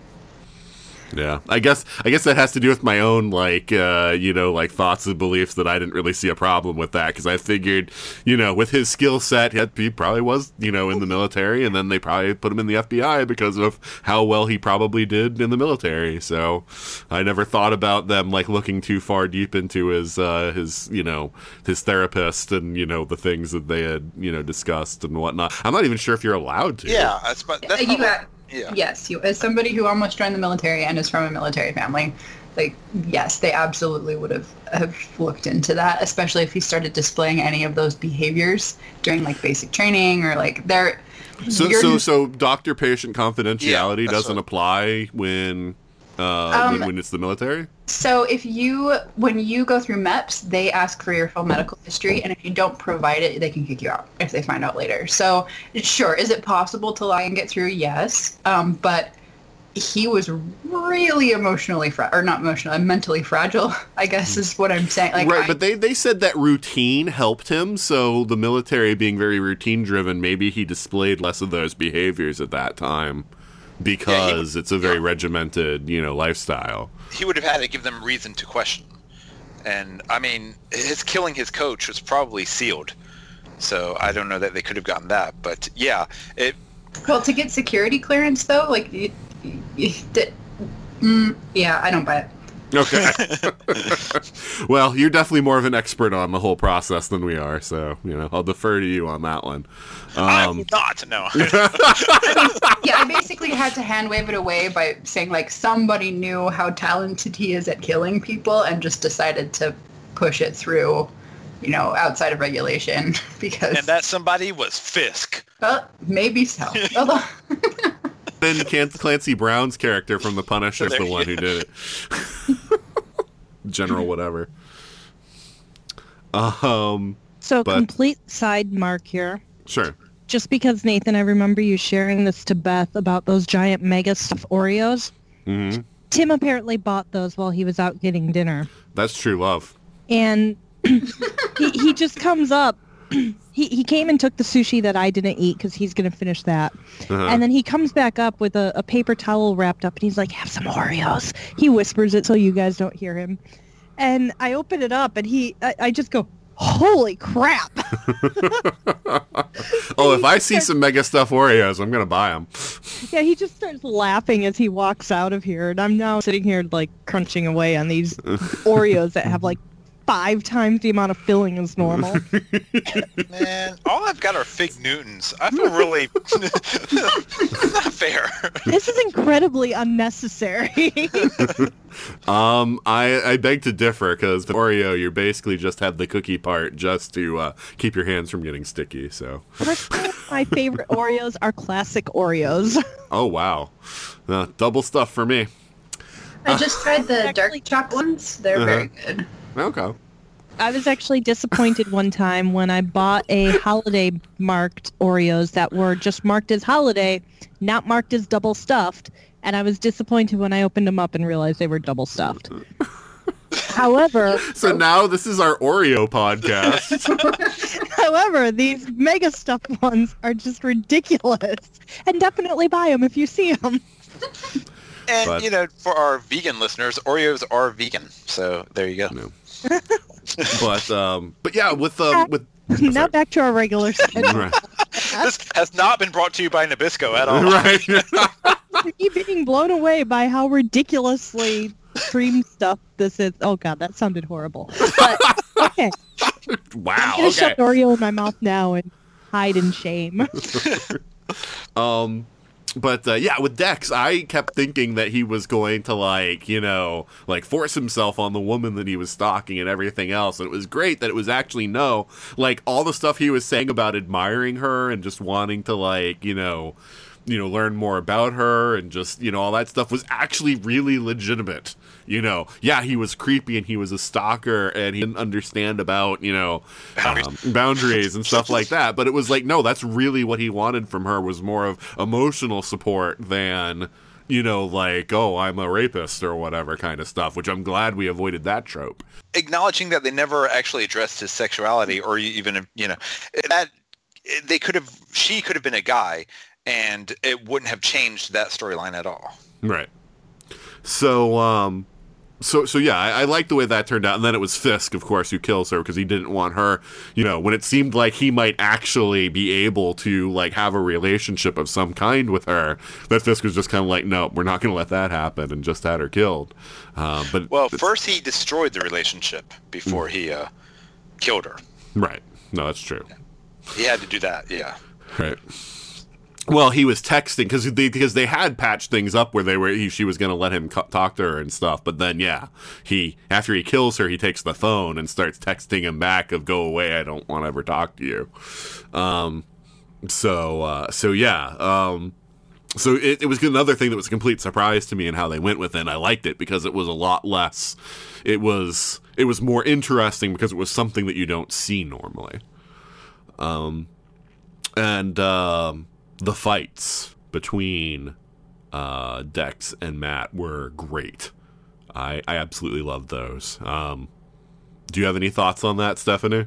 Yeah, I guess I guess that has to do with my own like uh, you know like thoughts and beliefs that I didn't really see a problem with that because I figured you know with his skill set he, probably was you know in the military and then they probably put him in the FBI because of how well he probably did in the military. So I never thought about them like looking too far deep into his uh, his you know his therapist and you know the things that they had you know discussed and whatnot. I'm not even sure if you're allowed to. Yeah, that's, but that's you not got, what- yeah. Yes, you as somebody who almost joined the military and is from a military family, like yes, they absolutely would have have looked into that, especially if he started displaying any of those behaviors during like basic training or like they're So so so doctor patient confidentiality Yeah, doesn't what- apply when uh Um, when, when it's the military? So if you, when you go through MEPS, they ask for your full medical history, and if you don't provide it, they can kick you out if they find out later. So sure, is it possible to lie and get through? Yes, um, but he was really emotionally, fra- or not emotional, mentally fragile. I guess is what I'm saying. Like, right, I- but they they said that routine helped him, so the military being very routine driven, maybe he displayed less of those behaviors at that time because it's a very regimented, you know, lifestyle. he would have had to give them reason to question. And I mean, his killing his coach was probably sealed. So I don't know that they could have gotten that, but yeah, it well, to get security clearance though, like, you, you, the- mm, yeah, I don't buy it. Okay. well, you're definitely more of an expert on the whole process than we are, so you know I'll defer to you on that one. I'm Um, not. No. yeah, I basically had to hand wave it away by saying like somebody knew how talented he is at killing people and just decided to push it through, you know, outside of regulation because and that somebody was Fisk. well, maybe so. Although then Clancy Brown's character from The Punisher is the one who did it. General, whatever. Um, So But- complete side mark here. sure. Just because Nathan, I remember you sharing this to Beth about those giant mega stuff Oreos. hmm Tim apparently bought those while he was out getting dinner. That's true love. and he, he just comes up. He, he came and took the sushi that I didn't eat because he's going to finish that. Uh-huh. And then he comes back up with a, a paper towel wrapped up and he's like, have some Oreos. He whispers it so you guys don't hear him. And I open it up and he, I, I just go, holy crap. oh, if I see some mega stuff Oreos, I'm gonna buy them. yeah, he just starts laughing as he walks out of here. And I'm now sitting here like crunching away on these Oreos that have like five times the amount of filling as normal. Man, all I've got are fig Newtons. I feel really not fair. this is incredibly unnecessary. Um, I I beg to differ because the Oreo, you basically just have the cookie part just to uh, keep your hands from getting sticky. So, Personally, my favorite Oreos are classic Oreos. oh wow, uh, double stuff for me. I just tried the dark chocolate ones. They're Uh-huh. very good. Okay. I was actually disappointed one time when I bought a holiday marked Oreos that were just marked as holiday, not marked as double stuffed, and I was disappointed when I opened them up and realized they were double stuffed. However, So now this is our Oreo podcast. however, these mega stuffed ones are just ridiculous, and definitely buy them if you see them. And But- you know, for our vegan listeners, Oreos are vegan. So there you go. No. but um, but yeah, with um, with now back to our regular schedule. right, This has not been brought to you by Nabisco at all. right. keep being blown away by how ridiculously cream stuff this is. Oh god, that sounded horrible. But okay, wow. I'm gonna Okay. shove Oreo in my mouth now and hide in shame. Um, but uh, yeah, with Dex, I kept thinking that he was going to like, you know, like force himself on the woman that he was stalking and everything else. And it was great that it was actually no, like all the stuff he was saying about admiring her and just wanting to like, you know, you know, learn more about her and just, you know, all that stuff was actually really legitimate. You know, yeah, he was creepy and he was a stalker and he didn't understand about, you know, Boundaries. um, boundaries and stuff like that. But it was like, no, that's really what he wanted from her was more of emotional support than, you know, like, oh, I'm a rapist or whatever kind of stuff, which I'm glad we avoided that trope. acknowledging that they never actually addressed his sexuality or even you know that they could have she could have been a guy and it wouldn't have changed that storyline at all Right. So, um, so, so yeah, I, I like the way that turned out. And then it was Fisk, of course, who kills her because he didn't want her, you know, when it seemed like he might actually be able to, like, have a relationship of some kind with her, that Fisk was just kind of like, no, we're not going to let that happen and just had her killed. Uh, but, well first he destroyed the relationship before he uh, killed her right. No, that's true. he had to do that yeah Right. Well, he was texting because they because they had patched things up where they were he, she was going to let him co- talk to her and stuff. But then, yeah, he after he kills her, he takes the phone and starts texting him back of "Go away, I don't want to ever talk to you." Um, so uh, so yeah, um, so it, it was another thing that was a complete surprise to me and how they went with it. And I liked it because it was a lot less. It was it was more interesting because it was something that you don't see normally. Um, and um, the fights between uh, Dex and Matt were great. I I absolutely loved those. Um, do you have any thoughts on that, Stephanie?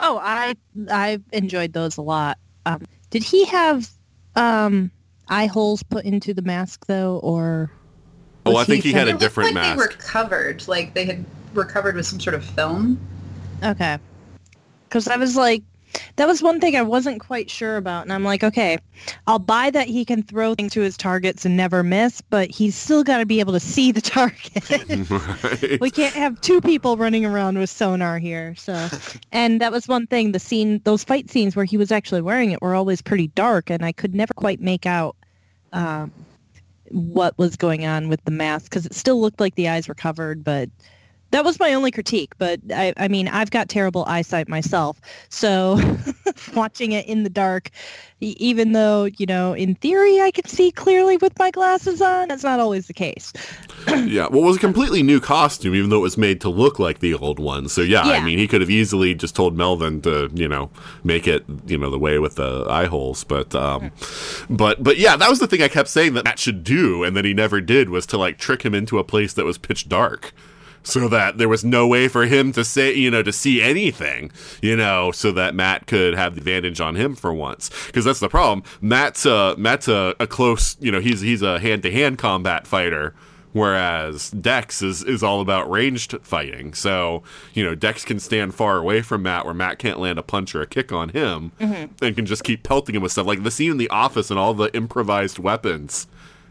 Oh, I I enjoyed those a lot. Um, did he have um, eye holes put into the mask though, or? Oh, I think he had a It looked different like mask. they were covered like they had were covered with some sort of film Okay. Because I was like, that was one thing I wasn't quite sure about. And I'm like, okay, I'll buy that he can throw things to his targets and never miss, but he's still got to be able to see the target. Right. we can't have two people running around with sonar here. So, and that was one thing, the scene, those fight scenes where he was actually wearing it were always pretty dark and I could never quite make out um, what was going on with the mask because it still looked like the eyes were covered, but that was my only critique. But I, I mean, I've got terrible eyesight myself. So watching it in the dark, even though, you know, in theory I can see clearly with my glasses on, that's not always the case. yeah, well, it was a completely new costume, even though it was made to look like the old one. So yeah, I mean, he could have easily just told Melvin to, you know, make it, you know, the way with the eye holes. But, um, but, but yeah, that was the thing I kept saying that Matt should do, and that he never did, was to like trick him into a place that was pitch dark. So that there was no way for him to say, you know, to see anything, you know, so that Matt could have the advantage on him for once. Because that's the problem. Matt's a Matt's a, a close, you know, he's he's a hand to hand combat fighter, whereas Dex is is all about ranged fighting. So you know, Dex can stand far away from Matt, where Matt can't land a punch or a kick on him, mm-hmm. and can just keep pelting him with stuff like the scene in the office and all the improvised weapons.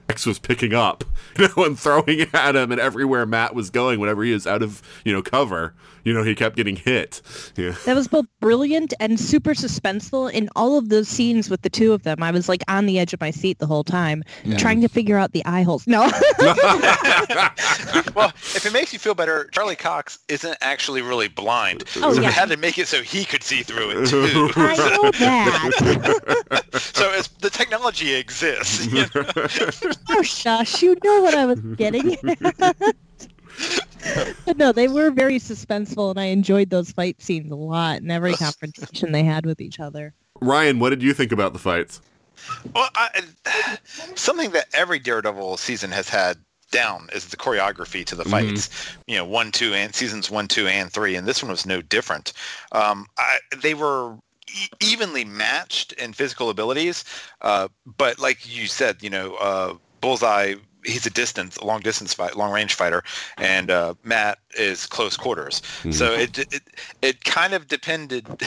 Dex was picking up, you know, and throwing at him, and everywhere Matt was going, whenever he was out of, you know, cover, you know, he kept getting hit. Yeah. That was both brilliant and super suspenseful in all of those scenes with the two of them. I was like on the edge of my seat the whole time, trying to figure out the eye holes. No. well, if it makes you feel better, Charlie Cox isn't actually really blind. Oh, so yeah. we had to make it so he could see through it too. I know that. so it's, the technology exists. You know? oh, shush. You know what I was getting. But no, they were very suspenseful, and I enjoyed those fight scenes a lot and every confrontation they had with each other. Ryan, what did you think about the fights? Well, I, something that every Daredevil season has had down is the choreography to the fights. You know, one, two, and seasons one, two, and three, and this one was no different. Um, I, they were e- evenly matched in physical abilities, uh, but like you said, you know, uh, Bullseye. He's a distance, a long distance fight, long range fighter, and uh, Matt is close quarters. So it, it it kind of depended.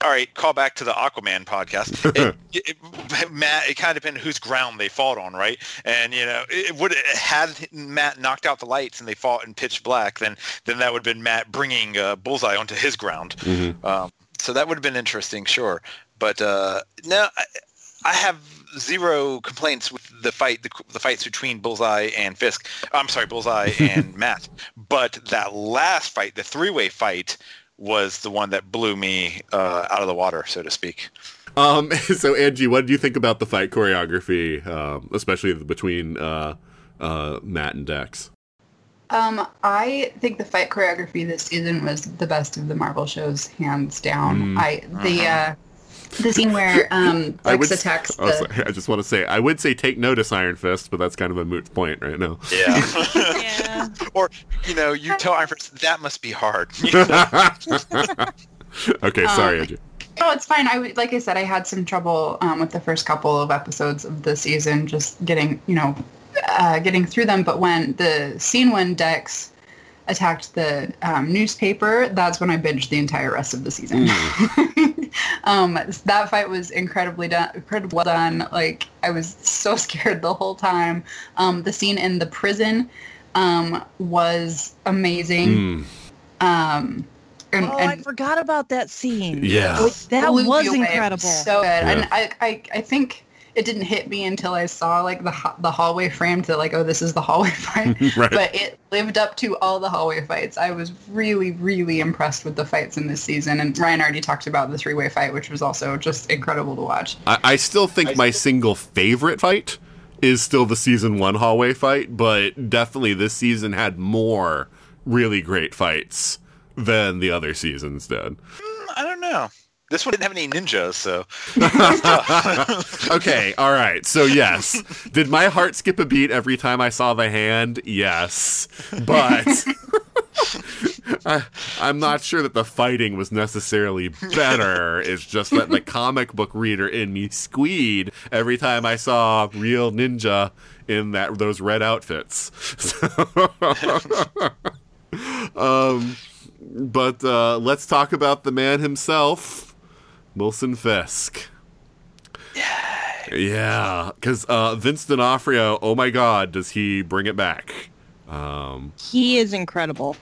All right, call back to the Aquaman podcast. It, it, Matt, it kind of depended whose ground they fought on, right? And you know, it would had Matt knocked out the lights and they fought in pitch black, then then that would have been Matt bringing uh, Bullseye onto his ground. Um, so that would have been interesting, sure. But uh, no, I, I have zero complaints with the fight, the, the fights between Bullseye and Fisk. I'm sorry, Bullseye and Matt. But that last fight, the three-way fight, was the one that blew me uh, out of the water, so to speak. Um, so Anji, what did you think about the fight choreography, um, especially between uh, uh, Matt and Dex? Um, I think the fight choreography this season was the best of the Marvel shows, hands down. Mm. I the uh, the scene where um I Lex would- attacks oh, sorry, I just want to say I would say take notice, Iron Fist, but that's kind of a moot point right now. Yeah. Yeah. or you know, you tell Iron Fist that must be hard. okay, sorry, Um, Anji. No, it's fine. I like I said, I had some trouble um, with the first couple of episodes of the season, just getting you know, uh, getting through them. But when the scene when Dex attacked the um, newspaper, that's when I binged the entire rest of the season. um, that fight was incredibly done, incredibly well done. Like I was so scared the whole time. Um, the scene in the prison um, was amazing. Mm, Um, and, Oh, I forgot about that scene. yeah. That blew was me away. It incredible. so good. Yeah. And I, I, I think it didn't hit me until I saw like the the hallway frame to like, oh, this is the hallway fight. Right. But it lived up to all the hallway fights. I was really, really impressed with the fights in this season. And Ryan already talked about the three way fight, which was also just incredible to watch. I, I still think my single favorite fight is still the season one hallway fight, but definitely this season had more really great fights than the other seasons did. Mm, I don't know. This one didn't have any ninjas, so okay, all right. So yes, did my heart skip a beat every time I saw the hand? Yes, but I, I'm not sure that the fighting was necessarily better. It's just that the comic book reader in me squeed every time I saw real ninja in that those red outfits. um, but uh, let's talk about the man himself, Wilson Fisk. Yeah, Yeah. because uh, Vince D'Onofrio, oh my God, does he bring it back? Um, He is incredible.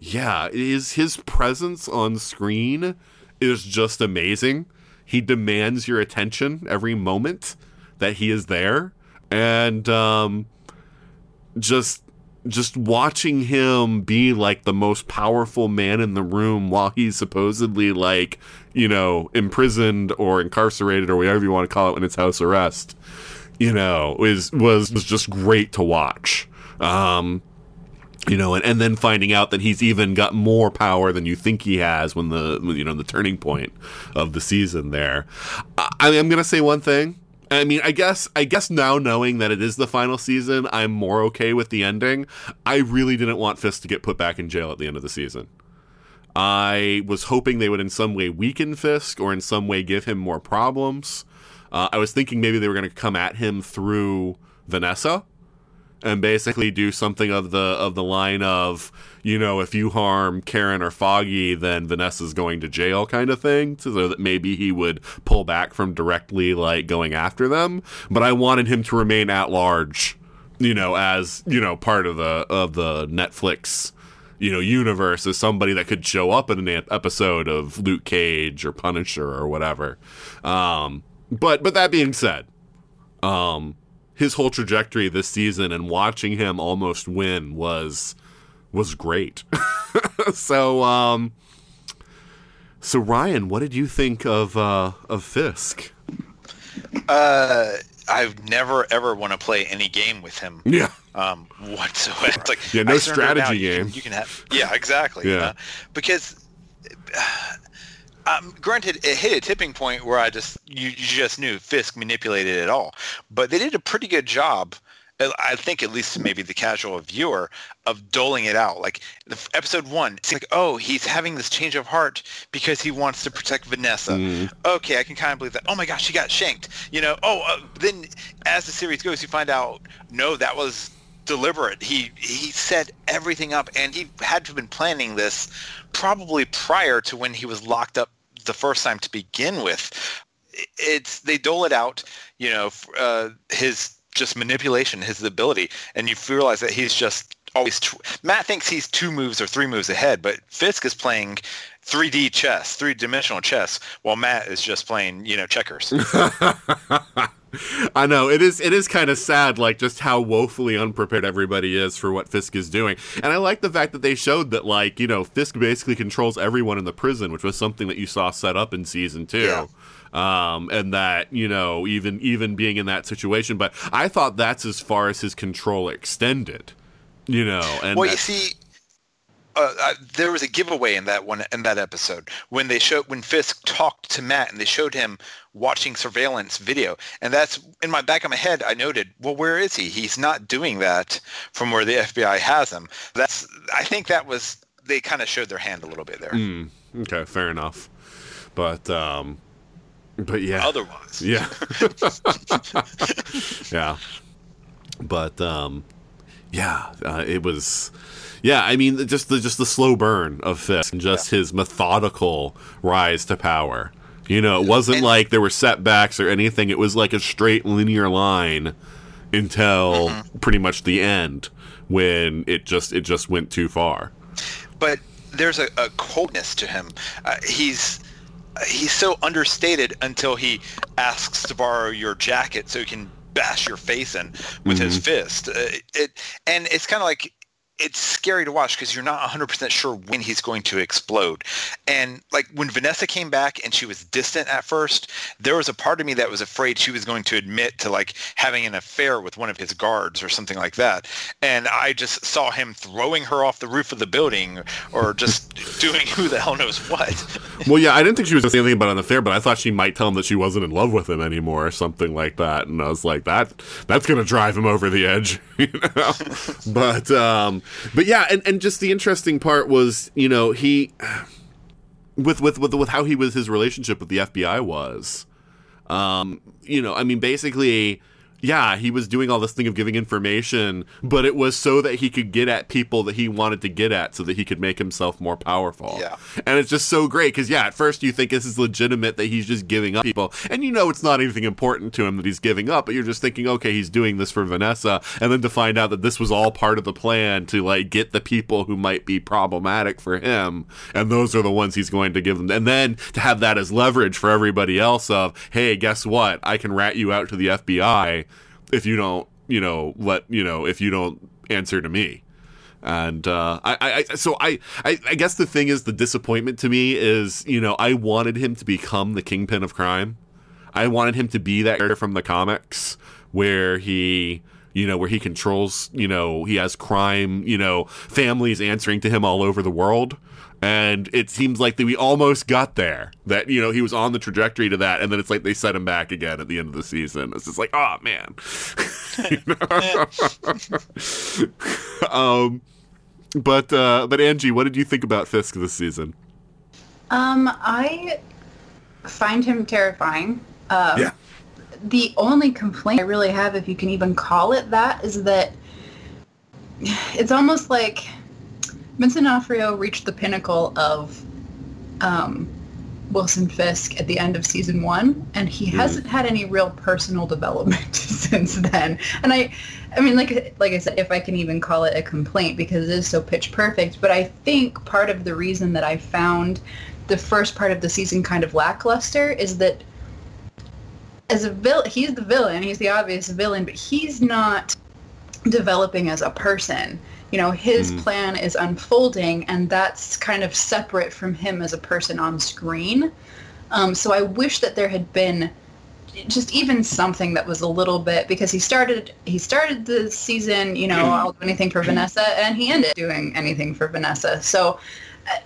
yeah, is his presence on screen is just amazing. He demands your attention every moment that he is there, and um, just just watching him be like the most powerful man in the room while he's supposedly like you know imprisoned or incarcerated or whatever you want to call it when it's house arrest you know is was was just great to watch. Um you know and, and then finding out that he's even got more power than you think he has when the you know the turning point of the season there. I, i'm gonna say one thing I mean, I guess I guess now knowing that it is the final season, I'm more okay with the ending. I really didn't want Fisk to get put back in jail at the end of the season. I was hoping they would in some way weaken Fisk or in some way give him more problems. Uh, I was thinking maybe they were going to come at him through Vanessa and basically do something of the of the line of you know if you harm Karen or Foggy then Vanessa's going to jail kind of thing so that maybe he would pull back from directly like going after them. But I wanted him to remain at large you know as you know part of the of the Netflix you know universe as somebody that could show up in an episode of Luke Cage or Punisher or whatever. Um but but that being said um his whole trajectory this season and watching him almost win was was great. so um so Ryan, what did you think of uh of Fisk? uh, I never ever want to play any game with him. Yeah. um, whatsoever. It's like Yeah, no I surrender now, strategy you can- game. You can have, yeah, exactly. Yeah. uh, because, um, granted, it hit a tipping point where I just you, you just knew Fisk manipulated it all, but they did a pretty good job. uh, I think at least to maybe the casual viewer of doling it out. Like the f- episode one, it's like, oh, he's having this change of heart because he wants to protect Vanessa. Mm. Okay, I can kind of believe that. Oh my gosh, she got shanked. You know. Oh, uh, then as the series goes, you find out no, that was deliberate. He he set everything up, and he had to have been planning this probably prior to when he was locked up the first time to begin with. It's they dole it out, you know, uh, his just manipulation, his ability, and you realize that he's just always. Tw- Matt thinks he's two moves or three moves ahead, but Fisk is playing 3D chess, three dimensional chess, while Matt is just playing, you know, checkers. I know it is. It is kind of sad, like just how woefully unprepared everybody is for what Fisk is doing. And I like the fact that they showed that, like you know, Fisk basically controls everyone in the prison, which was something that you saw set up in season two. Yeah. um, and that you know even even being in that situation. But I thought that's as far as his control extended, you know. And well, you see, uh, uh, there was a giveaway in that one in that episode when they showed when Fisk talked to Matt and they showed him watching surveillance video, and that's in my back of my head. I noted, well, where is he? He's not doing that from where the FBI has him. That's I think that was they kind of showed their hand a little bit there. Mm, okay, fair enough. But um, but yeah, otherwise, yeah, yeah. But um, yeah, uh, it was. Yeah, I mean, just the just the slow burn of Fisk and just yeah. his methodical rise to power. You know, it wasn't and, like there were setbacks or anything. It was like a straight linear line until mm-hmm. pretty much the end when it just it just went too far. But there's a, a coldness to him. Uh, he's he's so understated until he asks to borrow your jacket so he can bash your face in with mm-hmm. his fist. Uh, it and it's kind of like it's scary to watch because you're not 100% sure when he's going to explode. And like when Vanessa came back and she was distant at first, there was a part of me that was afraid she was going to admit to like having an affair with one of his guards or something like that. And I just saw him throwing her off the roof of the building or just doing who the hell knows what. well, yeah, I didn't think she was saying anything about an affair, but I thought she might tell him that she wasn't in love with him anymore or something like that. And I was like, that that's going to drive him over the edge, you know? but um but yeah, and, and just the interesting part was, you know, he with with with with how he was his relationship with the FBI was. Um, you know, I mean, basically, yeah, he was doing all this thing of giving information, but it was so that he could get at people that he wanted to get at so that he could make himself more powerful. Yeah. And it's just so great because, yeah, at first you think this is legitimate that he's just giving up people. And you know it's not anything important to him that he's giving up, but you're just thinking, okay, he's doing this for Vanessa. And then to find out that this was all part of the plan to, like, get the people who might be problematic for him. And those are the ones he's going to give them. And then to have that as leverage for everybody else of, hey, guess what? I can rat you out to the FBI if you don't, you know, let you know if you don't answer to me. And uh, I, I, so I, I, I guess the thing is the disappointment to me is, you know, I wanted him to become the kingpin of crime. I wanted him to be that character from the comics where he, you know, where he controls, you know, he has crime, you know, families answering to him all over the world and it seems like that we almost got there. That you know he was on the trajectory to that, and then it's like they set him back again at the end of the season. It's just like, oh man. um, but uh, but Anji, what did you think about Fisk this season? Um, I find him terrifying. Um, yeah. The only complaint I really have, if you can even call it that, is that it's almost like Vincent D'Onofrio reached the pinnacle of um, Wilson Fisk at the end of season one, and he mm. hasn't had any real personal development since then. And I, I mean, like like I said, if I can even call it a complaint because it is so pitch perfect. But I think part of the reason that I found the first part of the season kind of lackluster is that as a villain, he's the villain, he's the obvious villain, but he's not developing as a person you know his mm. plan is unfolding and that's kind of separate from him as a person on screen um, so i wish that there had been just even something that was a little bit because he started he started the season you know i'll do anything for vanessa and he ended doing anything for vanessa so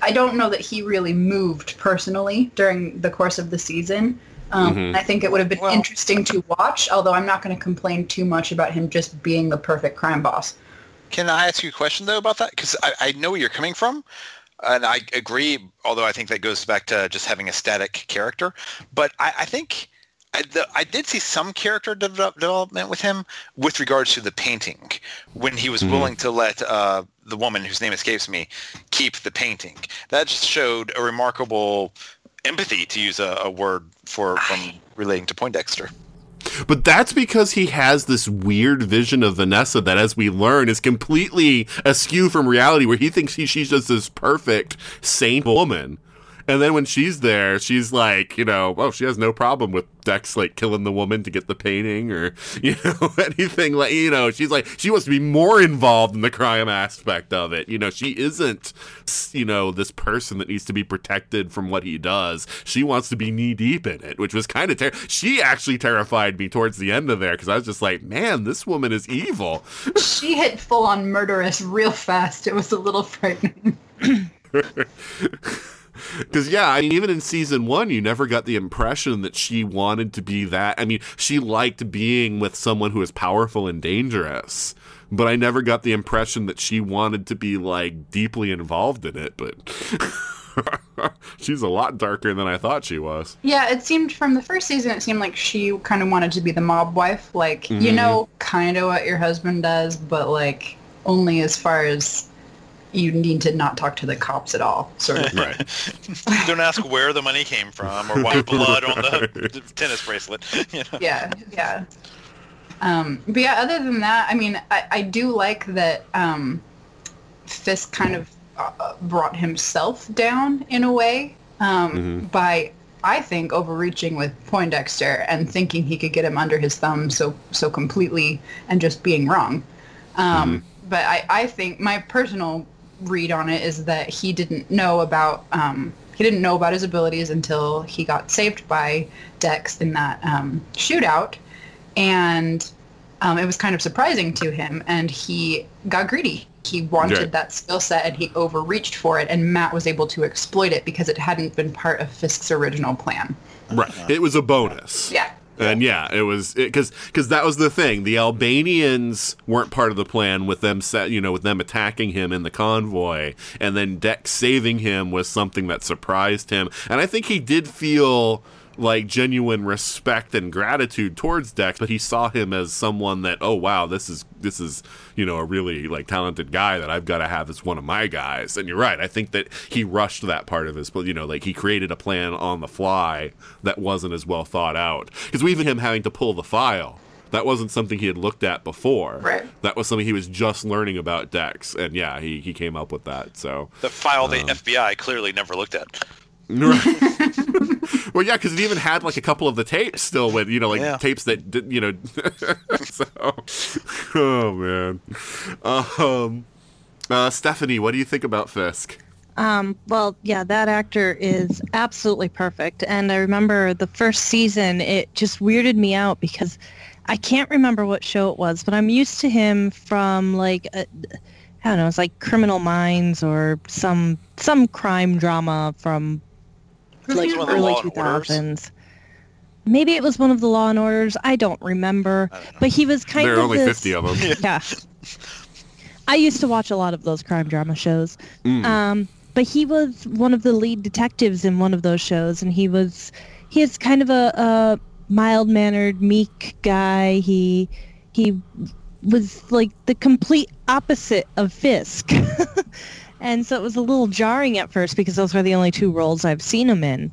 i don't know that he really moved personally during the course of the season um, mm-hmm. I think it would have been well, interesting to watch, although I'm not going to complain too much about him just being the perfect crime boss. Can I ask you a question though about that? Because I, I know where you're coming from, and I agree. Although I think that goes back to just having a static character, but I, I think I, the, I, did see some character de- development with him with regards to the painting when he was mm-hmm. willing to let uh, the woman whose name escapes me keep the painting. That just showed a remarkable empathy, to use a, a word for from relating to Poindexter. But that's because he has this weird vision of Vanessa that, as we learn, is completely askew from reality, where he thinks he, she's just this perfect saint woman. And then when she's there, she's like, you know, oh, she has no problem with Dex like killing the woman to get the painting or, you know, anything like, you know, she's like, she wants to be more involved in the crime aspect of it. You know, she isn't, you know, this person that needs to be protected from what he does. She wants to be knee deep in it, which was kind of, ter- she actually terrified me towards the end of there because I was just like, man, this woman is evil. She hit full on murderous real fast. It was a little frightening. Because yeah, I mean, even in season one, you never got the impression that she wanted to be that. I mean, she liked being with someone who is powerful and dangerous, but I never got the impression that she wanted to be like deeply involved in it. But she's a lot darker than I thought she was. Yeah, it seemed from the first season, it seemed like she kind of wanted to be the mob wife. Like, you mm-hmm. know, kind of what your husband does, but like only as far as you need to not talk to the cops at all, sort of. Right. Don't ask where the money came from or why blood on the tennis bracelet. You know? yeah, yeah. Um, but yeah, other than that, I mean, I, I do like that um, Fisk kind of uh, brought himself down in a way um, by, I think, overreaching with Poindexter and thinking he could get him under his thumb so so completely and just being wrong. Um, But I, I think my personal read on it is that he didn't know about um, he didn't know about his abilities until he got saved by Dex in that um, shootout, and um, it was kind of surprising to him, and he got greedy. He wanted Right. that skill set, and he overreached for it, and Matt was able to exploit it because it hadn't been part of Fisk's original plan. Right. It was a bonus. Yeah. And yeah, it was because because that was the thing. The Albanians weren't part of the plan with them set, you know, with them attacking him in the convoy, and then Dex saving him was something that surprised him. And I think he did feel like genuine respect and gratitude towards Dex, but he saw him as someone that, oh wow, this is this is you know a really like talented guy that I've got to have as one of my guys. And you're right. I think that he rushed that part of his, but you know, like he created a plan on the fly that wasn't as well thought out. Because even him having to pull the file. That wasn't something he had looked at before. Right. That was something he was just learning about Dex, and yeah, he, he came up with that. So The file the um, FBI clearly never looked at. Right. well, yeah, because it even had like a couple of the tapes still with you know like Yeah. tapes that did you know. so, oh man. Um, uh, Stephanie, what do you think about Fisk? Um, well, yeah, that actor is absolutely perfect. And I remember the first season, it just weirded me out because I can't remember what show it was, but I'm used to him from like, a, I don't know, it's like Criminal Minds or some some crime drama from like one early Law and Orders? 2000s. Maybe it was one of the Law and Orders. I don't remember. But he was kind There are of only this- fifty of them. yeah. I used to watch a lot of those crime drama shows. Mm. Um, but he was one of the lead detectives in one of those shows, and he was he is kind of a, a mild mannered, meek guy. He he was like the complete opposite of Fisk. and so it was a little jarring at first because those were the only two roles I've seen him in.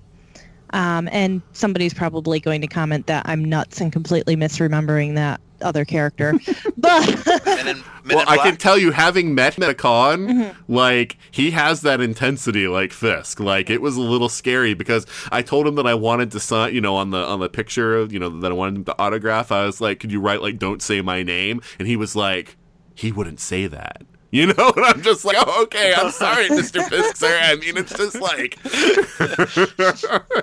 Um, and somebody's probably going to comment that I'm nuts and completely misremembering that other character. but And then Men Well, I can tell you, having met him at a con, like he has that intensity, like Fisk. Like it was a little scary because I told him that I wanted to sign, you know, on the on the picture, of, you know, that I wanted him to autograph. I was like, "Could you write like, don't say my name?" And he was like, "He wouldn't say that." You know, and I'm just like, oh, okay, I'm sorry, Mr. Fisk, sir. I mean, it's just like,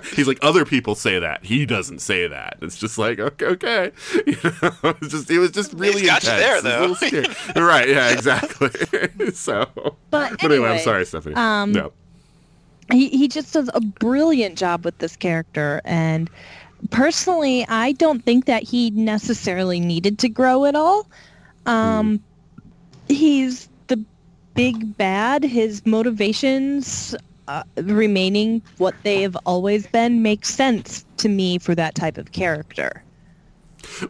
he's like, other people say that. He doesn't say that. It's just like, okay, okay. You know, it's just, it was just really got you there, intense. It was a right, yeah, exactly. so, But anyway, I'm sorry, Stephanie. um, no. he, he just does a brilliant job with this character and personally i don't think that he necessarily needed to grow at all um, he's the big bad his motivations uh, remaining what they have always been makes sense to me for that type of character.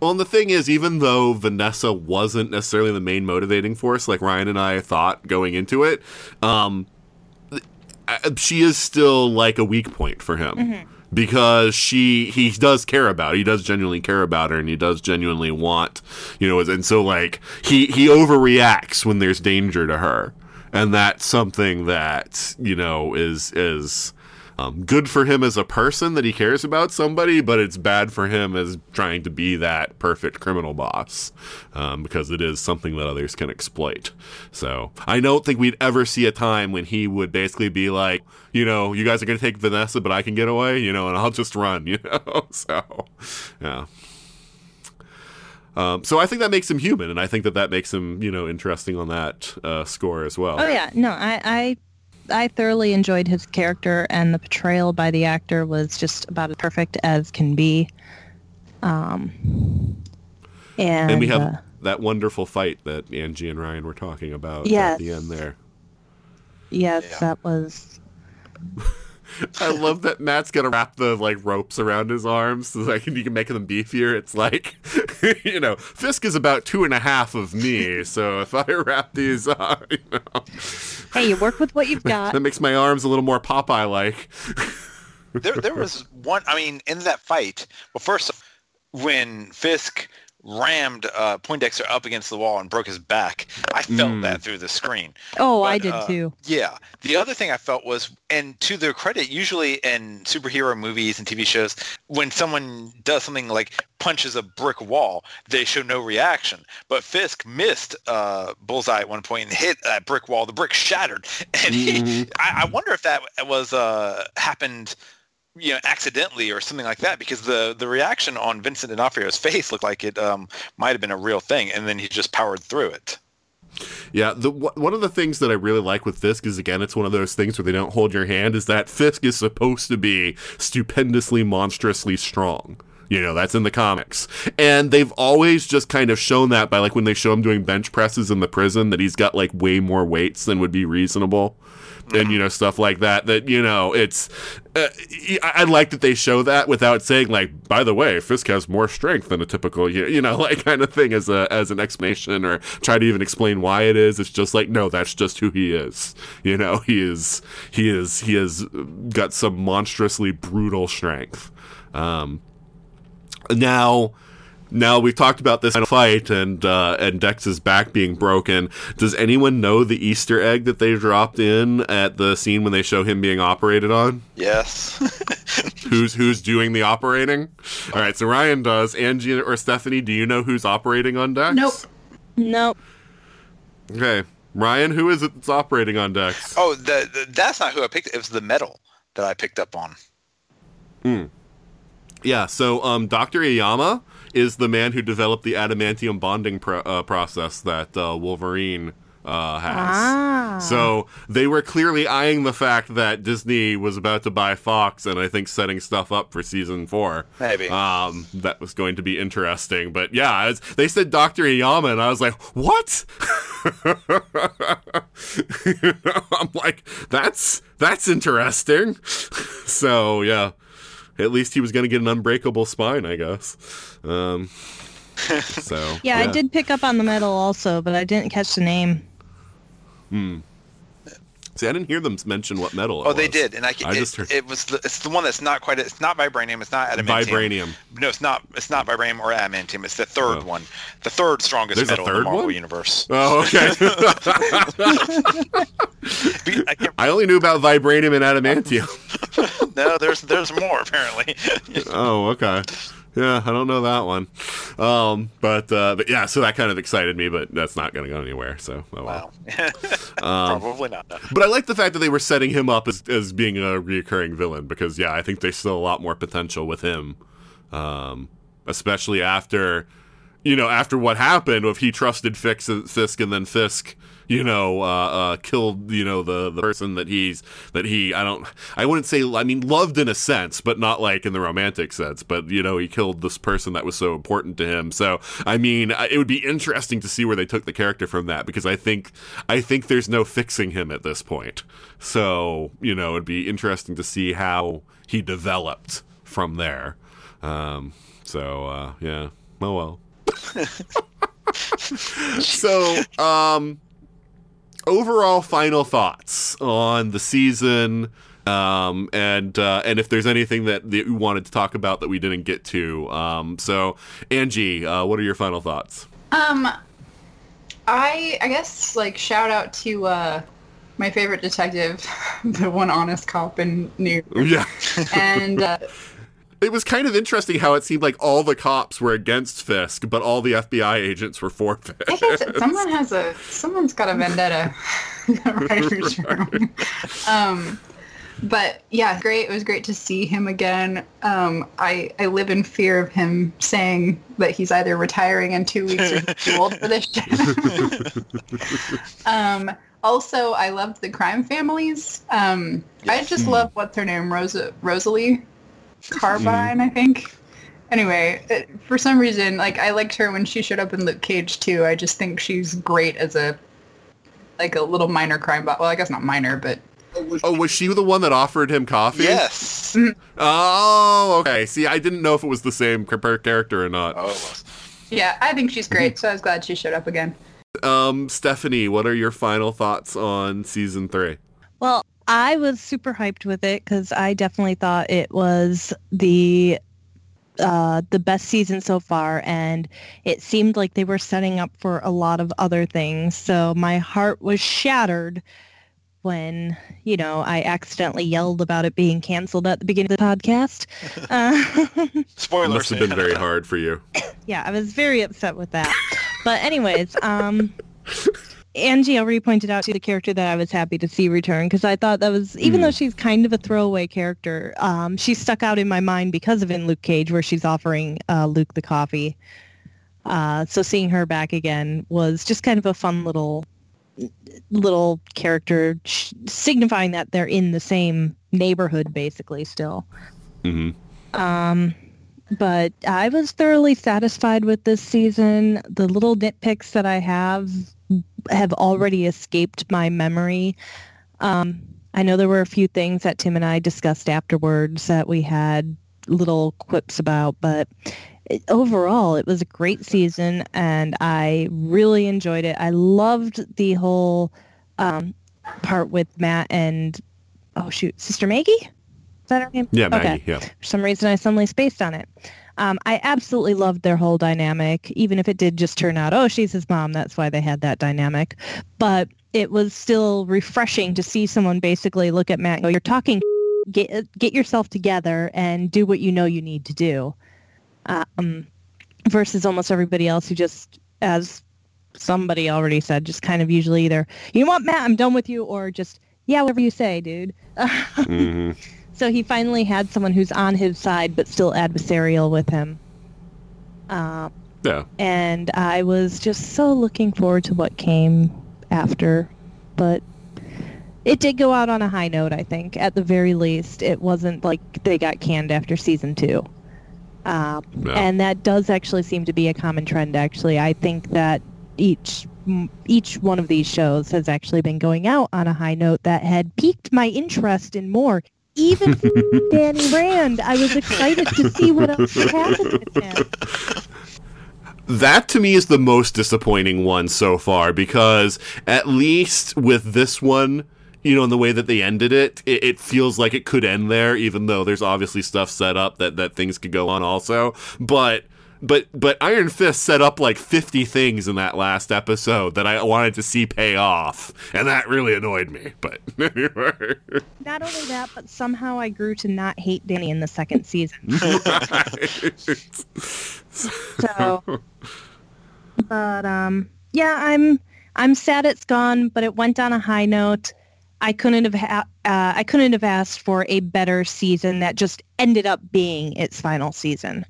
Well, and the thing is, even though Vanessa wasn't necessarily the main motivating force, like Ryan and I thought going into it, um, she is still like a weak point for him because she he does care about her. he does genuinely care about her and he does genuinely want you know and so like he he overreacts when there's danger to her and that's something that you know is is um, good for him as a person that he cares about somebody, but it's bad for him as trying to be that perfect criminal boss um, because it is something that others can exploit. So I don't think we'd ever see a time when he would basically be like, you know, you guys are going to take Vanessa, but I can get away, you know, and I'll just run, you know. so yeah. Um, so I think that makes him human, and I think that that makes him, you know, interesting on that uh, score as well. Oh yeah, no, I, I I thoroughly enjoyed his character, and the portrayal by the actor was just about as perfect as can be. Um, and, and we have uh, that wonderful fight that Anji and Ryan were talking about Yes. at the end there. yes, Yeah. that was I love that Matt's gonna wrap the like ropes around his arms so like you can make them beefier. It's like you know, Fisk is about two and a half of me, so if I wrap these on, you know, hey, you work with what you've got. that makes my arms a little more Popeye like. there, there was one. I mean, in that fight. Well, first, when Fisk rammed uh, Poindexter up against the wall and broke his back, I felt Mm. that through the screen. Oh, I did uh, too. Yeah. The other thing I felt was, and to their credit, usually in superhero movies and TV shows, when someone does something like punches a brick wall, they show no reaction. But Fisk missed uh, Bullseye at one point and hit that brick wall. The brick shattered, and he, Mhm. I, I wonder if that was uh, happened. You know, accidentally or something like that, because the the reaction on Vincent D'Onofrio's face looked like it um, might have been a real thing, and then he just powered through it. Yeah, the one of the things that I really like with Fisk is again, it's one of those things where they don't hold your hand. Is that Fisk is supposed to be stupendously, monstrously strong. You know, that's in the comics, and they've always just kind of shown that by like when they show him doing bench presses in the prison, that he's got like way more weights than would be reasonable. And you know stuff like that. That you know, it's. Uh, I, like that they show that without saying like, by the way, Fisk has more strength than a typical, you, you know, like kind of thing as a as an explanation or try to even explain why it is. It's just like, no, that's just who he is. You know, he is he is he has got some monstrously brutal strength. Um, now now we've talked about this fight and uh, and Dex's back being broken. Does anyone know the Easter egg that they dropped in at the scene when they show him being operated on? Yes. Who's who's doing the operating? All right, so Ryan does. Anji or Stephanie, do you know who's operating on Dex? Nope. Nope. Okay, Ryan, who is it that's operating on Dex? Oh, the, the, that's not who I picked. It was the metal that I picked up on. Hmm. Yeah, so um, Dr. Oyama is the man who developed the adamantium bonding pro- uh, process that uh, Wolverine uh, has. Ah. So they were clearly eyeing the fact that Disney was about to buy Fox and I think setting stuff up for season four. Maybe. Um, that was going to be interesting. But yeah, was, they said Dr. Oyama and I was like, what? You know, I'm like, that's, that's interesting. so yeah, at least he was going to get an unbreakable spine, I guess. Um, so Yeah, I did pick up on the metal also, but I didn't catch the name. See, I didn't hear them mention what metal. It Oh, they was. did, and I, I it, just heard it was the, it's the one that's not quite it's not vibranium, it's not adamantium. vibranium. No, it's not it's not vibranium or adamantium. It's the third Oh. one, the third strongest There's a metal in the Marvel one? universe. Oh, okay. I I only knew about vibranium and adamantium. no, there's there's more apparently. oh, okay. Yeah, I don't know that one. Um, but uh, but yeah, so that kind of excited me, but that's not going to go anywhere. So oh well. wow. Probably not. No. But I like the fact that they were setting him up as, as being a reoccurring villain because yeah, I think there's still a lot more potential with him, um, especially after you know after what happened if he trusted Fix, Fisk and then Fisk you know uh, uh, killed you know the the person that he's that he I don't I wouldn't say I mean loved in a sense but not like in the romantic sense. But you know he killed this person that was so important to him. So I mean it would be interesting to see where they took the character from that because I think I think there's no fixing him at this point. So you know it'd be interesting to see how he developed from there. Um, so uh, yeah. Oh well. So um overall final thoughts on the season um and uh and if there's anything that, that you wanted to talk about that we didn't get to um so anji uh what are your final thoughts Um, I I guess like shout out to uh, my favorite detective, the one honest cop in New York. Yeah. And uh, It was kind of interesting how it seemed like all the cops were against Fisk, but all the FBI agents were for Fisk. I guess someone has a someone's got a vendetta in writer's room. Um, but yeah, great. It was great to see him again. Um, I I live in fear of him saying that he's either retiring in two weeks or he's too old for this show. um, also, I loved the crime families. Um, I just love what's her name, Rosa Rosalie Carbone, I think. Anyway, it, for some reason, like I liked her when she showed up in Luke Cage too. I just think she's great as a like a little minor crime bot. Well, I guess not minor, but Oh, was she oh, the one that offered him coffee? Yes. Mm-hmm. Oh, okay. See, I didn't know if it was the same character or not. Oh, it was. yeah, I think she's great. Mm-hmm. So I was glad she showed up again. Um, Stephanie, what are your final thoughts on season three? Well, I was super hyped with it because I definitely thought it was the uh, the best season so far, and it seemed like they were setting up for a lot of other things. So my heart was shattered when you know I accidentally yelled about it being canceled at the beginning of the podcast. Uh, Spoilers. Must have been very hard for you. yeah, I was very upset with that. But anyways, um, Anji already pointed out to the character that I was happy to see return because I thought that was, even though she's kind of a throwaway character, um, she stuck out in my mind because of in Luke Cage where she's offering uh, Luke the coffee. Uh, so seeing her back again was just kind of a fun little little character sh- signifying that they're in the same neighborhood basically still. hmm Um, but I was thoroughly satisfied with this season. The little nitpicks that I have have already escaped my memory. Um, I know there were a few things that Tim and I discussed afterwards that we had little quips about, but it, overall, it was a great season, and I really enjoyed it. I loved the whole um, part with Matt and oh shoot, Sister Maggie. Is that her name? Yeah, Okay. Maggie. Yeah. For some reason, I suddenly spaced on it. Um, I absolutely loved their whole dynamic, even if it did just turn out, oh, she's his mom. That's why they had that dynamic. But it was still refreshing to see someone basically look at Matt and go, you're talking, get, get yourself together and do what you know you need to do. Um, versus almost everybody else who just, as somebody already said, just kind of usually either, you know what, Matt, I'm done with you, or just, yeah, whatever you say, dude. hmm So he finally had someone who's on his side but still adversarial with him. Um, Yeah. and I was just so looking forward to what came after. But it did go out on a high note, I think. At the very least, it wasn't like they got canned after season two. Um, No. And that does actually seem to be a common trend, actually. I think that each each one of these shows has actually been going out on a high note that had piqued my interest in more. Even Danny Rand, I was excited to see what else happened with him. That to me is the most disappointing one so far because at least with this one, you know, in the way that they ended it, it, it feels like it could end there, even though there's obviously stuff set up that, that things could go on also. But but but Iron Fist set up like 50 things in that last episode that I wanted to see pay off, and that really annoyed me. But. Not only that, but somehow I grew to not hate Danny in the second season. So, but um, yeah, I'm I'm sad it's gone, but it went on a high note. I couldn't have ha- uh, I couldn't have asked for a better season that just ended up being its final season.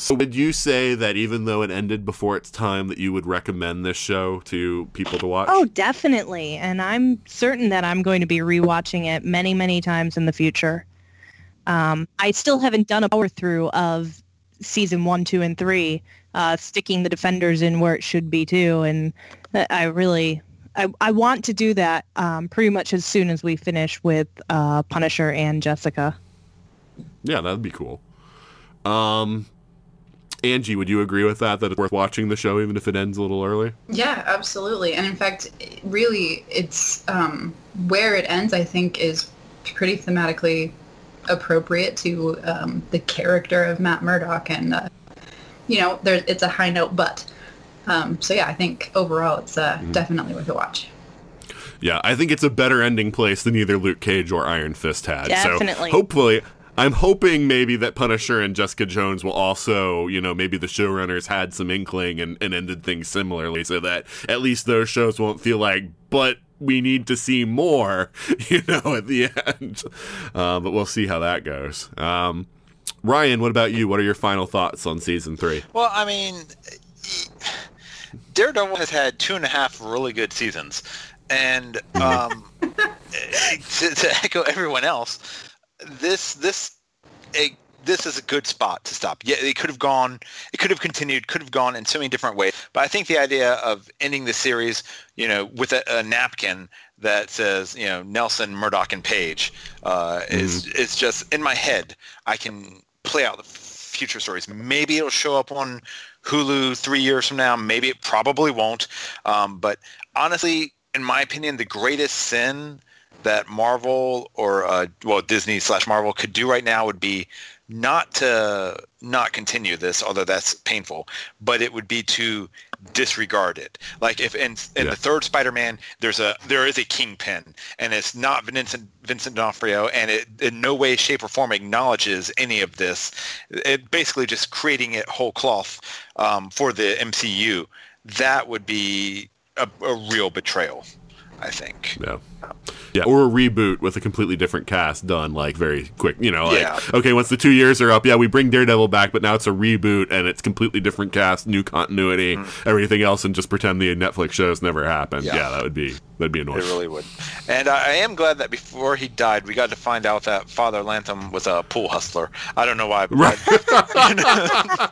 So would you say that even though it ended before its time, that you would recommend this show to people to watch? Oh, definitely, and I'm certain that I'm going to be rewatching it many, many times in the future. Um, I still haven't done a power through of season one, two, and three, uh, sticking the defenders in where it should be too, and I really, I, I want to do that um, pretty much as soon as we finish with uh, Punisher and Jessica. Yeah, that'd be cool. Um, Anji, would you agree with that? That it's worth watching the show even if it ends a little early? Yeah, absolutely. And in fact, really, it's um, where it ends. I think is pretty thematically appropriate to um, the character of Matt Murdock, and uh, you know, there's it's a high note, but um, so yeah, I think overall it's uh, definitely worth a watch. Yeah, I think it's a better ending place than either Luke Cage or Iron Fist had. Definitely. So hopefully, I'm hoping maybe that Punisher and Jessica Jones will also, you know, maybe the showrunners had some inkling and, and ended things similarly so that at least those shows won't feel like, but we need to see more, you know, at the end. Uh, but we'll see how that goes. Um, Ryan, what about you? What are your final thoughts on season three? Well, I mean, Daredevil has had two and a half really good seasons, and um, to, to echo everyone else, this this a, this is a good spot to stop. Yeah, it could have gone, it could have continued, could have gone in so many different ways. But I think the idea of ending the series, you know, with a, a napkin that says, you know, Nelson, Murdock, and Page, uh, is is just in my head. I can play out the future stories. Maybe it'll show up on Hulu three years from now. Maybe it probably won't. Um, but honestly, in my opinion, the greatest sin that Marvel or uh, well Disney slash Marvel could do right now would be not to not continue this, although that's painful, but it would be to disregard it. Like if in, in Yeah. the third Spider-Man, there's a there is a kingpin, and it's not Vincent Vincent D'Onofrio, and it in no way, shape, or form acknowledges any of this. It basically just creating it whole cloth um, for the MCU. That would be a, a real betrayal, I think. Yeah. Yeah, or a reboot with a completely different cast done like very quick. You know, like Yeah. okay, once the two years are up, yeah, we bring Daredevil back, but now it's a reboot and it's completely different cast, new continuity, everything else, and just pretend the Netflix shows never happened. Yeah, Mm-hmm. Yeah. that would be that'd be annoying. It really would. And I, am glad that before he died, we got to find out that Father Lantom was a pool hustler. I don't know why, but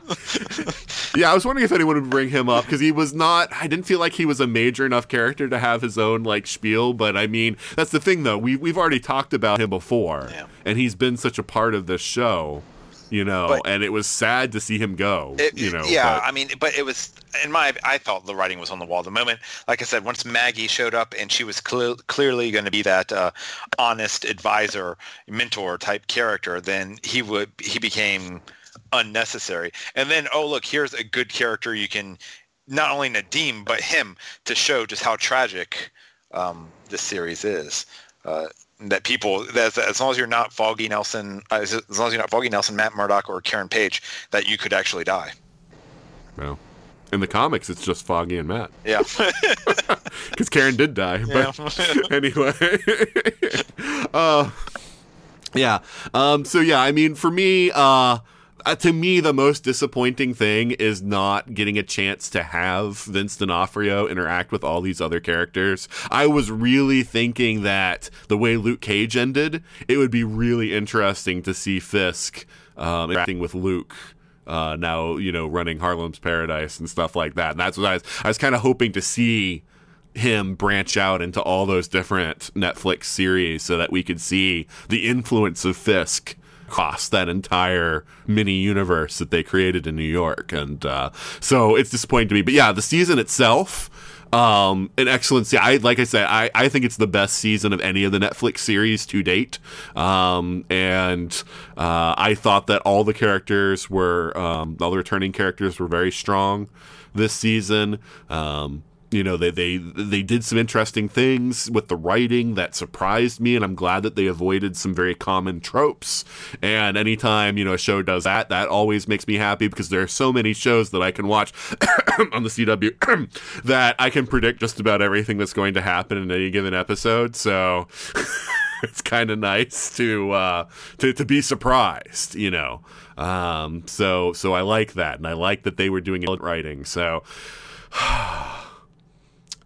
Yeah, I was wondering if anyone would bring him up because he was not. I didn't feel like he was a major enough character to have his own like spiel. But I mean, that's the thing though. We we've already talked about him before, Yeah. and he's been such a part of this show, you know. But- and it was sad to see him go. It- you know, yeah, but- I mean, but it was in my. I thought the writing was on the wall. The moment, like I said, once Maggie showed up and she was clear, clearly going to be that uh, honest advisor, mentor type character, then he would he became unnecessary. And then, oh look, here's a good character you can not only Nadeem but him to show just how tragic um, this series is. Uh, that people, that as long as you're not Foggy Nelson, uh, as long as you're not Foggy Nelson, Matt Murdock, or Karen Page, that you could actually die. Well, in the comics, it's just Foggy and Matt Yeah. because Karen did die. But anyway, uh, yeah. Um, so yeah, I mean, for me, uh, uh, to me, the most disappointing thing is not getting a chance to have Vince D'Onofrio interact with all these other characters. I was really thinking that the way Luke Cage ended, it would be really interesting to see Fisk um, interacting with Luke uh, now you know running Harlem's Paradise and stuff like that. And that's what I was I was kind of hoping to see him branch out into all those different Netflix series so that we could see the influence of Fisk across that entire mini universe that they created in New York. And uh, so it's disappointing to me. But yeah, the season itself. Um, an excellent. I like I said, I, I think it's the best season of any of the Netflix series to date. Um, and uh, I thought that all the characters were, um, all the returning characters were very strong this season. Um, you know they they they did some interesting things with the writing that surprised me and i'm glad that they avoided some very common tropes. And anytime you know a show does that that always makes me happy because there are so many shows that i can watch on the cw that i can predict just about everything that's going to happen in any given episode. So it's kind of nice to uh to, to be surprised you know. Um so so i like that and i like that they were doing it writing. So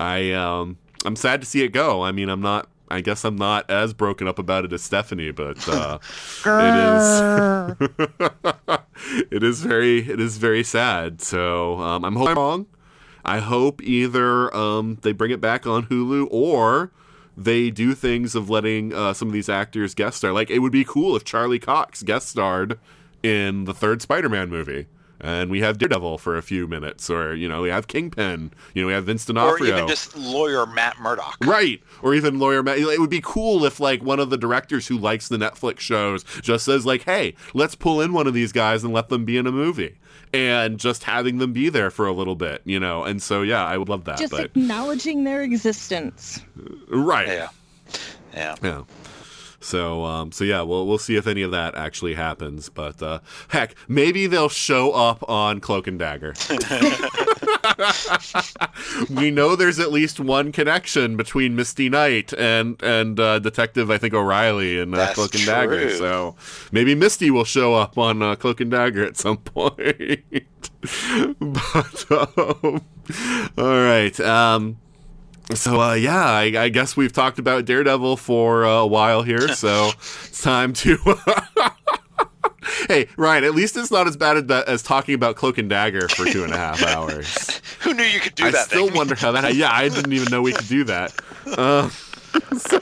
I um I'm sad to see it go. I mean, I'm not. I guess I'm not as broken up about it as Stephanie, but uh, it is. it is very. It is very sad. So um, I'm hoping I'm wrong. I hope either um, they bring it back on Hulu or they do things of letting uh, some of these actors guest star. Like it would be cool if Charlie Cox guest starred in the third Spider-Man movie. And we have Daredevil for a few minutes, or you know, we have Kingpin, you know, we have Vince D'Onofrio, Or even just lawyer Matt Murdock. right, or even lawyer Matt. It would be cool if like one of the directors who likes the Netflix shows just says like, "Hey, let's pull in one of these guys and let them be in a movie." And just having them be there for a little bit, you know, and so yeah, I would love that. Just but acknowledging their existence. right, Yeah. Yeah. Yeah. So um, so yeah, we'll we'll see if any of that actually happens. But uh, heck, maybe they'll show up on Cloak and Dagger. we know there's at least one connection between Misty Knight and and uh, Detective I think O'Reilly in uh, Cloak and Dagger. So maybe Misty will show up on uh, Cloak and Dagger at some point. but um, all right. Um, so uh, yeah, I, I guess we've talked about Daredevil for uh, a while here, so it's time to. hey, Ryan, at least it's not as bad as, as talking about Cloak and Dagger for two and a half hours. Who knew you could do I that I still thing? wonder how that. Yeah, I didn't even know we could do that. Uh, so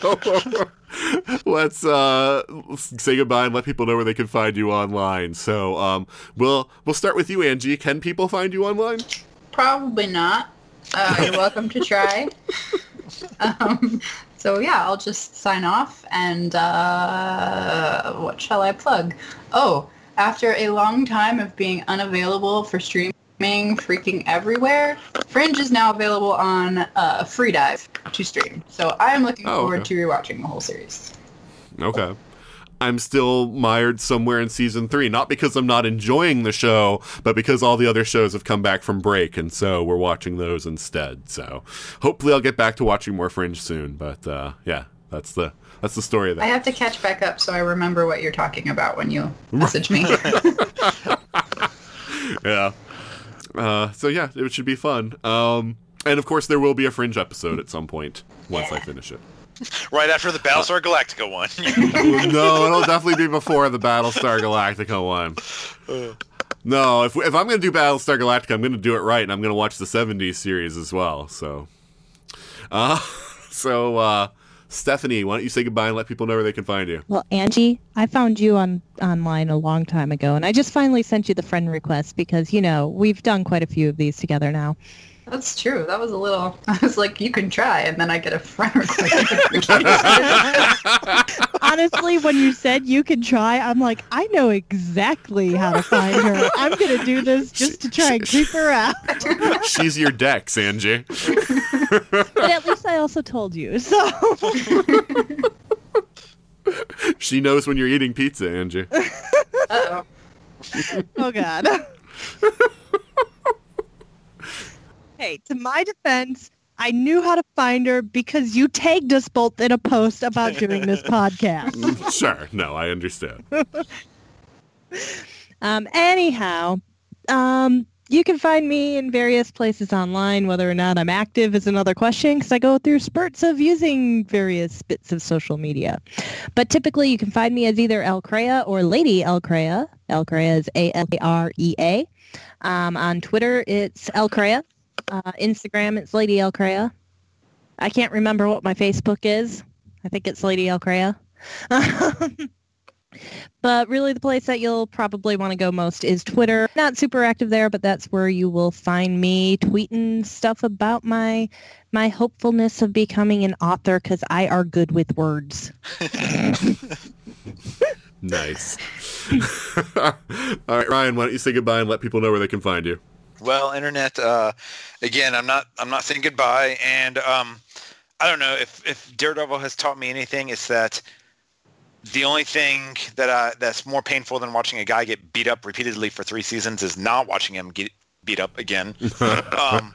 let's uh, let's say goodbye and let people know where they can find you online. So um, we'll we'll start with you, Anji. Can people find you online? Probably not. Uh, you're welcome to try. Um, so yeah, I'll just sign off and uh, what shall I plug? Oh, after a long time of being unavailable for streaming, freaking everywhere, Fringe is now available on uh, Freevee to stream. So I am looking Oh, forward okay. to rewatching the whole series. Okay. I'm still mired somewhere in season three, not because I'm not enjoying the show, but because all the other shows have come back from break, and so we're watching those instead. So hopefully I'll get back to watching more Fringe soon. But uh, yeah, that's the that's the story of that. I have to catch back up so I remember what you're talking about when you message me. yeah. Uh, so yeah, it should be fun. Um, and of course, there will be a Fringe episode at some point once I finish it. Right after the Battlestar Galactica one. no, it'll definitely be before the Battlestar Galactica one. No, if, if I'm going to do Battlestar Galactica, I'm going to do it right, and I'm going to watch the 70s series as well. So, uh, so uh, Stephanie, why don't you say goodbye and let people know where they can find you? Well, Anji, I found you on online a long time ago, and I just finally sent you the friend request because you know we've done quite a few of these together now. That's true. That was a little. I was like, you can try, and then I get a friend request. Honestly, when you said you can try, I'm like, I know exactly how to find her. I'm gonna do this just to try and creep her out. She's your Dex, Anji. But at least I also told you. So She knows when you're eating pizza, Anji. Uh-oh. Oh God. Hey, to my defense, I knew how to find her because you tagged us both in a post about doing this podcast. sure, no, I understand. Um, anyhow, um, you can find me in various places online. Whether or not I'm active is another question because I go through spurts of using various bits of social media. But typically, you can find me as either Alarea or Lady Alarea. El Crea is A-L-A-R-E-A. Um, on Twitter, it's Alarea. Uh, Instagram, it's Lady Alarea. I can't remember what my Facebook is. I think it's Lady Alarea. But really, the place that you'll probably want to go most is Twitter. Not super active there, but that's where you will find me tweeting stuff about my my hopefulness of becoming an author because I are good with words. Nice. All right, Ryan, why don't you say goodbye and let people know where they can find you? Well, internet. Uh, again, I'm not. I'm not saying goodbye. And um, I don't know if if Daredevil has taught me anything. It's that the only thing that I, that's more painful than watching a guy get beat up repeatedly for three seasons is not watching him get beat up again. um,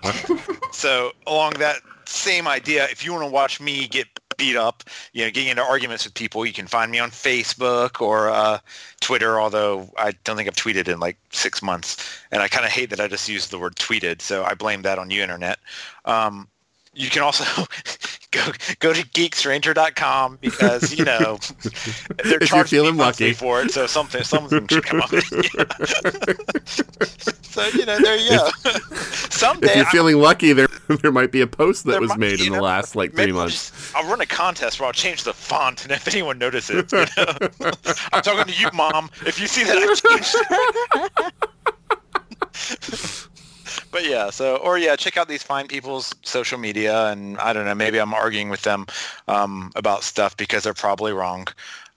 so along that same idea, if you want to watch me get beat up, you know, getting into arguments with people, you can find me on Facebook or uh, Twitter. Although I don't think I've tweeted in like six months, and I kind of hate that I just used the word tweeted. So I blame that on you, internet. Um, you can also go go to geekstranger.com because you know they're If you're charging feeling lucky. for it, so something something should come up. so you know, there you go. Someday If you're I- feeling lucky, there there might be a post that was might- made in the know, last like three months. just- I'll run a contest where I'll change the font, and if anyone notices, you know, I'm talking to you, mom. If you see that I changed, but yeah, so or yeah, check out these fine people's social media, and I don't know, maybe I'm arguing with them um, about stuff because they're probably wrong.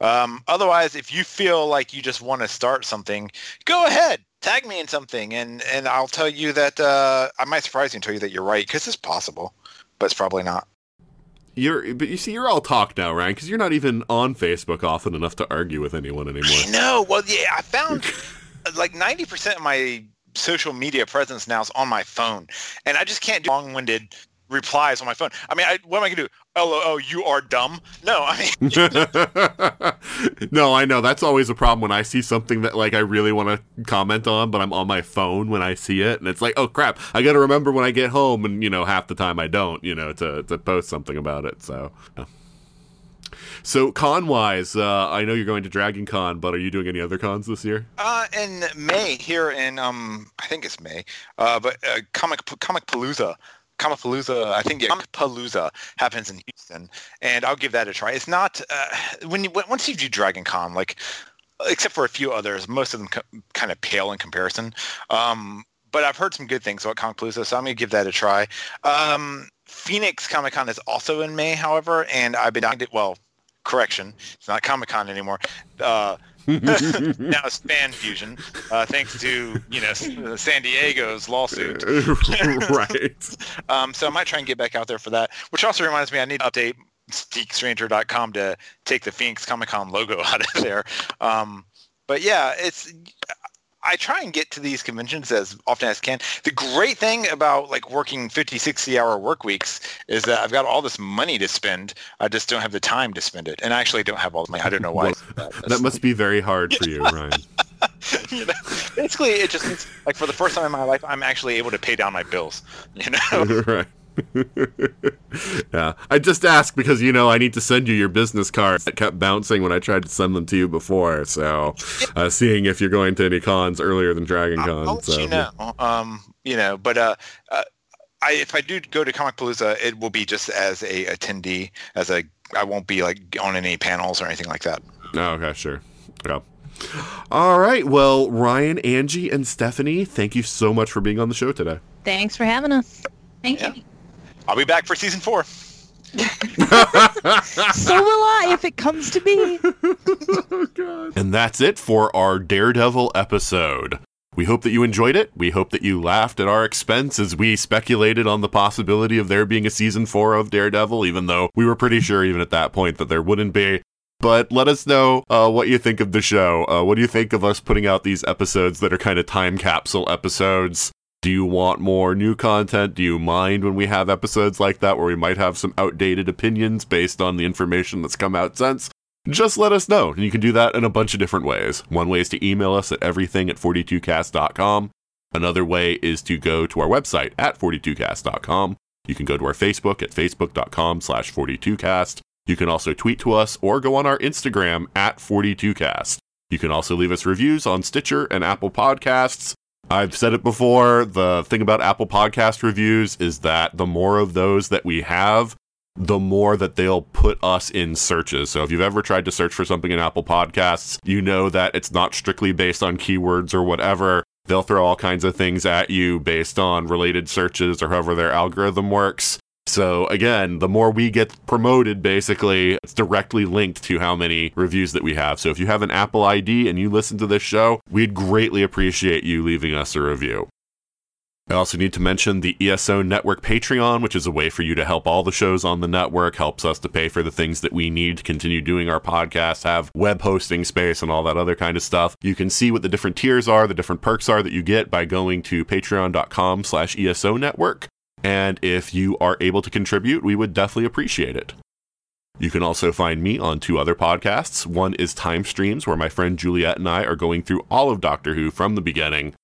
Um, otherwise, if you feel like you just want to start something, go ahead, tag me in something, and and I'll tell you that uh, I might surprise you and tell you that you're right because it's possible, but it's probably not. You're, but you see, you're all talk now, Ryan, because you're not even on Facebook often enough to argue with anyone anymore. No. Well, yeah, I found like 90% of my social media presence now is on my phone, and I just can't do long-winded replies on my phone. I mean, I, what am I gonna do? Oh, oh, you are dumb. No, I mean, no, I know that's always a problem when I see something that like I really want to comment on, but I'm on my phone when I see it, and it's like, oh crap, I got to remember when I get home, and you know, half the time I don't, you know, to to post something about it. So. So con wise, uh, I know you're going to Dragon Con, but are you doing any other cons this year? Uh, in May here in um, I think it's May. Uh, but uh, Comic Comic Palooza. I think yeah, Comicpalooza happens in Houston, and I'll give that a try. It's not uh, when you once you do Dragon Con, like except for a few others, most of them co- kind of pale in comparison. Um, but I've heard some good things about Comicpalooza, so I'm gonna give that a try. Um, Phoenix Comic Con is also in May, however, and I've been well correction, it's not Comic Con anymore. Uh, now it's Fan Fusion, uh, thanks to you know San Diego's lawsuit. right. um, so I might try and get back out there for that. Which also reminds me, I need to update GeekStranger.com to take the Phoenix Comic Con logo out of there. Um, but yeah, it's I try and get to these conventions as often as I can. The great thing about like working 50, 60 hour work weeks is that I've got all this money to spend. I just don't have the time to spend it. And I actually don't have all the money. I don't know why. Well, that. that must be very hard for you, Ryan. you know, basically, it just means like for the first time in my life, I'm actually able to pay down my bills. You know, right. yeah, I just asked because you know I need to send you your business cards that kept bouncing when I tried to send them to you before. So, uh, seeing if you're going to any cons earlier than Dragon Con. I'll so. you know, um, you know, but uh, uh, I, if I do go to Comicpalooza, it will be just as a attendee, as a I won't be like on any panels or anything like that. Oh, okay, sure. Yeah. All right. Well, Ryan, Anji, and Stephanie, thank you so much for being on the show today. Thanks for having us. Thank yeah. you. I'll be back for season four. so will I if it comes to me. oh, and that's it for our Daredevil episode. We hope that you enjoyed it. We hope that you laughed at our expense as we speculated on the possibility of there being a season four of Daredevil, even though we were pretty sure, even at that point, that there wouldn't be. But let us know uh, what you think of the show. Uh, what do you think of us putting out these episodes that are kind of time capsule episodes? Do you want more new content? Do you mind when we have episodes like that where we might have some outdated opinions based on the information that's come out since? Just let us know. And you can do that in a bunch of different ways. One way is to email us at everything at 42cast.com. Another way is to go to our website at 42cast.com. You can go to our Facebook at facebook.com slash 42cast. You can also tweet to us or go on our Instagram at 42cast. You can also leave us reviews on Stitcher and Apple Podcasts. I've said it before. The thing about Apple Podcast reviews is that the more of those that we have, the more that they'll put us in searches. So if you've ever tried to search for something in Apple Podcasts, you know that it's not strictly based on keywords or whatever. They'll throw all kinds of things at you based on related searches or however their algorithm works. So again, the more we get promoted, basically, it's directly linked to how many reviews that we have. So if you have an Apple ID and you listen to this show, we'd greatly appreciate you leaving us a review. I also need to mention the ESO Network Patreon, which is a way for you to help all the shows on the network, helps us to pay for the things that we need to continue doing our podcast, have web hosting space, and all that other kind of stuff. You can see what the different tiers are, the different perks are that you get by going to patreon.com slash ESO Network. And if you are able to contribute, we would definitely appreciate it. You can also find me on two other podcasts. One is Time Streams, where my friend Juliet and I are going through all of Doctor Who from the beginning.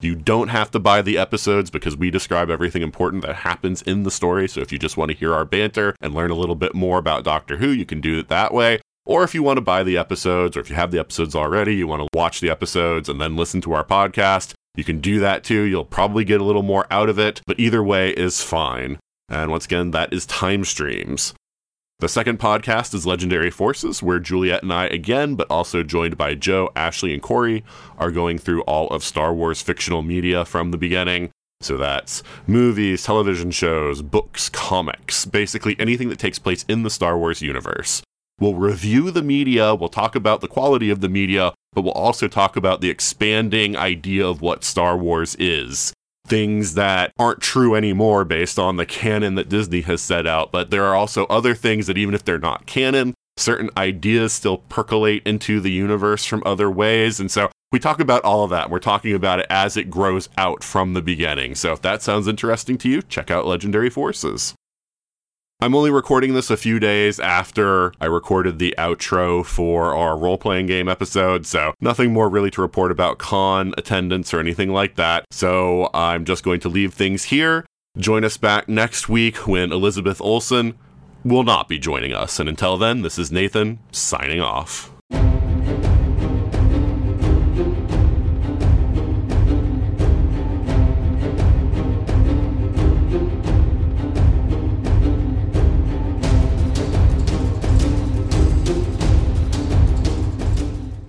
You don't have to buy the episodes because we describe everything important that happens in the story. So if you just want to hear our banter and learn a little bit more about Doctor Who, you can do it that way. Or if you want to buy the episodes, or if you have the episodes already, you want to watch the episodes and then listen to our podcast, you can do that too. You'll probably get a little more out of it, but either way is fine. And once again, that is Time Streams. The second podcast is Legendary Forces, where Juliet and I, again, but also joined by Joe, Ashley, and Corey, are going through all of Star Wars fictional media from the beginning. So that's movies, television shows, books, comics, basically anything that takes place in the Star Wars universe. We'll review the media, we'll talk about the quality of the media, but we'll also talk about the expanding idea of what Star Wars is. Things that aren't true anymore based on the canon that Disney has set out, but there are also other things that, even if they're not canon, certain ideas still percolate into the universe from other ways. And so we talk about all of that. We're talking about it as it grows out from the beginning. So if that sounds interesting to you, check out Legendary Forces. I'm only recording this a few days after I recorded the outro for our role playing game episode, so nothing more really to report about con attendance or anything like that. So I'm just going to leave things here. Join us back next week when Elizabeth Olsen will not be joining us. And until then, this is Nathan signing off.